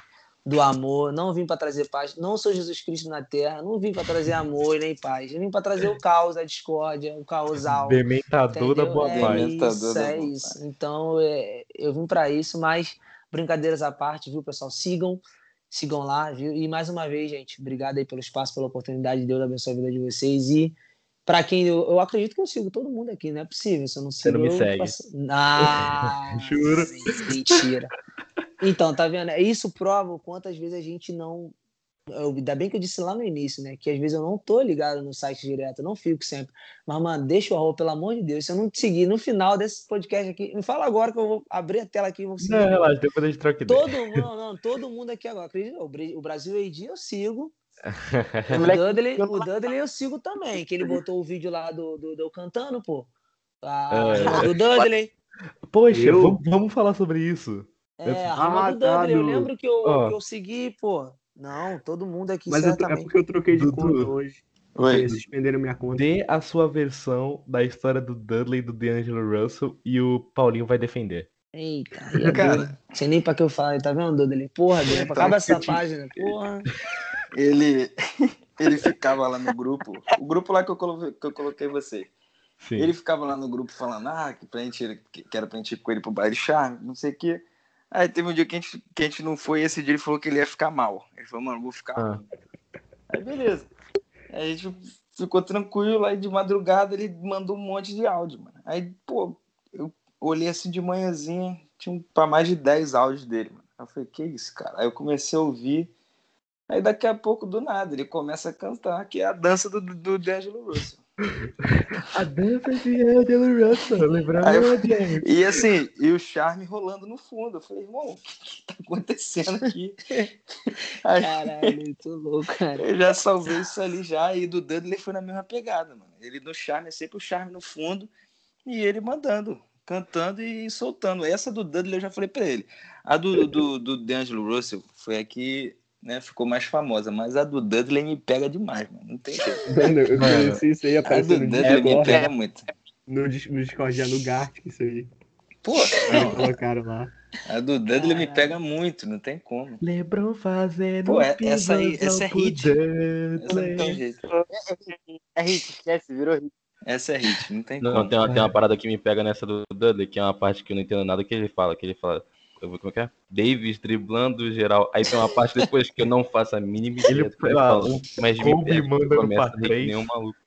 do amor, não vim para trazer paz, não sou Jesus Cristo na Terra, não vim para trazer amor e nem paz, eu vim para trazer o caos, a discórdia, o caosal. Dementador da boa é paz. Isso, é boa isso. Então, é, eu vim para isso, mas brincadeiras à parte, viu, pessoal? Sigam, sigam lá, viu? E mais uma vez, gente, obrigado aí pelo espaço, pela oportunidade, Deus abençoe a vida de vocês e Pra quem eu, eu acredito que eu sigo todo mundo aqui, não é possível. Se eu não sigo, não me eu segue. faço- Ah, Juro. Mentira. Então, tá vendo? Isso prova o quanto às vezes a gente não. Eu, ainda bem que eu disse lá no início, né? Que às vezes eu não tô ligado no site direto, eu não fico sempre. Mas, mano, deixa o arroba, pelo amor de Deus. Se eu não te seguir no final desse podcast aqui, me fala agora que eu vou abrir a tela aqui e vou seguir. Não, relaxa, depois a gente troca ideia. Todo mundo, não, não, todo mundo aqui agora. Acredita? O Bra- o Brasil AD eu sigo. O Dudley, eu o Dudley eu sigo também, que ele botou o vídeo lá do, do, do eu cantando, pô. A É. do Dudley. Poxa, Eu? vamos, vamos falar sobre isso. É, a Ah, do tá, Dudley. Eu lembro que eu, Ó. que eu segui, pô. Não, todo mundo aqui Mas é certamente. porque eu troquei de Dudu. conta hoje. Oi. Suspenderam minha conta. Dê a sua versão da história do Dudley e do D'Angelo Russell e o Paulinho vai defender. Eita, é Cara. sei nem pra que eu falo, tá vendo, Dudley? Porra, Dudley, Então, acaba essa te- página, porra. Ele, ele ficava lá no grupo, o grupo lá que eu coloquei, que eu coloquei você. Sim. Ele ficava lá no grupo falando, ah, que, pra gente, que era pra gente ir com ele pro baile charme, não sei o quê. Aí teve um dia que a, gente, que a gente não foi, esse dia ele falou que ele ia ficar mal. Ele falou, mano, vou ficar Ah. Aí beleza. Aí a gente ficou tranquilo, aí de madrugada ele mandou um monte de áudio, mano. Aí, pô, eu olhei assim de manhãzinha, tinha pra mais de 10 áudios dele, mano. Aí eu falei, que isso, cara? Aí eu comecei a ouvir. Aí daqui a pouco, do nada, ele começa a cantar, que é a dança do, do D'Angelo Russell. A dança de D'Angelo Russell, lembrando eu- James. E assim, e o charme rolando no fundo. Eu falei, irmão, o que, que tá acontecendo aqui? Aí Caralho, tô louco, cara. eu já salvei isso ali já. E do Dudley foi na mesma pegada, mano. Ele no charme, é sempre o charme no fundo. E ele mandando, cantando e soltando. Essa do Dudley eu já falei pra ele. A do, do, do D'Angelo Russell foi a que né, ficou mais famosa. Mas a do Dudley me pega demais, mano. Não tem jeito. Mano, eu conheci isso aí A do Dudley me Discord, pega muito. no, no Discord no Gartic, isso aí. Pô, colocaram lá. A do Dudley me pega muito, não tem como. Lebron fazendo Pô, é- essa aí- essa é hit. Essa não tem jeito. É hit, esquece, virou hit. Essa é hit, não tem Não, como. tem uma, tem uma parada que me pega nessa do Dudley, que é uma parte que eu não entendo nada que ele fala, que ele fala. Eu vou- Como é que é? Davis driblando geral. Aí tem uma parte depois que eu não faço a mínima ideia Ele fala, mas me Kobe pega, eu mandando começo pra a rir que três. nem um maluco.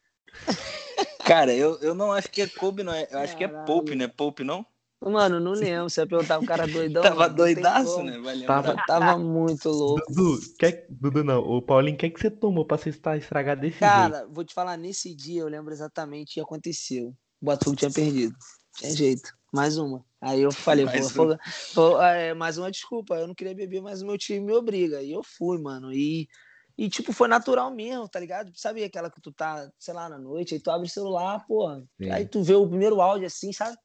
Cara, eu, eu não acho que é Kobe, não. é- Eu acho que é Caralho. Pope, né? Pope, não? Mano, não lembro. Você ia perguntar o cara doidão. Tava mano, tem doidaço, né? Lembrar. Tava- Tava muito louco. Dudu, quer... Dudu não, o Paulinho, o que, é que você tomou pra você estar estragado desse jeito? Cara, vou te falar, nesse dia eu lembro exatamente o que aconteceu. O Botafogo tinha perdido. Tinha jeito. Mais uma. Aí eu falei, pô, Mais Fogo- pô, é, mais uma desculpa. Eu não queria beber, mas o meu time me obriga. E eu fui, mano. E, e tipo, foi natural mesmo, tá ligado? Sabe aquela que tu tá, sei lá, na noite, aí tu abre o celular, pô. Aí tu vê o primeiro áudio assim, sabe?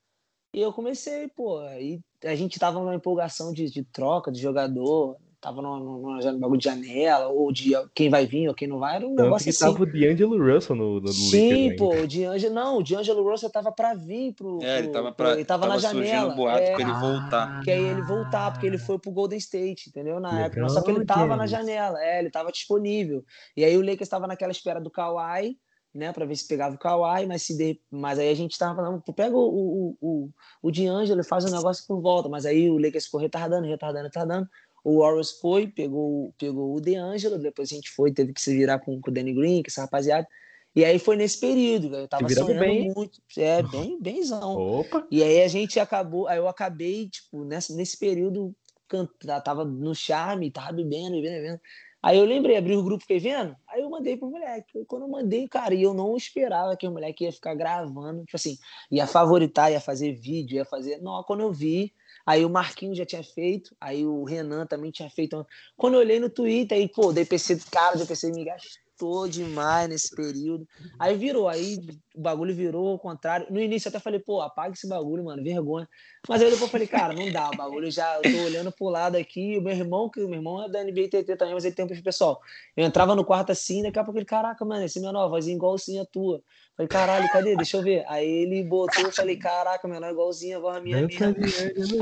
E eu comecei, pô. Aí a gente tava numa empolgação de, de troca de jogador. Tava numa, numa, numa bagulho de janela, ou de quem vai vir ou quem não vai. Era um Tanto negócio que assim. tava o D'Angelo Russell no, no, no Sim, Lakers pô, ainda. o D'Angelo, não, o D'Angelo Russell tava pra vir pro. É, ele tava, pro- pra, ele tava, na surgindo janela. boato é, pra ele voltar. que aí ele voltar, porque ele foi pro Golden State, entendeu? Na época. Legal, Só que ele tava na janela, é, ele tava disponível. E aí o Lakers estava naquela espera do Kawhi, né, pra ver se pegava o Kawhi, mas se de... mas aí a gente tava falando, pega o, o, o, o D'Angelo e faz o negócio por volta, mas aí o Lakers ficou retardando, retardando, retardando. O Warriors foi, pegou, pegou o DeAngelo, depois a gente foi, teve que se virar com, com o Danny Green, com essa rapaziada. E aí foi nesse período, eu tava sonhando bem. muito. É, bem, bemzão. Opa! E aí a gente acabou, aí eu acabei, tipo, nessa, nesse período, can- tava no charme, tava bebendo, bebendo, bebendo. Aí eu lembrei, abri o grupo, fiquei vendo, aí eu mandei pro moleque. Quando eu mandei, cara, e eu não esperava que o moleque ia ficar gravando, tipo assim, ia favoritar, ia fazer vídeo, ia fazer. Não, quando eu vi, aí o Marquinhos já tinha feito, aí o Renan também tinha feito. Quando eu olhei no Twitter, aí, pô, DPC, cara, o DPC me gastou demais nesse período. Aí virou, aí o bagulho virou ao contrário. No início eu até falei, pô, apaga esse bagulho, mano, vergonha. Mas aí depois eu falei, cara, não dá, o bagulho já, eu tô olhando pro lado aqui, o meu irmão, que o meu irmão é da NBA TT também, mas ele tem um perfil pessoal. Eu entrava no quarto assim, daqui a pouco ele, caraca, mano, esse menor, vozinha igualzinha a tua. Falei, caralho, cadê? Deixa eu ver. Aí ele botou, eu falei, caraca, menor, igualzinha a voz minha. D'Angelo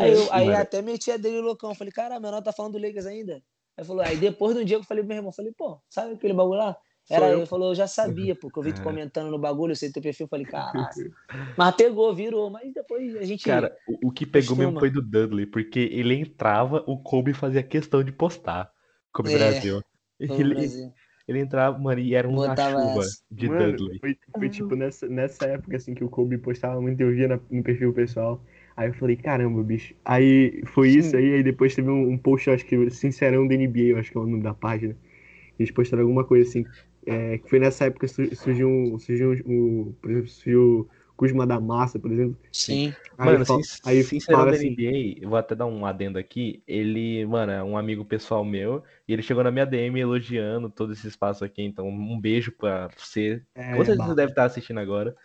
Aí, eu, aí até meti a dele loucão. Falei, cara, menor tá falando do Lakers ainda? Aí falou, aí depois do dia que eu falei pro meu irmão, falei, pô, sabe aquele bagulho lá? Era eu. Ele falou, eu já sabia, porque eu vi tu É. comentando no bagulho, eu sei teu perfil, eu falei, caraca. Mas pegou, virou, mas depois a gente. Cara, o, o que pegou mesmo costuma. foi do Dudley, porque ele entrava, o Kobe fazia questão de postar. Kobe É, Brasil. Ele, Brasil. ele entrava, mano, e era uma Botava chuva essa. de Mano, Dudley. Foi, foi tipo nessa, nessa época assim que o Kobe postava muito, eu via na- no perfil pessoal. Aí eu falei, caramba, bicho. Aí foi isso aí, aí depois teve um, um post, acho que Sincerão da NBA, eu acho que é o nome da página. Eles postaram alguma coisa assim. é, que foi nessa época que su- surgiu, um- surgiu um, um- por exemplo, surgiu o Kuzma da Massa, por exemplo. Sim. Aí Mano, sin- aí sincerão da assim, NBA, eu vou até dar um adendo aqui. Ele, mano, é um amigo pessoal meu, e ele chegou na minha DM elogiando todo esse espaço aqui. Então, um beijo pra você. é, Com certeza você deve estar assistindo agora.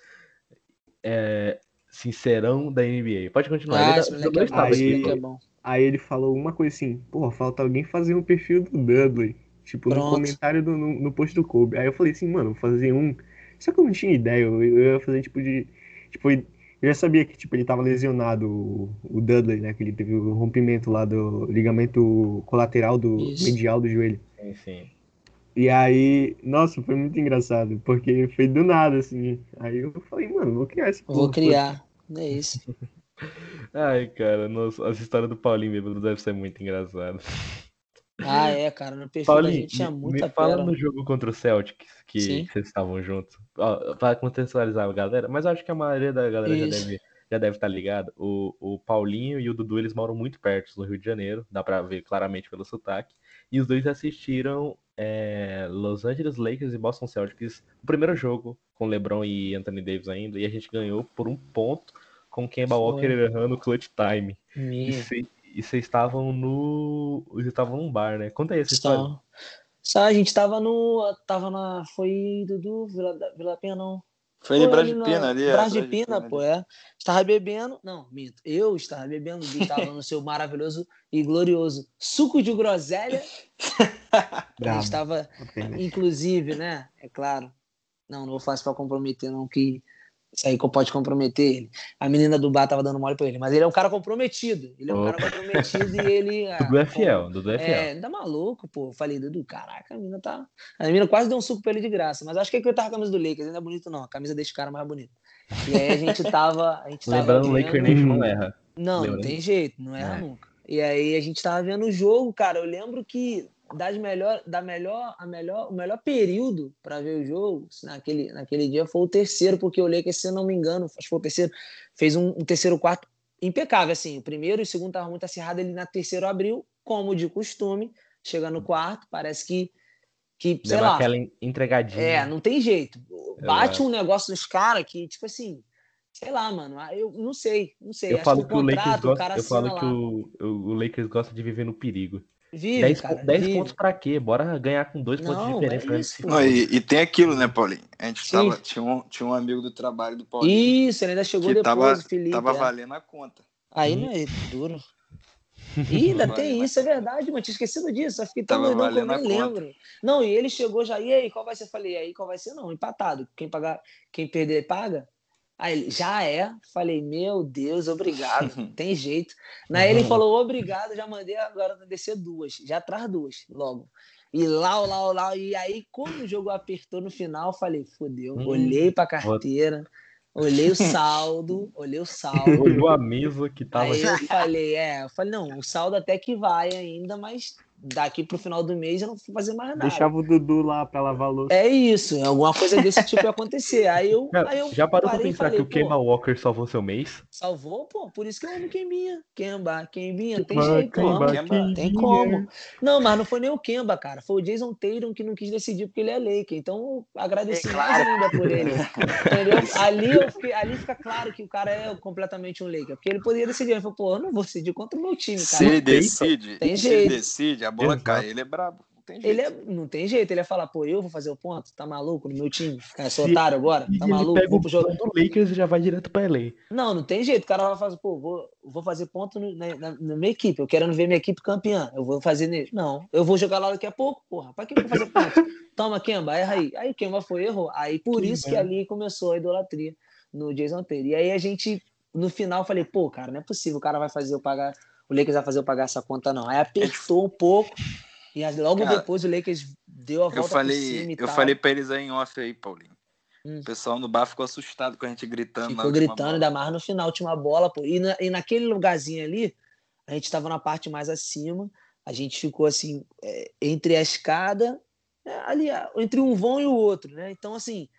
É, sincerão da NBA. Pode continuar. Ah, Ele bom, esse aí- é bom. Aí ele falou uma coisa assim, porra, falta alguém fazer um perfil do Dudley. Tipo, no Pronto. comentário do, no, no post do Kobe. Aí eu falei assim, mano, vou fazer um. Só que eu não tinha ideia, eu, eu ia fazer tipo de. Tipo, eu já sabia que tipo, ele tava lesionado, o, o Dudley, né? Que ele teve o rompimento lá do ligamento colateral do Isso. medial do joelho. Sim, sim. E aí, nossa, foi muito engraçado, porque foi do nada, assim. Aí eu falei, mano, vou criar esse Vou criar. É isso. Ai, cara, nossa, essa história do Paulinho bêbado deve ser muito engraçada. Ah, é, cara. No perfil da Paulinho, gente tinha muita me fala pérola. no jogo contra o Celtics, que Sim. vocês estavam juntos. Ó, pra contextualizar a galera, mas eu acho que a maioria da galera já deve, já deve estar ligada. O, o Paulinho e o Dudu, eles moram muito perto no Rio de Janeiro, dá pra ver claramente pelo sotaque. E os dois assistiram é, Los Angeles Lakers e Boston Celtics, o primeiro jogo com LeBron e Anthony Davis ainda, e a gente ganhou por um ponto com Kemba Foi. Walker errando o clutch time. E Minha. e vocês estavam no. Vocês estavam num bar, né? Conta aí essa história. Só a gente tava no. Tava na. Foi Dudu, Vila, Vila Penha, não. Foi Foi Brás de ali na- Pina ali. é, Pina, pô, é. Estava bebendo. Não, minto. Eu estava bebendo. Estava no seu maravilhoso e glorioso suco de groselha. Estava, inclusive, né? É claro. Não, não vou fazer para comprometer, não, que Isso aí que pode comprometer ele. A menina do bar tava dando mole pra ele, mas ele é um cara comprometido. Ele é um Opa. cara comprometido e ele. ah, Dudu é fiel, Dudu é fiel. É, tá maluco, pô. Eu Falei, Dudu, caraca, a menina tá. A menina quase deu um suco pra ele de graça, mas acho que é que eu tava com a camisa do Lakers, ainda é bonito não. A camisa desse cara é mais bonita. E aí a gente tava. A gente tava Lembrando, o vendo- Laker Nation não erra. Não, Lembra, não tem jeito, não erra É. nunca. E aí a gente tava vendo o jogo, cara. Eu lembro que das melhor, da melhor, a melhor, o melhor período para ver o jogo naquele, naquele dia foi o terceiro, porque o Lakers, se eu não me engano, acho que foi o terceiro, fez um, um terceiro quarto impecável, assim. O primeiro e o segundo tava muito acirrado, ele na terceiro abriu, como de costume, chega no quarto, parece que, que sei Deu lá, aquela en- entregadinha. é, não tem jeito. Bate um negócio nos caras que, tipo assim, sei lá, mano, ah, eu não sei, não sei. Eu Acho falo que que o Lakers o gosta, eu falo que o, o, o Lakers gosta de viver no perigo. Vive, 10, cara, pon- 10 vive. pontos pra quê? Bora ganhar com dois pontos de Não, diferença. é isso. Não, e, e tem aquilo, né, Paulinho? A gente Sim. tava, tinha, um, tinha um amigo do trabalho do Paulinho Isso, ele ainda chegou depois, tava, Felipe. tava é. valendo a conta. Aí Uhum. não é duro. Ih, ainda tem isso, é verdade, mano. Tinha esquecido disso. Eu fiquei tão Tava doidão que eu valendo nem a conta. lembro. Não, e ele chegou já. E aí, qual vai ser? Eu falei, e aí, qual vai ser? Não, empatado. Quem pagar, quem perder, paga. Aí ele, já é. Falei, meu Deus, obrigado. Tem jeito. Na ele falou, obrigado, já mandei agora descer duas. Já traz duas, logo. E lá, lá, lá. E aí, quando o jogo apertou no final, falei, fodeu. Hum. Olhei pra carteira, olhei o saldo, olhei o saldo. Olhou a mesa que tava. Aí eu falei, é, eu falei, não, o saldo até que vai ainda, mas daqui pro final do mês eu não vou fazer mais nada. Deixava o Dudu lá pra lavar a louça. É isso, alguma coisa desse tipo ia acontecer. Aí eu, Cara, aí eu já parou pra parei pensar falei, que o Kemba Walker salvou seu mês? Salvou, pô, por isso que eu amo Kembinha. Kemba, Kembinha, não tem Kemba, jeito, Kemba, amo. Kemba. Tem como. Não, mas não foi nem o Kemba, cara. Foi o Jason Tatum que não quis decidir porque ele é Laker. Então eu agradeci É mais claro. ainda por ele. Entendeu? Ali, eu fiquei- ali fica claro que o cara é completamente um Laker. Porque ele poderia decidir. Ele falou, pô, eu não vou decidir contra o meu time, Se cara. ele decide, Tem se ele jeito. decide, a bola Exato. cai. Ele é brabo. Não tem jeito. Ele é, não tem jeito, ele ia falar, pô, eu vou fazer o ponto? Tá maluco no meu time? Cara, sou Se- otário agora? E Tá ele maluco? pega Vou o pro jogo. ponto do Lakers e já vai direto pra LA. Não, não tem jeito. O cara vai fazer, pô, vou, vou fazer ponto no- na, na- na minha equipe. Eu querendo ver minha equipe campeã. Eu vou fazer nele. Não, eu vou jogar lá daqui a pouco, porra. Pra que eu vou fazer ponto? Toma, Kemba, erra aí. Aí o Kemba foi, errou. Aí por isso que ali começou a idolatria no Jason Taylor. E aí a gente, no final, falei, pô, cara, não é possível. O cara vai fazer eu pagar. O Lakers vai fazer eu pagar essa conta, não. Aí apertou um pouco. E logo Cara, depois o Lakers deu a volta Eu falei, eu falei pra eles aí em off aí, Paulinho. Hum. O pessoal no bar ficou assustado com a gente gritando. Ficou gritando, ainda mais no final, última bola, pô. E, na- e naquele lugarzinho ali, a gente tava na parte mais acima, a gente ficou assim, é, entre a escada, é, ali, entre um vão e o outro, né? Então, assim,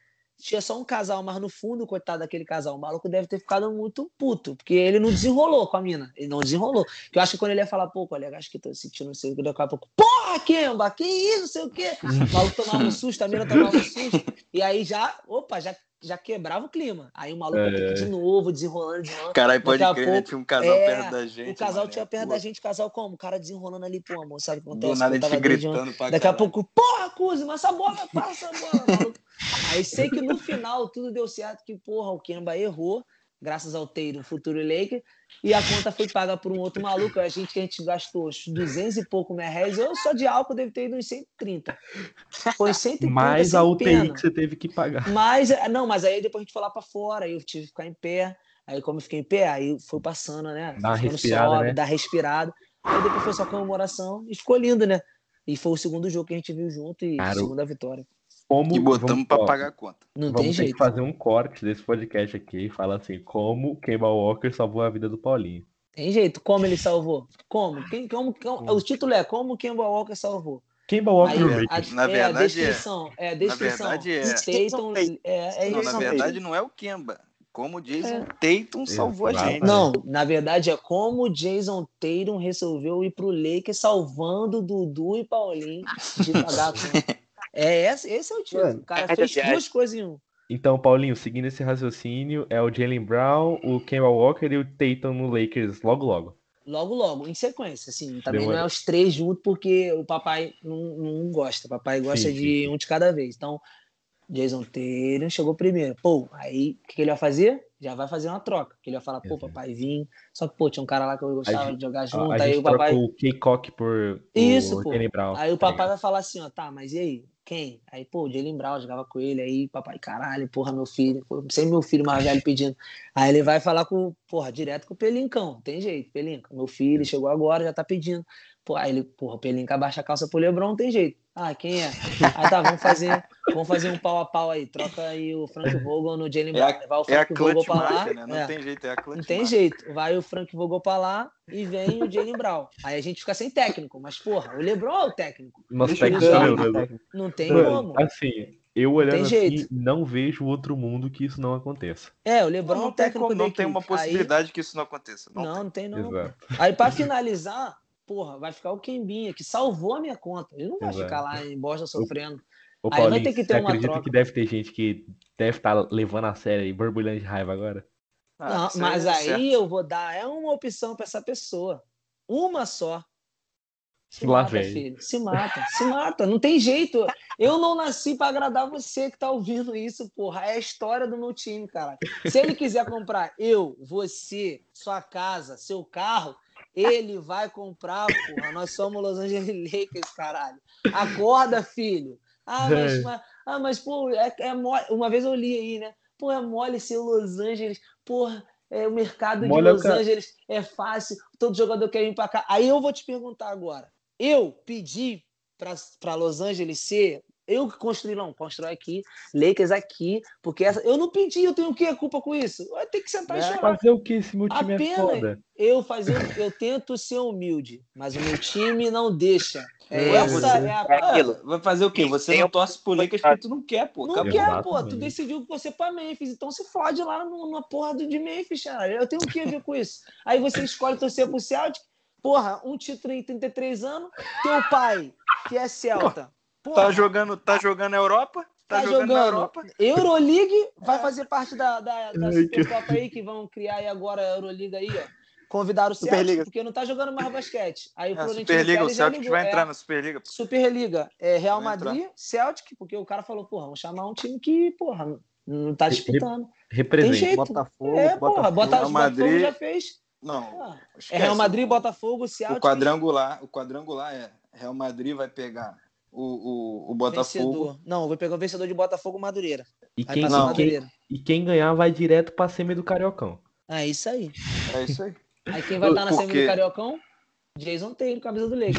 tinha só um casal, mas no fundo, coitado daquele casal, o maluco deve ter ficado muito puto, porque ele não desenrolou com a mina, ele não desenrolou. Que eu acho que quando ele ia falar, pô, colega, acho que tô sentindo o que, daqui a pouco, porra, Kemba, que isso, não sei o quê. O maluco tomava um susto, a mina tomava um susto, e aí já, opa, já, já quebrava o clima. Aí o maluco É. de novo, desenrolando, desenrolando. Caralho, pode a crer, né? pouco, Tinha um casal é, perto da gente. o casal mané. tinha perto Pô, da gente, o casal como? O cara desenrolando ali, pô, amor, sabe o que Do acontece? nada a gente gritando pra Daqui a caralho. pouco, porra, Kuzma, essa bola, passa a bola, maluco. Aí sei que no final tudo deu certo, que, porra, o Kemba errou, graças ao Tatum, futuro Laker, e a conta foi paga por um outro maluco. A gente que a gente gastou uns 200 e pouco mil reais, eu só de álcool devo ter ido uns 130. Foi 130 Mais a UTI pena. que você teve que pagar. Mas, não, mas aí depois a gente foi lá pra fora, aí eu tive que ficar em pé. Aí, como eu fiquei em pé, aí foi passando, né? Dá respirada, sobe, né? Dá respirada. Aí depois foi só comemoração e ficou lindo, né? E foi o segundo jogo que a gente viu junto e Cara, segunda vitória. Como, E botamos ó, pagar a conta. Não Vamos tem ter jeito. que fazer um corte desse podcast aqui e falar assim, como Kemba Walker salvou a vida do Paulinho. Tem jeito. Como ele salvou? Como? Quem, como, como- o título é Como Kemba Walker salvou. Kemba Walker Aí, no a. Na é, a verdade, é. descrição. É, a descrição. verdade, é. Tatum, é, é Não, isso. na verdade, não é o Kemba. Como o Jason É. Tatum salvou a gente. Não, na verdade é como o Jason Tatum resolveu ir pro Lakers salvando Dudu e Paulinho de pagar a conta. É, esse, esse é o título. O cara é fez duas coisas em um. Então, Paulinho, seguindo esse raciocínio, é o Jalen Brown, o Kemba Walker e o Tatum no Lakers logo logo. Logo, logo, em sequência. Assim, também Demorou. não é os três juntos, porque o papai não, não gosta. O papai gosta Sim, de um de cada vez. Então, Jason Tatum chegou primeiro. Pô, aí o que, que ele vai fazer? Já vai fazer uma troca. Que ele vai falar, pô, Exato. papai, vim. Só que, pô, tinha um cara lá que eu gostava gente- de jogar junto. a aí gente o papai. troca o K-Cock por Isso, o pô. Jalen Brown. Aí o tá papai vai falar assim, ó, tá, mas e aí? Quem? Aí, pô, o Jalen Brown jogava com ele, aí, papai, caralho, porra, meu filho, sempre meu filho mais velho pedindo. Aí ele vai falar com, porra, direto com o Pelincão, tem jeito, Pelinca, meu filho chegou agora, já tá pedindo. Pô, aí ele, porra, Pelinca abaixa a calça pro Lebron, tem jeito. Ah, quem é? Aí tá, vamos fazer, vamos fazer um pau a pau aí. Troca aí o Frank Vogel no Jalen Brown. É a, vai o é a Frank Vogel clutch pra lá. né? Não é. tem jeito, é a clutch Não tem marca. jeito. Vai o Frank Vogel pra lá e vem o Jalen Brown. Aí a gente fica sem técnico. Mas, porra, o LeBron é o técnico. Eu técnico é meu, né? Não tem Mano, como. Assim, eu olhando tem assim, jeito. não vejo outro mundo que isso não aconteça. É, o Não, LeBron é não o tem, técnico como, da não tem uma equipe. Aí- possibilidade que isso não aconteça. Não, Não, tem. não tem não. Exato. Aí pra finalizar, porra, vai ficar o Kembinha, que salvou a minha conta. Ele não vai Exato. ficar lá em bosta sofrendo. Ô, Aí vai Paulinho, ter que ter uma acredita troca. que deve ter gente que deve estar levando a sério e borbulhando de raiva agora? Ah, não, mas é aí certo. eu vou dar é uma opção pra essa pessoa. Uma só. Se Lá mata, vem. filho. Se mata, se mata. Não tem jeito. Eu não nasci pra agradar você que tá ouvindo isso, porra. É a história do meu time, cara. Se ele quiser comprar eu, você, sua casa, seu carro, ele vai comprar, porra. Nós somos Los Angeles Lakers, caralho. Acorda, filho. Ah, mas, É. mas- ah, mas pô, é, é mole. Uma vez eu li aí, né? Pô, é mole ser Los Angeles. Porra, é, o mercado de Mole é o Los cara- Angeles é fácil. Todo jogador quer vir pra cá. Aí eu vou te perguntar agora. Eu pedi para Los Angeles ser. Eu que construí, não, constrói aqui, Lakers aqui, porque essa, eu não pedi, eu tenho o que a culpa com isso? Vai ter que sentar e chorar. Fazer o que esse meu time é Apenas foda? eu fazer, eu tento ser humilde, mas o meu time não deixa. É, Ué, essa você- é a É aquilo. Vai fazer o quê? Você não um- torce pro Lakers porque tu não quer, pô. Não Acabou. quer, pô. Tu decidiu que você pra Memphis, então se fode lá no- na porra do- de Memphis, cara. Eu tenho o que a ver com isso? Aí você escolhe torcer pro Celtic, porra, um título em 33 anos, teu pai, que é Celta. Porra, Tá jogando, tá jogando na Europa? Tá, tá jogando, na jogando Europa? Euroleague, vai fazer parte da, da, da Supercopa aí, que vão criar aí agora a Euroliga aí, ó. Convidaram o Celtic, porque não tá jogando mais basquete. Aí o É, Florentino Superliga, o Celtic vai é. entrar na Superliga. Superliga, é Real Vai entrar. Madrid, Celtic, porque o cara falou, porra, vamos chamar um time que, porra, não tá disputando. Tem Representa. jeito. Botafogo, é, porra, Botafogo. Bota, Real Botafogo Madrid. já fez. Não. Ah, é. Real Madrid, Botafogo, Celtic. O quadrangular, o quadrangular é Real Madrid vai pegar o, o, o Botafogo. Vencedor. Não, vou pegar o vencedor de Botafogo Madureira. E quem, não. e, quem, Madureira. e quem ganhar vai direto pra semi do Cariocão. É isso aí. É isso aí. Aí quem vai estar na Porque- semi do Cariocão? Jason Taylor, camisa do Lakers.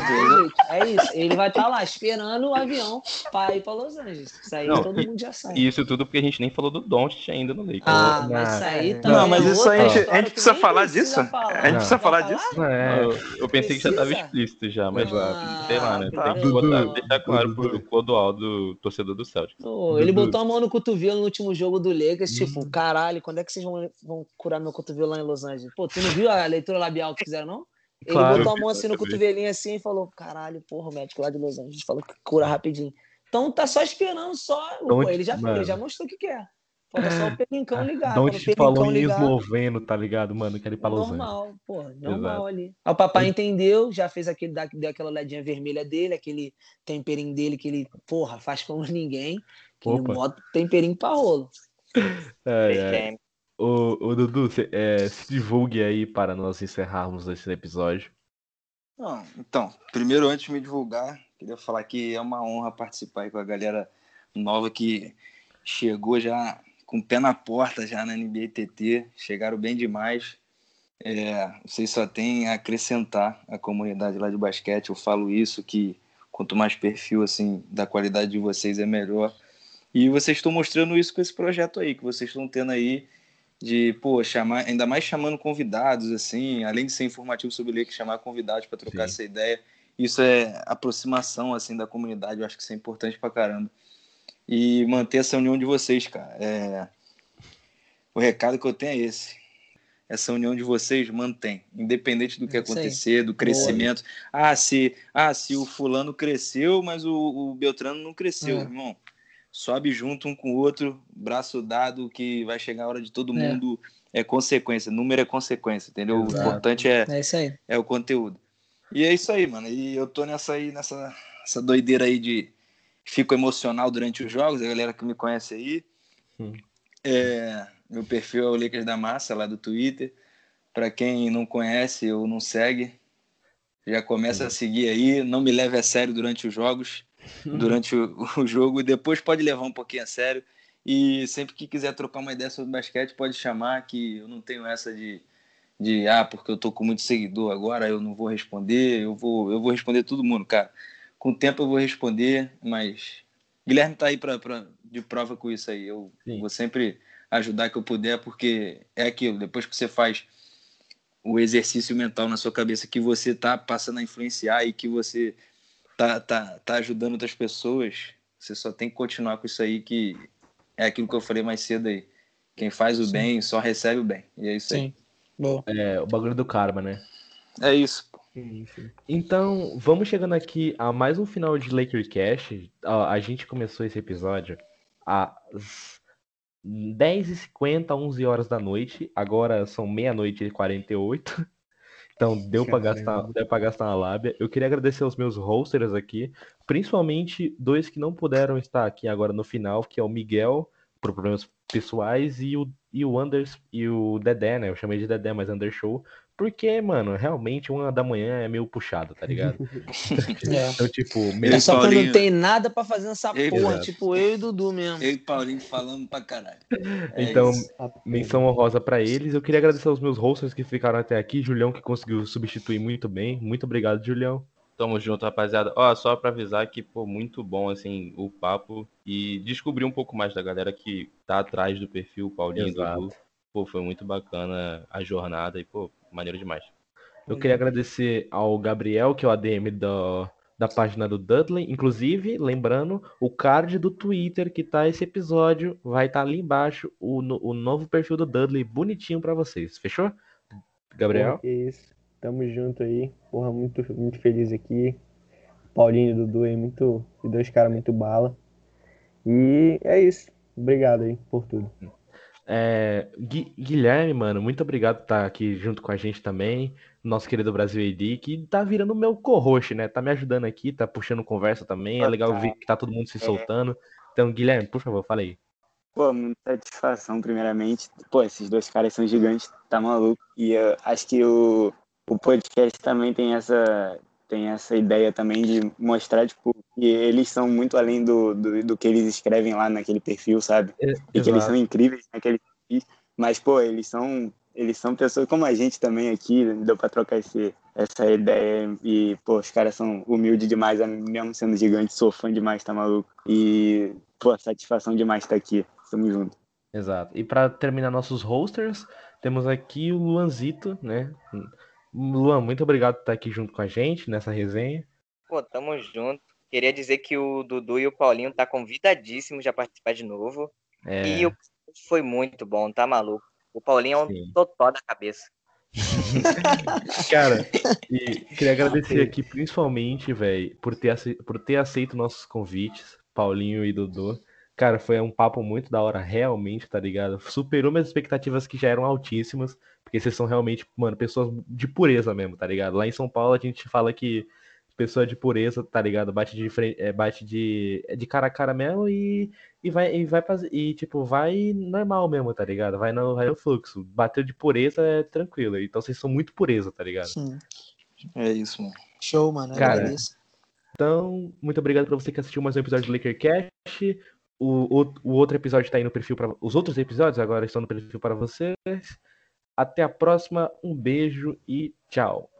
É isso. Ele vai estar lá esperando o avião para ir para Los Angeles. Isso aí Não, todo mundo já sabe. E isso tudo porque a gente nem falou do Doncic ainda no Lakers. Ah, Não, mas isso aí não, também Não, mas é isso aí a gente, a gente precisa falar precisa disso? falar. A gente Não. precisa falar falar? disso? É, Eu, eu pensei que já estava Precisa? explícito já, mas Ah, sei lá, né? tá. Tem que botar, deixar claro pro Clodoaldo, torcedor do Celtic. Pô, ele Dudu. botou a mão no cotovelo no último jogo do Lakers, Hum. tipo, caralho, quando é que vocês vão, vão curar meu cotovelo lá em Los Angeles? Pô, tu não viu a leitura labial que fizeram, não? Ele Claro. botou a mão assim no cotovelinho assim e falou, caralho, porra, o médico lá de Los Angeles falou que cura rapidinho. Então tá só esperando, só. Pô, Don't- ele, já, mano. ele já mostrou o que quer. Falta só o pelincão ligar. Não Quando o te falou em esloveno, tá ligado, mano? Quero ir pra Los Angeles. normal, pô, normal Exato. ali. Aí o papai entendeu, já fez aquele, deu aquela olhadinha vermelha dele, aquele temperinho dele que ele, porra, faz como ninguém. Que ele Opa. bota temperinho pra rolo. É, é. Ô, ô, Dudu, cê- é, se divulgue aí para nós encerrarmos esse episódio. Não, então, primeiro antes de me divulgar, queria falar que é uma honra participar aí com a galera nova que chegou já com o pé na porta já na NBA TT, chegaram bem demais. É, vocês só têm a acrescentar a comunidade lá de basquete. Eu falo isso que quanto mais perfil assim da qualidade de vocês é melhor. E vocês estão mostrando isso com esse projeto aí que vocês estão tendo aí de, pô, chamar, ainda mais chamando convidados, assim, além de ser informativo sobre o Lakers, chamar convidados para trocar Sim. essa ideia. Isso é aproximação, assim, da comunidade, eu acho que isso é importante pra caramba. E manter essa união de vocês, cara. É... O recado que eu tenho é esse. Essa união de vocês mantém, independente do que É acontecer, do crescimento. Ah, se, ah, se o fulano cresceu, mas o, o Beltrano não cresceu, É. irmão. Sobe junto um com o outro, braço dado, que vai chegar a hora de todo É. mundo. É consequência, número é consequência, entendeu? Exato. O importante é, É isso aí. é o conteúdo. E é isso aí, mano. E eu tô nessa aí, nessa essa doideira aí de fico emocional durante os jogos, a galera que me conhece aí. Hum. É, meu perfil é o Lakers da Massa, lá do Twitter. Pra quem não conhece ou não segue, já começa a seguir aí. Não me leve a sério durante os jogos. durante o, o jogo e depois pode levar um pouquinho a sério. E sempre que quiser trocar uma ideia sobre basquete, pode chamar, que eu não tenho essa de, de ah, porque eu tô com muito seguidor agora, eu não vou responder, eu vou, eu vou responder todo mundo, cara. Com o tempo eu vou responder, mas Guilherme tá aí pra, pra, de prova com isso aí. Eu Sim. vou sempre ajudar que eu puder, porque é aquilo, depois que você faz o exercício mental na sua cabeça que você tá passando a influenciar e que você tá, tá, tá ajudando outras pessoas, você só tem que continuar com isso aí que é aquilo que eu falei mais cedo aí. Quem faz o Sim. bem só recebe o bem. E é isso aí. Sim. Boa. É, o bagulho do karma, né? É isso. Então, vamos chegando aqui a mais um final de LakerCast. Ó, A gente começou esse episódio às 10h50, 11 horas da noite. Agora são meia-noite e 48. Então, deu pra gastar, deu pra gastar uma lábia. Eu queria agradecer aos meus hosters aqui, principalmente dois que não puderam estar aqui agora no final, que é o Miguel, por problemas pessoais, e o, e o Anders e o Dedé, né? Eu chamei de Dedé, mas Undershow. Porque, mano, realmente uma da manhã é meio puxado, tá ligado? É. Então, tipo, É só quando Paulinho. não tem nada pra fazer nessa Ei, porra, exato. tipo eu e Dudu mesmo. Eu e Paulinho falando pra caralho. É Então, isso. menção honrosa pra eles. Eu queria agradecer aos meus hosts que ficaram até aqui. Julião, que conseguiu substituir muito bem. Muito obrigado, Julião. Tamo junto, rapaziada. Ó, só pra avisar que, pô, muito bom, assim, o papo e descobrir um pouco mais da galera que tá atrás do perfil, o Paulinho e Exato. Dudu. Pô, foi muito bacana a jornada e, pô, maneiro demais. Eu queria agradecer ao Gabriel, que é o ADM da, da página do Dudley. Inclusive, lembrando, o card do Twitter que tá esse episódio vai estar ali embaixo, o, no- o novo perfil do Dudley, bonitinho pra vocês. Fechou? Gabriel? Porra, que isso. Tamo junto aí. Porra, muito, muito feliz aqui. Paulinho e Dudu aí, muito. E dois caras muito bala. E é isso. Obrigado aí por tudo. É, Gui- Guilherme, mano, muito obrigado por estar aqui junto com a gente também. Nosso querido Brasil AD, que tá virando meu co-host, né? Tá me ajudando aqui, tá puxando conversa também. É legal ver que tá todo mundo se soltando. Então, Guilherme, por favor, fala aí. Pô, muita satisfação, primeiramente. Pô, esses dois caras são gigantes, tá maluco. E eu acho que o, o podcast também tem essa, tem essa ideia também de mostrar, tipo, que eles são muito além do, do, do que eles escrevem lá naquele perfil, sabe? É, E que eles são incríveis naquele perfil. Mas, pô, eles são, eles são pessoas como a gente também aqui, deu pra trocar esse, essa ideia. E, pô, os caras são humildes demais, mesmo sendo gigante, sou fã demais, tá maluco? E, pô, satisfação demais estar aqui. Tamo junto. Exato. E para terminar nossos hosters, temos aqui o Luanzito, né? Luan, muito obrigado por estar aqui junto com a gente nessa resenha. Pô, tamo junto. Queria dizer que o Dudu e o Paulinho tá convidadíssimos a participar de novo. É, E o foi muito bom, tá maluco? O Paulinho é um Sim. totó da cabeça. Cara, e queria agradecer aqui principalmente, velho, por ter, por ter aceito nossos convites, Paulinho e Dudu. Cara, foi um papo muito da hora, realmente, tá ligado? Superou minhas expectativas que já eram altíssimas, porque vocês são realmente, mano, pessoas de pureza mesmo, tá ligado? Lá em São Paulo a gente fala que pessoa de pureza, tá ligado? Bate de frente, é, bate de, é de cara a cara mesmo e, e vai e vai fazer e tipo, vai normal mesmo, tá ligado? Vai no, vai no fluxo. Bateu de pureza é tranquilo. Então vocês são muito pureza, tá ligado? Sim. É isso, mano. Show, mano. Cara, Agradeço. Então, muito obrigado pra você que assistiu mais um episódio do LakerCast. O, o, o outro episódio tá aí no perfil para os outros episódios agora estão no perfil para vocês. Até a próxima. Um beijo e tchau.